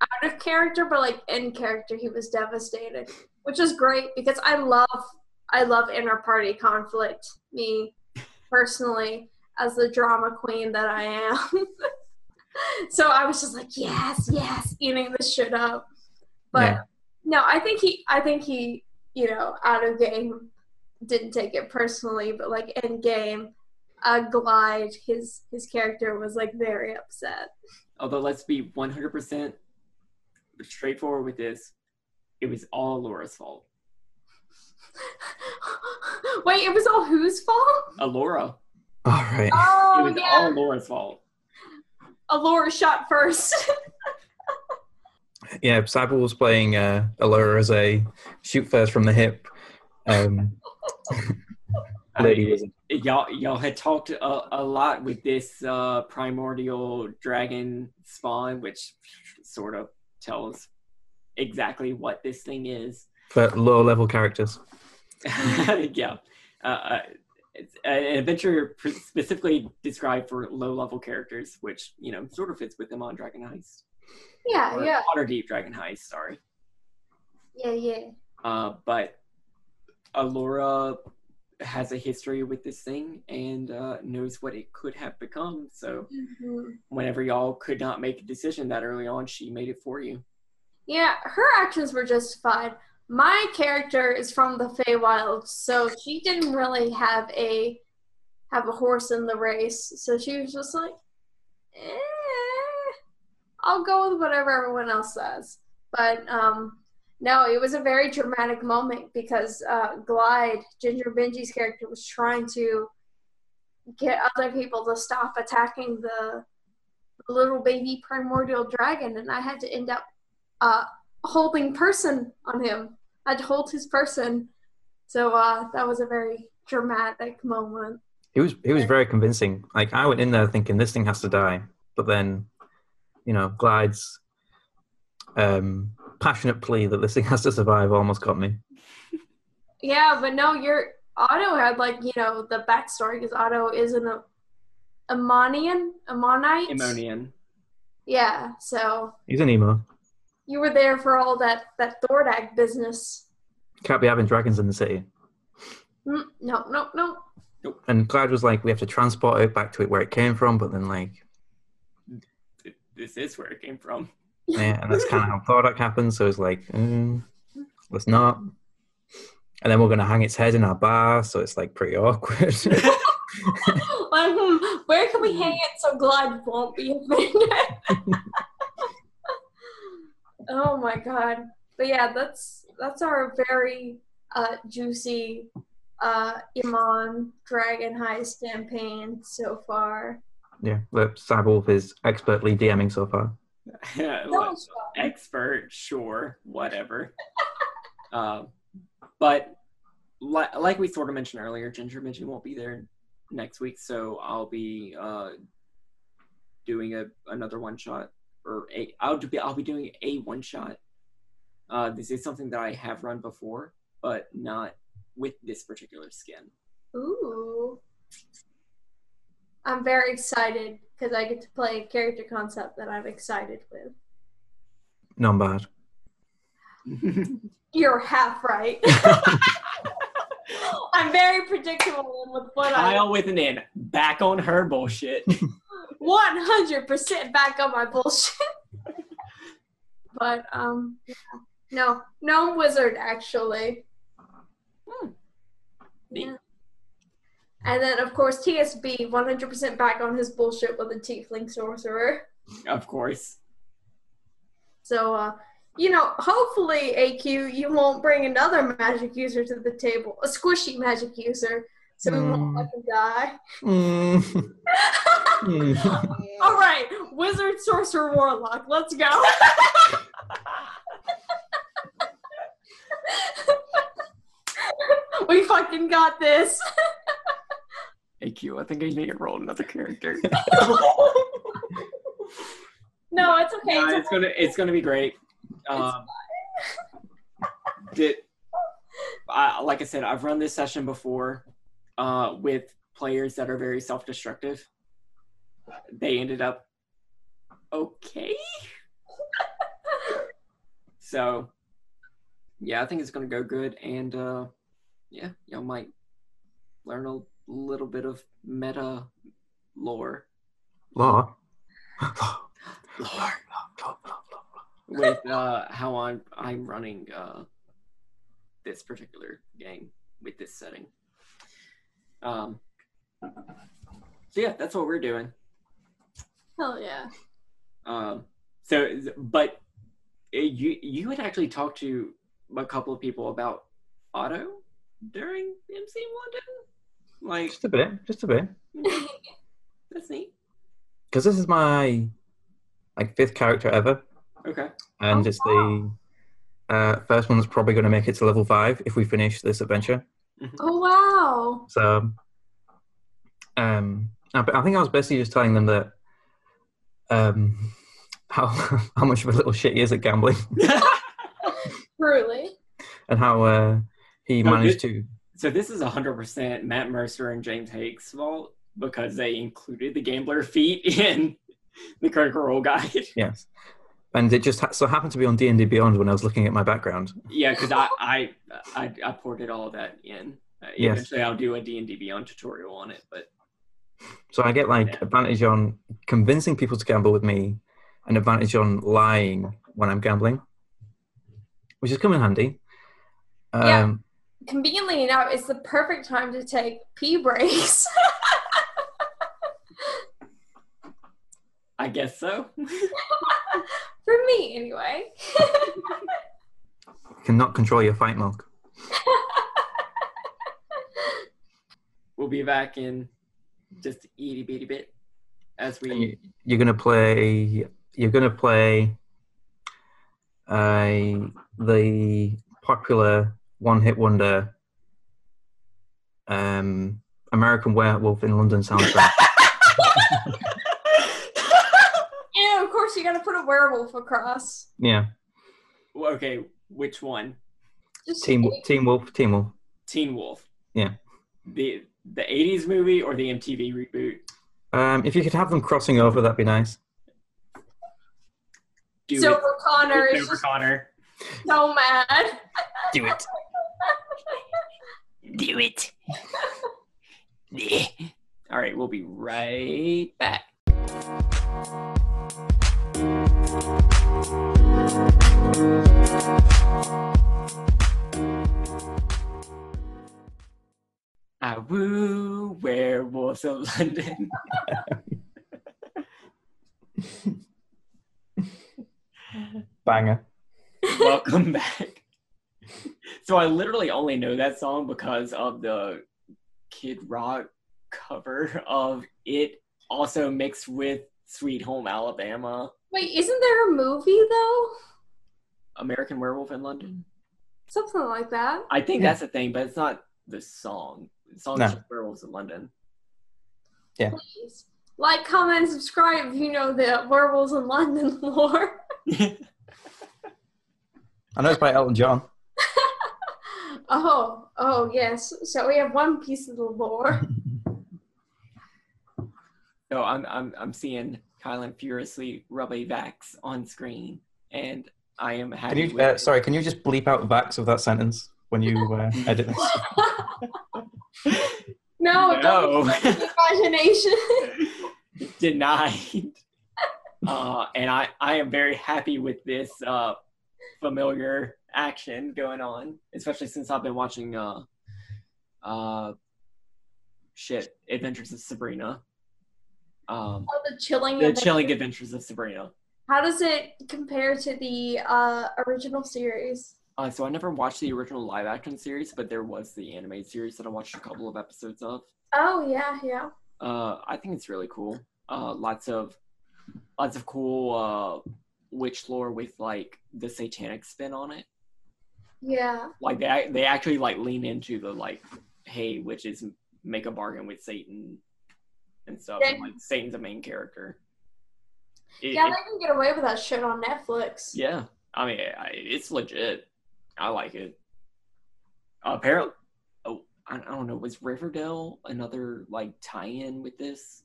out of character, but like in character, he was devastated, which is great because I love I love inner party conflict. Me personally, as the drama queen that I am. *laughs* so I was just like, yes, yes, eating this shit up. But Yeah. no, I think he I think he you know, out of game didn't take it personally, but like in game, uh Glide, his his character was like very upset. Although let's be 100% straightforward with this, it was all Laura's fault. *laughs* Wait, it was all whose fault? Alora. all right, Oh, It was yeah, all Laura's fault. Alora shot first. *laughs* yeah, Cyber was playing uh, Allura as a shoot first from the hip. Um, *laughs* lady mean, was y'all y'all had talked a, a lot with this uh, primordial dragon spawn, which sort of tells exactly what this thing is. for low level characters. *laughs* yeah, uh, uh, it's an adventure specifically described for low level characters, which you know sort of fits with them on Dragon Heist. yeah, Or yeah, Waterdeep Dragon Heist. Sorry, yeah, yeah. uh, but Alora has a history with this thing and uh, knows what it could have become. So Mhm. whenever y'all could not make a decision that early on, she made it for you. Yeah, her actions were justified. My character is from the Feywild, so she didn't really have a have a horse in the race. So she was just like, eh, I'll go with whatever everyone else says. But um, no, it was a very dramatic moment because uh, Glide, Ginger Benji's character, was trying to get other people to stop attacking the little baby primordial dragon, and I had to end up uh, holding person on him. I had to hold his person. So uh, that was a very dramatic moment. He was he was very convincing. Like I went in there thinking this thing has to die, but then, you know, Glide's um, passionate plea that this thing has to survive almost got me. Yeah, but no, your Otto had like you know the backstory because Otto is an Ammonian, Ammonite. Ammonian. Yeah, so He's an emo. You were there for all that that Thordak business. Can't be having dragons in the city. Mm, no, no, no. And Glide was like, we have to transport it back to it where it came from, but then like, This is where it came from. *laughs* yeah, and that's kind of how Thordak happened. So it's like, mm, let's not. And then we're gonna hang its head in our bar, so it's like pretty awkward. *laughs* *laughs* like, hmm, where can we hang it so Glide won't be offended? Oh my god. But yeah, that's that's our very uh, juicy uh, Emon Dragon Heist campaign so far. Yeah, the Cyberwolf is expertly DMing so far. *laughs* That What- expert, sure, whatever. *laughs* um, but li- like we sort of mentioned earlier, Ginger Midget won't be there next week, so I'll be uh, doing a another one shot, or a I'll be I'll be doing a one shot. Uh, this is something that I have run before, but not with this particular skin. Ooh. I'm very excited because I get to play a character concept that I'm excited with. Not bad. You're half right. *laughs* *laughs* I'm very predictable with what I Kyle with an N, back on her bullshit. *laughs* 100% back on my bullshit. *laughs* but um, yeah. no, no wizard actually. Hmm. Yeah. And then of course TSB 100% back on his bullshit with a tiefling sorcerer. of course. So uh, you know, hopefully AQ you won't bring another magic user to the table, a squishy magic user, so we won't Mm. fucking die. Mm. *laughs* Mm. *laughs* All right, wizard, sorcerer, warlock. Let's go. *laughs* we fucking got this. AQ, I think I need to roll another character. No, it's okay. No, It's it's gonna it's gonna be great. Um, *laughs* did I, like I said, I've run this session before uh, with players that are very self-destructive. They ended up okay. *laughs* so, yeah, I think it's gonna go good, and uh, yeah, y'all might learn a little bit of meta lore. Law. Lore. *gasps* with uh, how I'm I'm running uh, this particular game with this setting. Um, so yeah, that's what we're doing. Hell yeah. Um, so, but uh, you you had actually talked to a couple of people about Otto during MC London. Like Just a bit. Just a bit. *laughs* that's neat. Because this is my like fifth character ever, Okay. and Oh, it's the uh, first one's probably going to make it to level five if we finish this adventure. Oh wow. So, um, I I think I was basically just telling them that um, *laughs* how *laughs* how much of a little shit he is at gambling, *laughs* Truly. and how uh, he No, managed good- to. So this is 100% Matt Mercer and James Haeck's fault because they included the gambler feat in the Critical Role guide. Yes, and it just ha- so happened to be on D and D Beyond when I was looking at my background. Yeah, because I, I I I ported all that in. Uh, Yes. Eventually, I'll do a D and D Beyond tutorial on it, but So I get like Yeah. advantage on convincing people to gamble with me, and advantage on lying when I'm gambling, which is coming handy. Um, Yeah. Conveniently enough, it's the perfect time to take pee breaks. *laughs* I guess so. *laughs* *laughs* For me, anyway. Cannot control your fight milk. *laughs* we'll be back in just a itty bitty bit as we. you, you're gonna play. You're gonna play. Uh, the popular one-hit wonder. Um, American Werewolf in London soundtrack. *laughs* and of course, you gotta put a werewolf across. yeah, okay, which one? Just Team Team Wolf, Team Wolf. Teen Wolf. Yeah. The the '80s movie or the MTV reboot? Um, if you could have them crossing over, that'd be nice. Do Silver Connor it. is Silver just Connor. so mad. Do it. *laughs* Do it. *laughs* All right, we'll be right back. I woo werewolves of London. Banger. Welcome back. So I literally only know that song because of the Kid Rock cover of it, also mixed with Sweet Home Alabama, Wait, isn't there a movie though? American Werewolf in London. Something like that. I think Yeah. that's the thing, but it's not the song. The song No. is just Werewolves in London. Yeah. Please. Like, comment, and subscribe if you know the werewolves in London *laughs* lore. I know it's by Elton John. *laughs* oh, oh yes. So we have one piece of the lore. *laughs* So I'm I'm I'm seeing Kylen furiously rub a Vax on screen, and I am Can happy. you? with Uh, it. sorry, can you just bleep out the backs of that sentence when you uh, edit this? *laughs* no, No. don't use *laughs* the imagination. *laughs* denied. Uh, and I, I am very happy with this uh, familiar action going on, especially since I've been watching uh, uh, shit, Adventures of Sabrina. Um, oh, the chilling. the Adventure. Chilling Adventures of Sabrina. How does it compare to the uh, original series? Uh, so I never watched the original live action series, but there was the animated series that I watched a couple of episodes of. Oh yeah, yeah. Uh, I think it's really cool. Uh, lots of lots of cool uh, witch lore with like the satanic spin on it. Yeah. Like they they actually like lean into the like, hey, witches make a bargain with Satan and stuff. And, like Satan's a main character. It- Yeah, it- they can get away with that shit on Netflix. yeah. I mean, I, it's legit. I like it. apparently, oh, I, I don't know. Was Riverdale another like tie-in with this?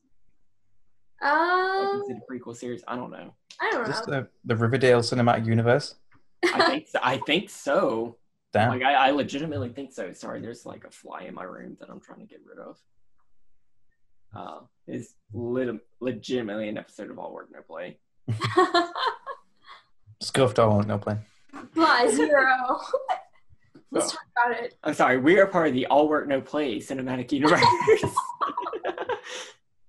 Like, Um, is it a prequel series? I don't know. I don't Just know. the, the Riverdale cinematic universe. I think so. I think so. Damn. Like I, I legitimately think so. Sorry, there's like a fly in my room that I'm trying to get rid of. Uh, it's lit- legitimately an episode of All Work No Play. *laughs* Scuffed all work no play. Fly zero. *laughs* Let's talk about it. I'm sorry, we are part of the All Work No Play cinematic universe. *laughs*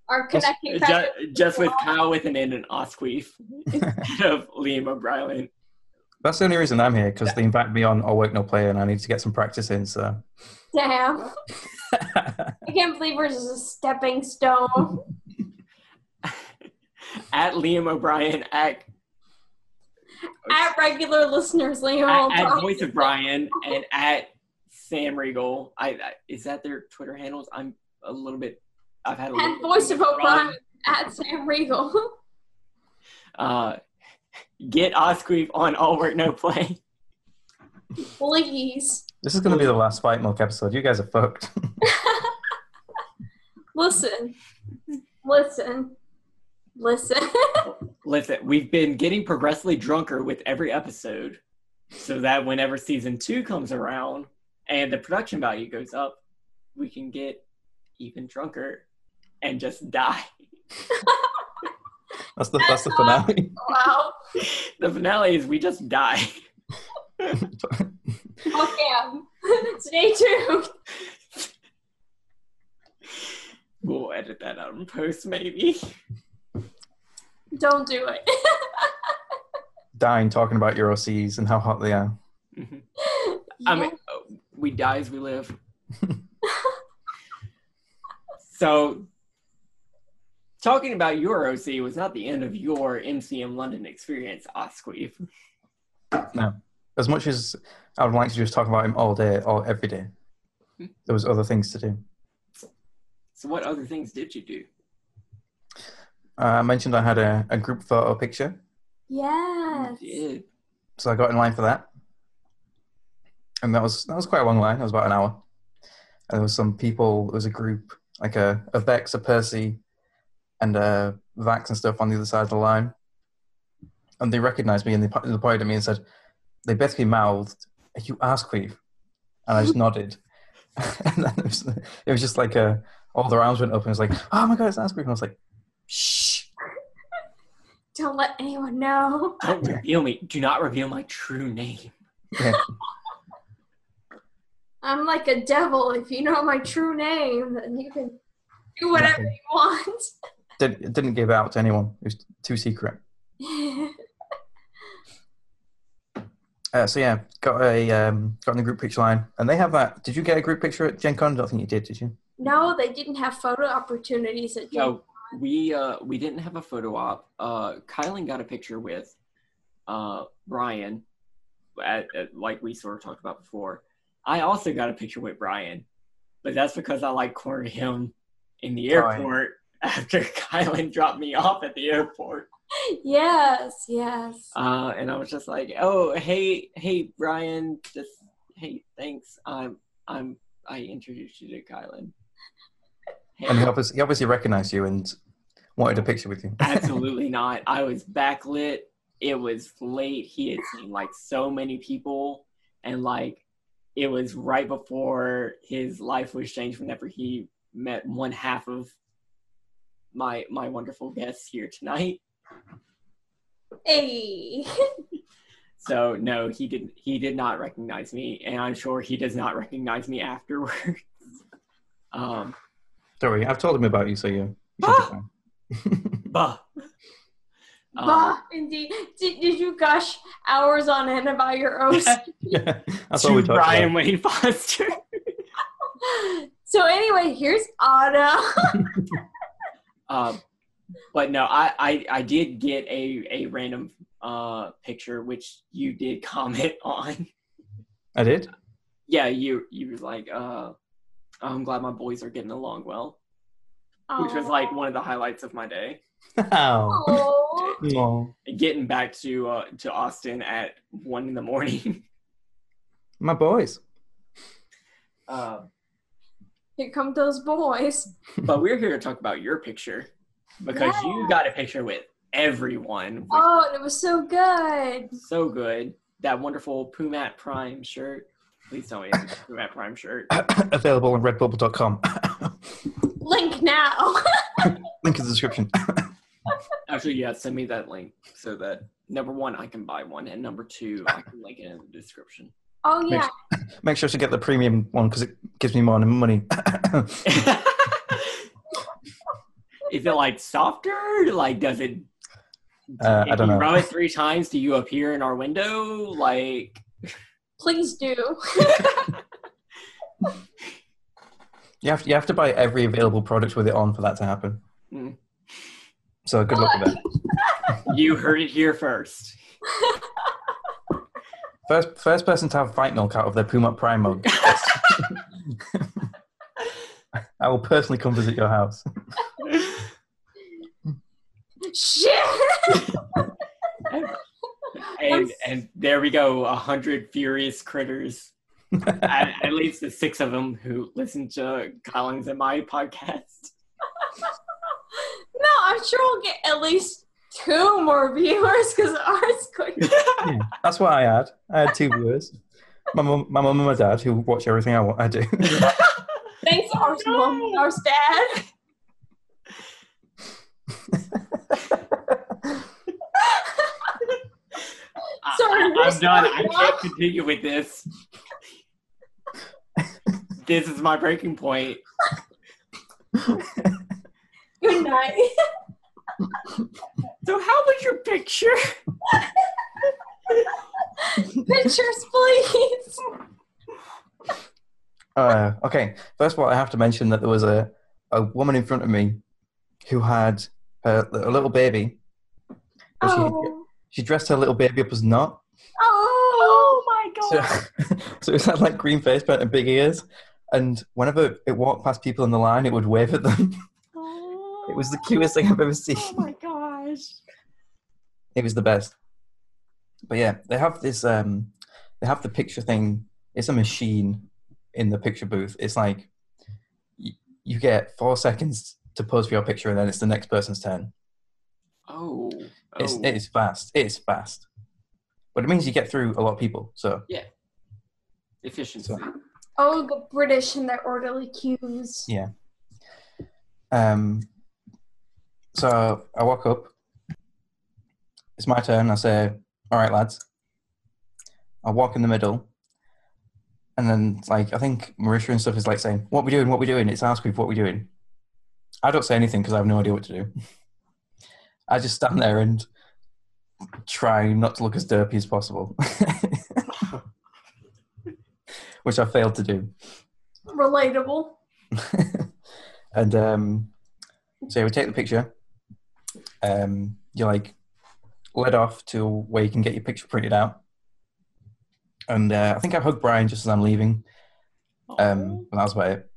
Our connecting just, just with Kyle with an N and ArseQueef instead of Liam O'Brien. That's the only reason I'm here because they invited me on All Work No Play and I need to get some practice in. So Damn. I *laughs* can't believe we're just a stepping stone. *laughs* At Liam O'Brien, at, At regular listeners, Liam. at, at O'Brien. Voice of Brian, and at Sam Riegel. I, I is that their Twitter handles? I'm a little bit. I've had a And Voice of. O'Brien at Sam Riegel. *laughs* Uh, get ArseQueef on All Work No Play. Please. This is going to be the last Fight Milk episode. You guys are fucked. *laughs* Listen. Listen. Listen. *laughs* Listen, we've been getting progressively drunker with every episode, so that whenever season two comes around and the production value goes up, we can get even drunker and just die. That's the that's the finale. *laughs* wow. The finale is we just die. Okay. *laughs* Stay tuned. We'll edit that out in post, maybe. Don't do it. Dying talking about your OCs and how hot they are. Mhm. I mean, uh, we die as we live. *laughs* so, talking about your OC was not the end of your MCM London experience, ArseQueef. No. As much as I would like to just talk about him all day or every day, there was other things to do. So, what other things did you do? Uh, I mentioned I had a, a group photo picture, yes. You so I got in line for that. And that was that was quite a long line. It was about an hour. And there was some people. There was a group like a, a Vex, a Percy, and a Vax and stuff on the other side of the line. And they recognized me and they, they pointed at me and said, they basically mouthed, "Are you ArseQueef?" And I just nodded. *laughs* and then it was, it was just like a, all their arms went up and it was like, "Oh my god, it's ArseQueef!" And I was like, "Shh." Don't let anyone know. Don't reveal me. Do not reveal my true name. Yeah. *laughs* I'm like a devil. If you know my true name, then you can do whatever you want. Did, didn't give out to anyone. It was too secret. *laughs* Uh, so yeah, got a um, got in the group picture line, and they have that. Did you get a group picture at Gen Con? I don't think you did. Did you? No, they didn't have photo opportunities at Gen No, we uh we didn't have a photo op. Uh, Kylen got a picture with uh Brian, at, at, like we sort of talked about before. I also got a picture with Brian, but that's because I like cornered him in the Brian. airport *laughs* after Kylen dropped me off at the airport. *laughs* Yes, yes. Uh, and I was just like, "Oh, hey, hey, Brian, just hey, thanks. I'm, I'm, I introduced you to Kylen." Hey, And he obviously, he obviously recognized you and wanted a picture with you. absolutely *laughs* not. I was backlit. It was late. He had seen like so many people, and like it was right before his life was changed. Whenever he met one half of my my wonderful guests here tonight. Hey. *laughs* So no, he did he did not recognize me, and I'm sure he does not recognize me afterwards. *laughs* um, Don't worry, I've told him about you, so you. you should be *gasps* fine. bah. *laughs* Um, Bah, indeed. Did, did you gush hours on end about your roast? yeah, that's all we to talked Brian about. Wayne Foster. so anyway, here's Anna. um, but no, I, I I did get a a random uh picture which you did *laughs* comment on. I did. Yeah, you you was like, uh, I'm glad my boys are getting along well, which was like one of the highlights of my day. *laughs* Oh. No. Getting back to uh to Austin at one in the morning. *laughs* My boys. uh, Here come those boys. but we're here to talk about your picture because you got a picture with everyone. Which Oh, it was so good. so good. That wonderful Pumat Prime shirt. Please tell me it's a Pumat Prime shirt. *coughs* Available on redbubble.com. *laughs* Link now. *laughs* Link in the description. *laughs* Actually, yeah, send me that link so that number one, I can buy one, and number two, I can link it in the description. Oh yeah. Make sure to get the premium one because it gives me more money. Is it like softer? Like, does it? Uh, I don't you know. rub it three times, do you appear in our window? Like, Please do. *laughs* you have you have to buy every available product with it on for that to happen. Mm. So good luck with that. *laughs* you heard it here first. *laughs* First first person to have fight milk out of their Pumat Prime mug. I will personally come visit your house. Shit. and and there we go, a hundred furious critters. at, at least the six of them who listen to Collins and my podcast. No, I'm sure we'll get at least two more viewers because ours could. *laughs* Yeah, that's what I had. I had two viewers. My mum, my mum and my dad who watch everything I, wa- I do. Thanks, our mom, our dad. I- *laughs* Sorry, I, we're am done. I sorry, can't continue with this. this is my breaking point. Good night. So, how was your picture? Pictures, please. Uh, okay, first of all, I have to mention that there was a, a woman in front of me who had her, a little baby. But she, Oh. she dressed her little baby up as Nott. Oh. my So, *laughs* so it had like green face paint and big ears. And whenever it walked past people in the line, it would wave at them. It was the cutest thing I've ever seen. Oh my gosh. It was the best. But yeah, they have this. Um, they have the picture thing. It's a machine in the picture booth. It's like you get four seconds to pose for your picture, and then it's the next person's turn. Oh. It's oh. it is fast. It is fast, but it means you get through a lot of people. So yeah, efficiency. Oh, the British and their orderly queues. Yeah. Um. So I walk up. It's my turn. I say, "All right, lads." I walk in the middle, and then like I think Marisha and stuff is like saying, "What we doing? What we doing?" It's our group. What we doing? I don't say anything because I have no idea what to do. *laughs* I just stand there and try not to look as derpy as possible, *laughs* which I failed to do. Relatable. *laughs* and um, so yeah, we take the picture. Um, you're like led off to where you can get your picture printed out. And uh, I think I hugged Brian just as I'm leaving. Um, and that was about it.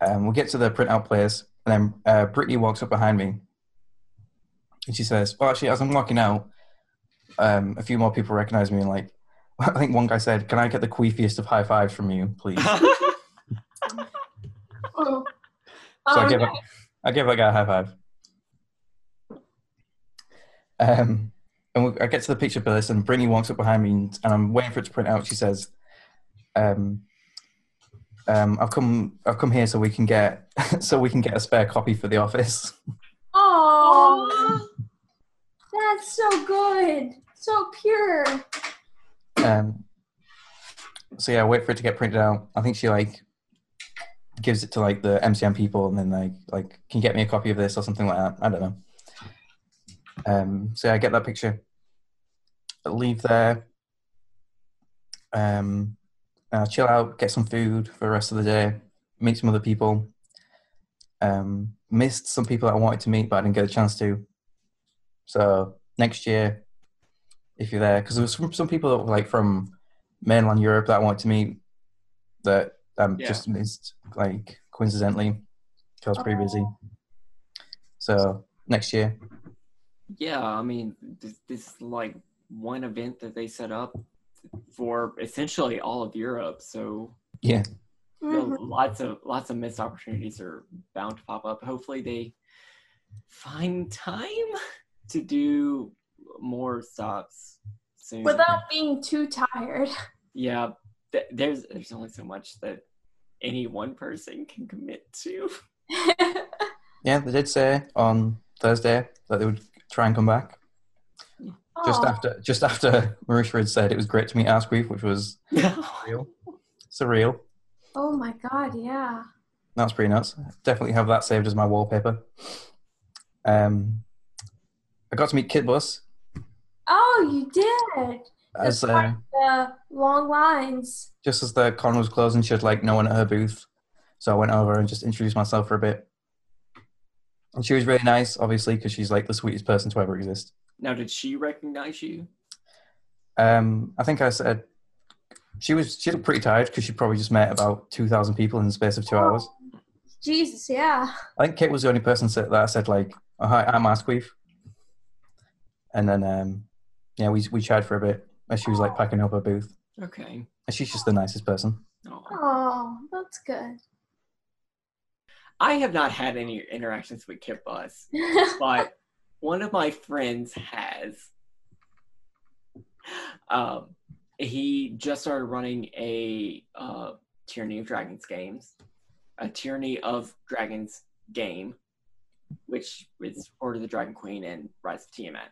Um, we get to the printout place, and then uh, Brittany walks up behind me, and she says, "Well, actually, as I'm walking out, um, a few more people recognize me, and like, *laughs* I think one guy said, "Can I get the queefiest of high fives from you, please?" Oh. *laughs* So I gave that, I gave that guy a high five. Um, and I get to the picture list, and Brittany walks up behind me, and, and I'm waiting for it to print out. She says, um, um, "I've come, I've come here so we can get, *laughs* so we can get a spare copy for the office." Aw. That's so good. So pure. Um, so yeah, I wait for it to get printed out. I think she like gives it to like the MCM people, and then like like can you get me a copy of this or something like that. I don't know. Um, so yeah, I get that picture. I leave there. Um, uh, chill out, get some food for the rest of the day, meet some other people. Um, missed some people that I wanted to meet, but I didn't get a chance to. So next year, if you're there, because there was some, some people that were like from mainland Europe that I wanted to meet that um, Yeah. just missed, like coincidentally, because I was pretty busy. So next year, Yeah, I mean, this, this like one event that they set up for essentially all of Europe. So yeah, you know, Mhm. lots of lots of missed opportunities are bound to pop up. Hopefully, they find time to do more stops soon. Without being too tired. yeah, th- there's there's only so much that any one person can commit to. *laughs* yeah, they did say on Thursday that they would try and come back. Just after, just after *laughs* Marisha had said it was great to meet Asquith, which was *laughs* real, surreal. Oh my god, yeah. That's pretty nuts. Definitely have that saved as my wallpaper. Um, I got to meet Kit Buss Oh, you did. as uh, The long lines. just as the con was closing. She had like no one at her booth, so I went over and just introduced myself for a bit. And she was really nice, obviously, because she's like the sweetest person to ever exist. now, did she recognize you? Um, I think I said she was she looked pretty tired because she probably just met about two thousand people in the space of two hours. Jesus, yeah. I think Kate was the only person that that said like, oh, "Hi, I'm Asquith," and then um, yeah, we we chatted for a bit as she was like packing up her booth. Okay. And she's just the nicest person. Oh. Oh, that's good. I have not had any interactions with Kit Buss, but *laughs* one of my friends has. Um, he just started running a uh, Tyranny of Dragons games, a Tyranny of Dragons game, which is Hoard of the Dragon Queen and Rise of Tiamat.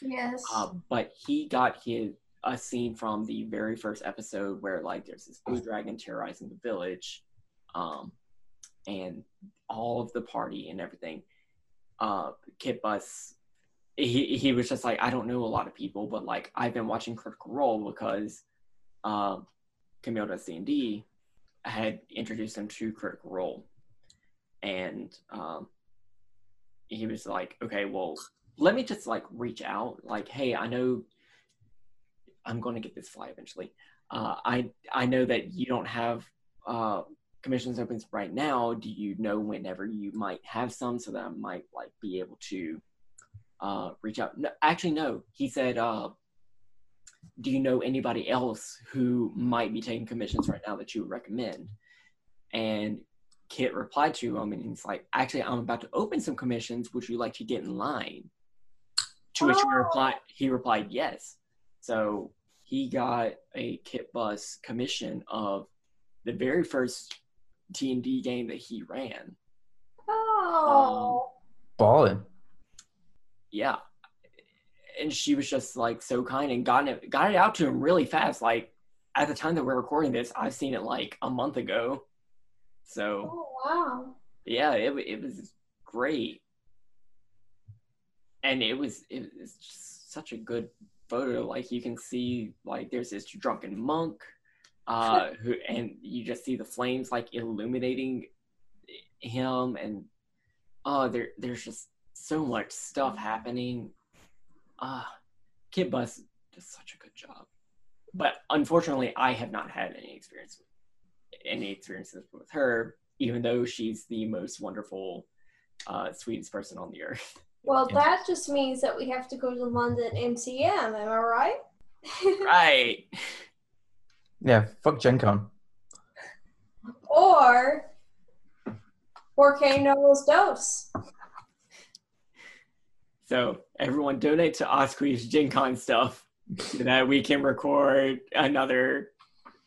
yes. Uh, but he got his a scene from the very first episode where like there's this blue dragon terrorizing the village, um, and all of the party and everything. Uh, Kit Buss, he he was just like I don't know a lot of people, but like I've been watching Critical Role because, um, Camille does D and D had introduced him to Critical Role, and um, he was like, okay, well, let me just like reach out like hey i know i'm going to get this fly eventually uh, i i know that you don't have uh, commissions open right now do you know whenever you might have some so that i might like be able to uh, reach out? No, actually no. He said uh, do you know anybody else who might be taking commissions right now that you would recommend? And kit replied to him and he's like actually i'm about to open some commissions. Would you like to get in line? To which he Oh. replied, he replied yes. So he got a kit buss commission of the very first D and D game that he ran. oh. Um, Balling. Yeah, and she was just like so kind and got it got it out to him really fast. Like at the time that we're recording this, I've seen it like a month ago. So oh wow. yeah, it it was great. and it was it was just such a good photo. Like you can see like there's this drunken monk, uh, who and you just see the flames like illuminating him, and oh, there there's just so much stuff happening. Uh Kit Buss does such a good job. But unfortunately, I have not had any experience with any experiences with her, even though she's the most wonderful, uh, sweetest person on the earth. *laughs* Well, Yeah. that just means that we have to go to London MCM. Am I right? *laughs* Right. *laughs* Yeah, fuck Gen Con. or Volcano's Dose. So everyone donate to ArseQueef's Gen Con stuff so that we can record another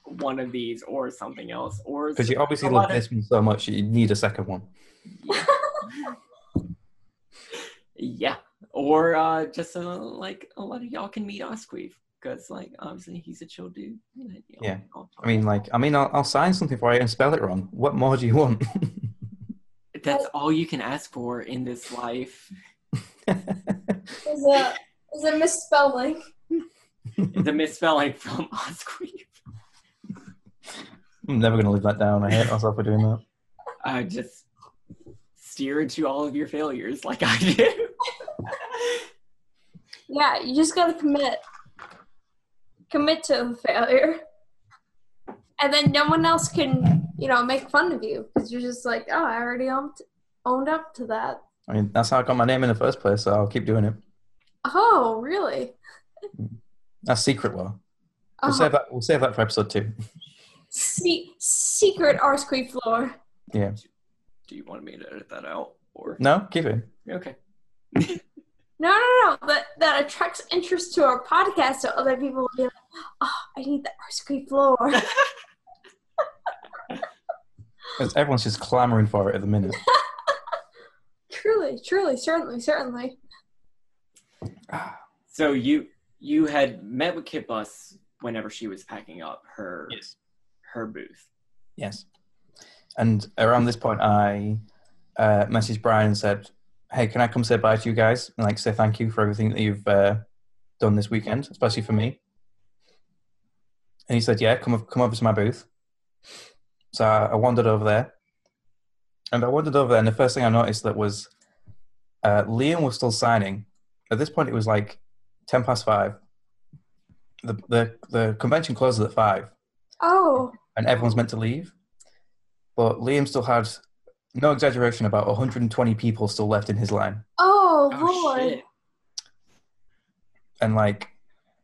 one of these or something else. Or Because you obviously love this one so much, you need a second one. *laughs* Yeah. Or uh, just uh, like a lot of y'all can meet Osqueef because like obviously he's a chill dude. y'all Yeah. can all talk I mean, like, I mean, I'll, I'll sign something for you and spell it wrong. What more do you want? *laughs* That's all you can ask for in this life. *laughs* Is a is a misspelling. the misspelling from *laughs* ArseQueef. I'm never gonna live that down. I hate myself for doing that. I just steer into all of your failures like I do. Yeah, you just gotta commit. Commit to the failure. And then no one else can, you know, make fun of you because you're just like, oh, I already owned, owned up to that. I mean, that's how I got my name in the first place, so I'll keep doing it. Oh, really? That's secret law. We'll uh-huh. save that. We'll save that for episode two. se- secret ArseQueef lore. Yeah. Do you want me to edit that out? Or No, keep it. okay. *laughs* No, no, no. That that attracts interest to our podcast, so other people will be like, "Oh, I need the ArseQueef lore." *laughs* Because everyone's just clamoring for it at the minute. *laughs* truly, truly, certainly, certainly. So you you had met with Kit Buss whenever she was packing up her Yes. her booth. Yes. And around this point, I uh, messaged Brian and said, "Hey, can I come say bye to you guys and like say thank you for everything that you've uh, done this weekend, especially for me?" And he said, "Yeah, come come over to my booth." So I, I wandered over there, and I wandered over there, and the first thing I noticed that was uh, Liam was still signing. At this point, it was like ten past five. The the the convention closes at five. Oh. and everyone's meant to leave. But Liam still had, no exaggeration, about 120 people still left in his line. oh, Oh Lord. shit. And like,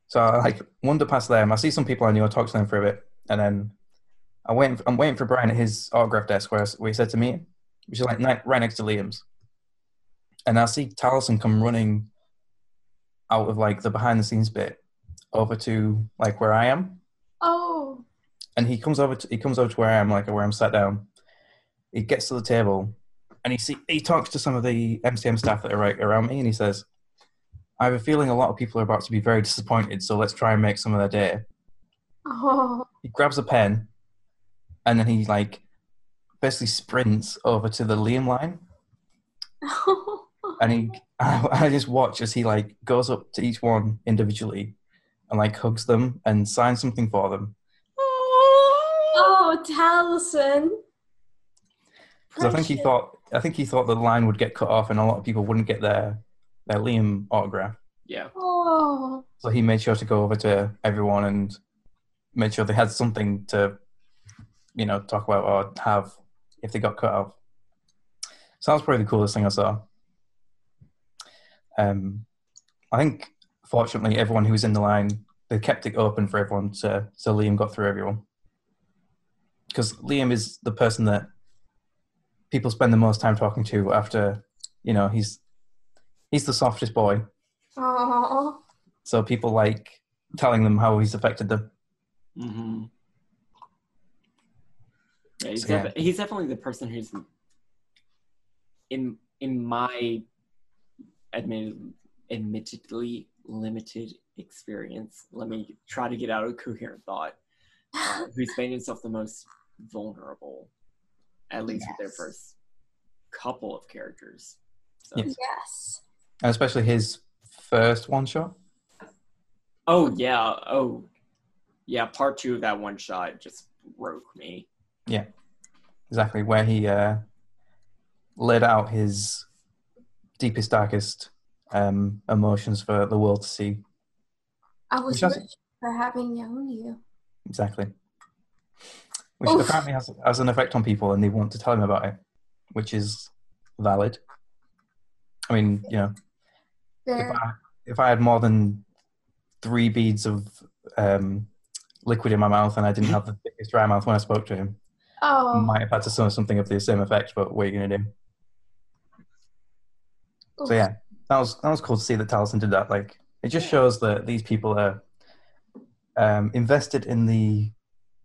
so I like wander past them. I see some people I knew. I talk to them for a bit, and then I went. I'm waiting for Brian at his autograph desk where, I- where he said to me, which is like ni- right next to Liam's. And I see Taliesin come running out of like the behind the scenes bit over to like where I am. Oh, and he comes over to he comes over to where I am, like where I'm sat down. He gets to the table, and he see he talks to some of the MCM staff that are right around me, and he says, "I have a feeling a lot of people are about to be very disappointed, so let's try and make some of their day." oh, He grabs a pen, and then he like basically sprints over to the Liam line, and he *laughs* I just watch as he like goes up to each one individually, and like hugs them and signs something for them. oh, Taliesin. Because I think he thought I think he thought the line would get cut off and a lot of people wouldn't get their their Liam autograph. Yeah. Oh, So he made sure to go over to everyone and made sure they had something to, you know, talk about or have if they got cut off. So that was probably the coolest thing I saw. Um, I think fortunately everyone who was in the line they kept it open for everyone to so Liam got through everyone. Because Liam is the person that people spend the most time talking to after, you know, he's he's the softest boy. oh, So people like telling them how he's affected them. Mm-hmm. Yeah, he's, So, yeah. he's definitely the person who's in in my admitted, admittedly limited experience. Let me try to get out a coherent thought. Uh, who's made himself the most vulnerable, at least with their first couple of characters. So, Yes. yes. especially his first one shot. Oh yeah. Oh yeah. Part two of that one shot just broke me. Yeah. Exactly where he uh, laid out his deepest, darkest um, emotions for the world to see. I was rich for having known you. Exactly. Which Oof. apparently has, has an effect on people and they want to tell him about it, which is valid. I mean, you know, if I, if I had more than three beads of um, liquid in my mouth and I didn't have the biggest dry mouth when I spoke to him, I Oh. might have had to say something of the same effect, but what are you going to do? oof. So yeah, that was that was cool to see that Taliesin did that. Like, it just shows that these people are um, invested in the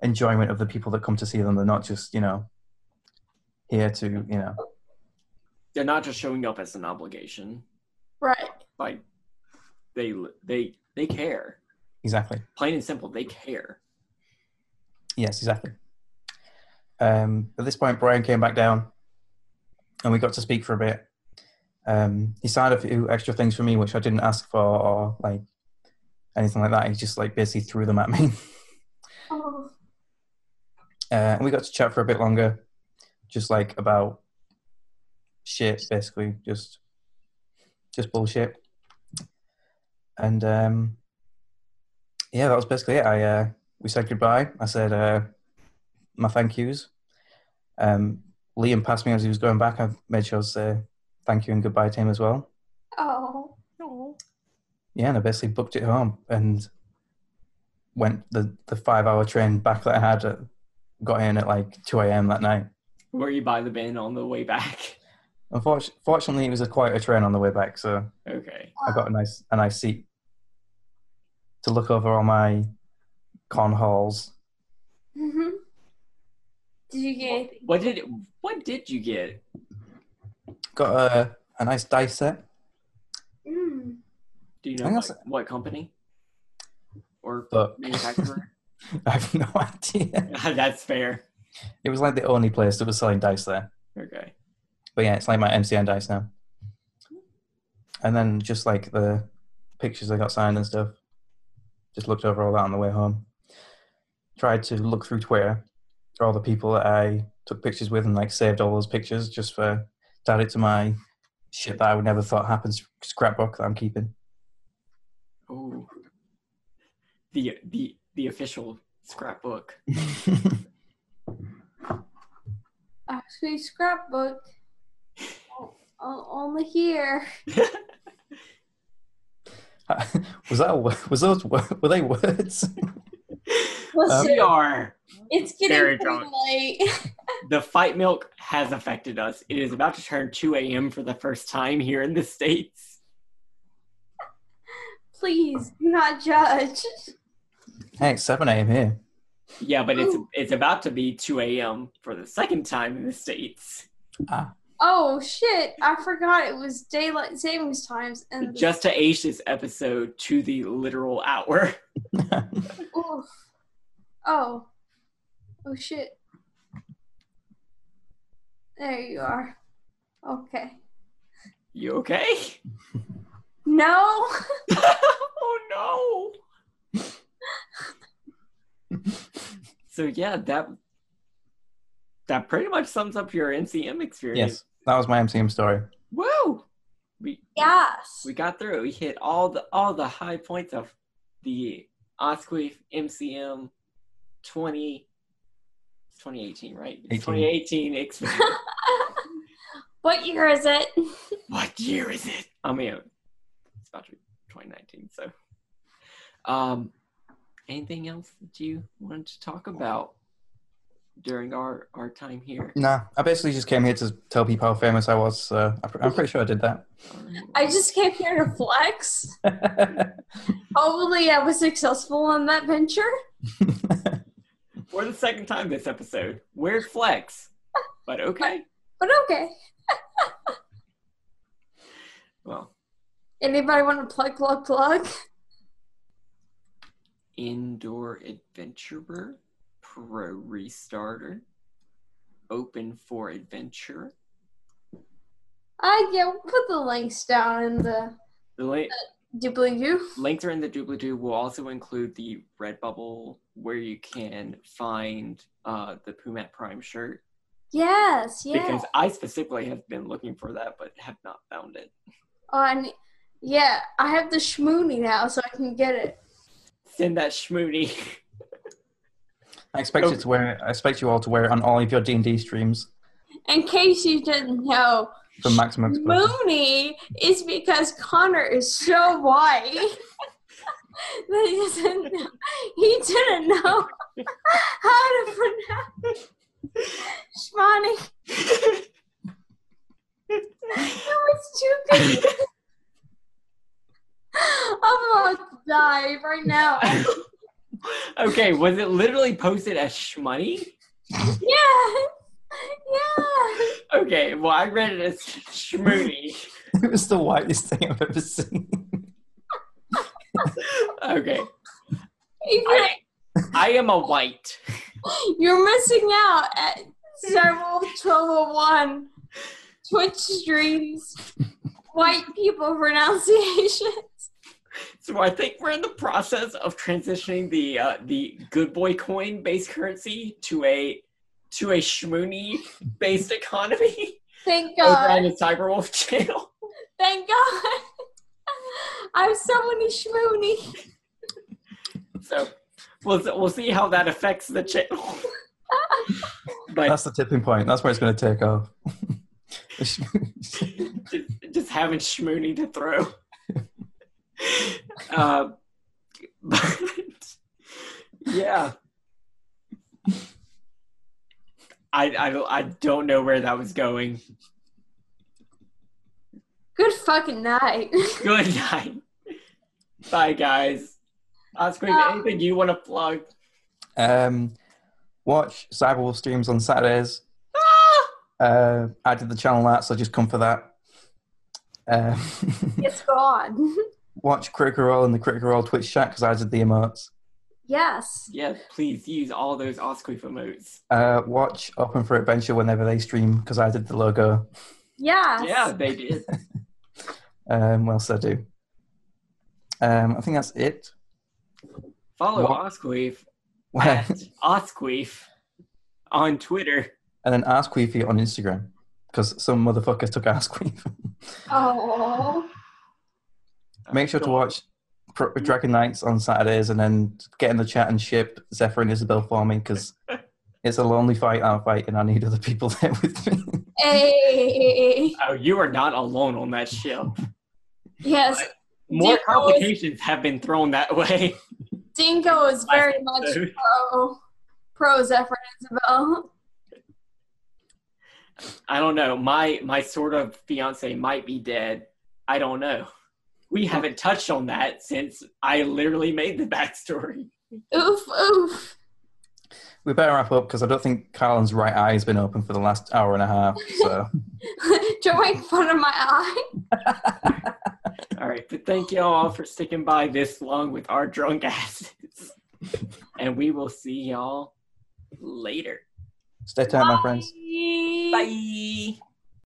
enjoyment of the people that come to see them. They're not just you know here to you know They're not just showing up as an obligation. Right. Like they they they care. exactly. Plain and simple, they care. Yes, exactly. Um, at this point, Brian came back down, and we got to speak for a bit. Um, he signed a few extra things for me, which I didn't ask for, or like anything like that. He just like basically threw them at me. *laughs* Uh, and we got to chat for a bit longer, just like about shit, basically, just just bullshit. And um, yeah, that was basically it. I uh, we said goodbye. I said uh, my thank yous. Um, Liam passed me as he was going back. I made sure to say thank you and goodbye to him as well. Oh. Yeah, and I basically booked it home and went the the five hour train back that I had. At, got in at like two a.m. that night. Were you by the bin on the way back? Unfortunately, fortunately, it was a quieter train on the way back, so Okay. I got a nice a nice seat to look over all my con halls. hmm Did you get anything? What did what did you get? Got a a nice dice set. Mm. Do you know like, what company or But manufacturer? *laughs* I have no idea. *laughs* That's fair. It was like the only place that was selling dice there. Okay. But yeah, it's like my MCM dice now. And then just like the pictures I got signed and stuff. Just looked over all that on the way home. Tried to look through Twitter for all the people that I took pictures with and like saved all those pictures just for to add it to my shit that I would never thought happened scrapbook that I'm keeping. Oh. The the the official scrapbook. *laughs* Actually, scrapbook. *laughs* O- only here. *laughs* was that was those were they words? Listen, we are. it's getting very drunk. late. The fight milk has affected us. It is about to turn 2 a.m. for the first time here in the States. Please do not judge. Hey, it's seven a.m. here. Yeah, but it's Ooh. it's about to be 2 a.m. for the second time in the States. Ah. Oh shit! I forgot it was daylight savings times and the- Just to age this episode to the literal hour. *laughs* Oof. Oh. Oh shit. There you are. Okay. You okay? No. *laughs* oh no. *laughs* so yeah, that that pretty much sums up your MCM experience. yes, that was my MCM story. Woo! We yes. we got through. it. We hit all the all the high points of the Osquith MCM 20 2018, right? 18. 2018 experience. *laughs* what year is it? *laughs* what year is it? I mean, it's about to be 2019. So, um, anything else that you wanted to talk about during our our time here? Nah, I basically just came here to tell people how famous I was. So I'm pretty sure I did that. I just came here to flex. *laughs* Hopefully, I was successful on that venture. *laughs* For the second time this episode, weird flex, but okay. But okay. *laughs* Well, Anybody want to plug, plug, plug? Indoor adventurer, pro restarter, open for adventure. I yeah, we'll put the links down in the The link, doobly doo. links are in the doobly doo. We'll also include the Redbubble where you can find uh, the Pumat Prime shirt Yes, yeah. because I specifically have been looking for that but have not found it. Oh, and yeah, I have the schmoony now, so I can get it. Send that schmoony. I expect you to wear. I expect you all to wear it on all of your D and D streams In case you didn't know, for maximum exposure. Mooney is because Connor is so white *laughs* that he doesn't know, he didn't know *laughs* how to pronounce Shmani. *laughs* It was too good. I'm about to die right now. *laughs* okay, was it literally posted as schmoney? Yeah. Yeah. Okay, well I read it as schmoony. *laughs* it was the whitest thing I've ever seen. *laughs* Okay, If I, I am a white. you're, you're missing out at Cybrwulf1201 Twitch streams, white people pronunciations. So I think we're in the process of transitioning the uh, the good boy coin based currency to a to a schmoony based *laughs* economy Thank God. over on God. the Cybrwulf channel. *laughs* Thank God. *laughs* I have so many schmoony. So we'll we'll see how that affects the channel. but That's the tipping point. That's where it's going to take off. just, just having schmoony to throw. Uh, but yeah, I, I I don't know where that was going. Good fucking night. *laughs* Good night. Bye, guys. Oscar, Um, anything you want to plug? um, watch Cybrwulf streams on Saturdays. Uh, I did the channel art, so just come for that. Um, *laughs* it's gone. *laughs* watch Critical Role in the Critical Role Twitch chat because I did the emotes. Yes. Yeah, please use all those ArseQueef emotes. Uh, watch Open for Adventure whenever they stream because I did the logo. Yes. Yeah, they did. *laughs* *laughs* Um, what else did I do? Um, I think that's it. Follow What? ArseQueef *laughs* at ArseQueef on Twitter. and then Ask Queefy on Instagram because some motherfucker took ArseQueef. Oh. Make sure to watch Dragon Knights on Saturdays and then get in the chat and ship Zephyr and Isabel for me because *laughs* it's a lonely fight I'm fighting. I need other people *laughs* there with me. Hey. Oh, you are not alone on that ship. Yes. More Dingo is- complications have been thrown that way. Dingo is very much episode. pro pro Zephyr and Isabel. I don't know. My my sort of fiance might be dead. I don't know. We haven't touched on that since I literally made the backstory. Oof oof. we better wrap up because I don't think Carlin's right eye has been open for the last hour and a half. So Don't make fun of my eye. *laughs* All right, but thank you all for sticking by this long with our drunk asses. *laughs* and we will see y'all later. stay tight, my friends. Bye.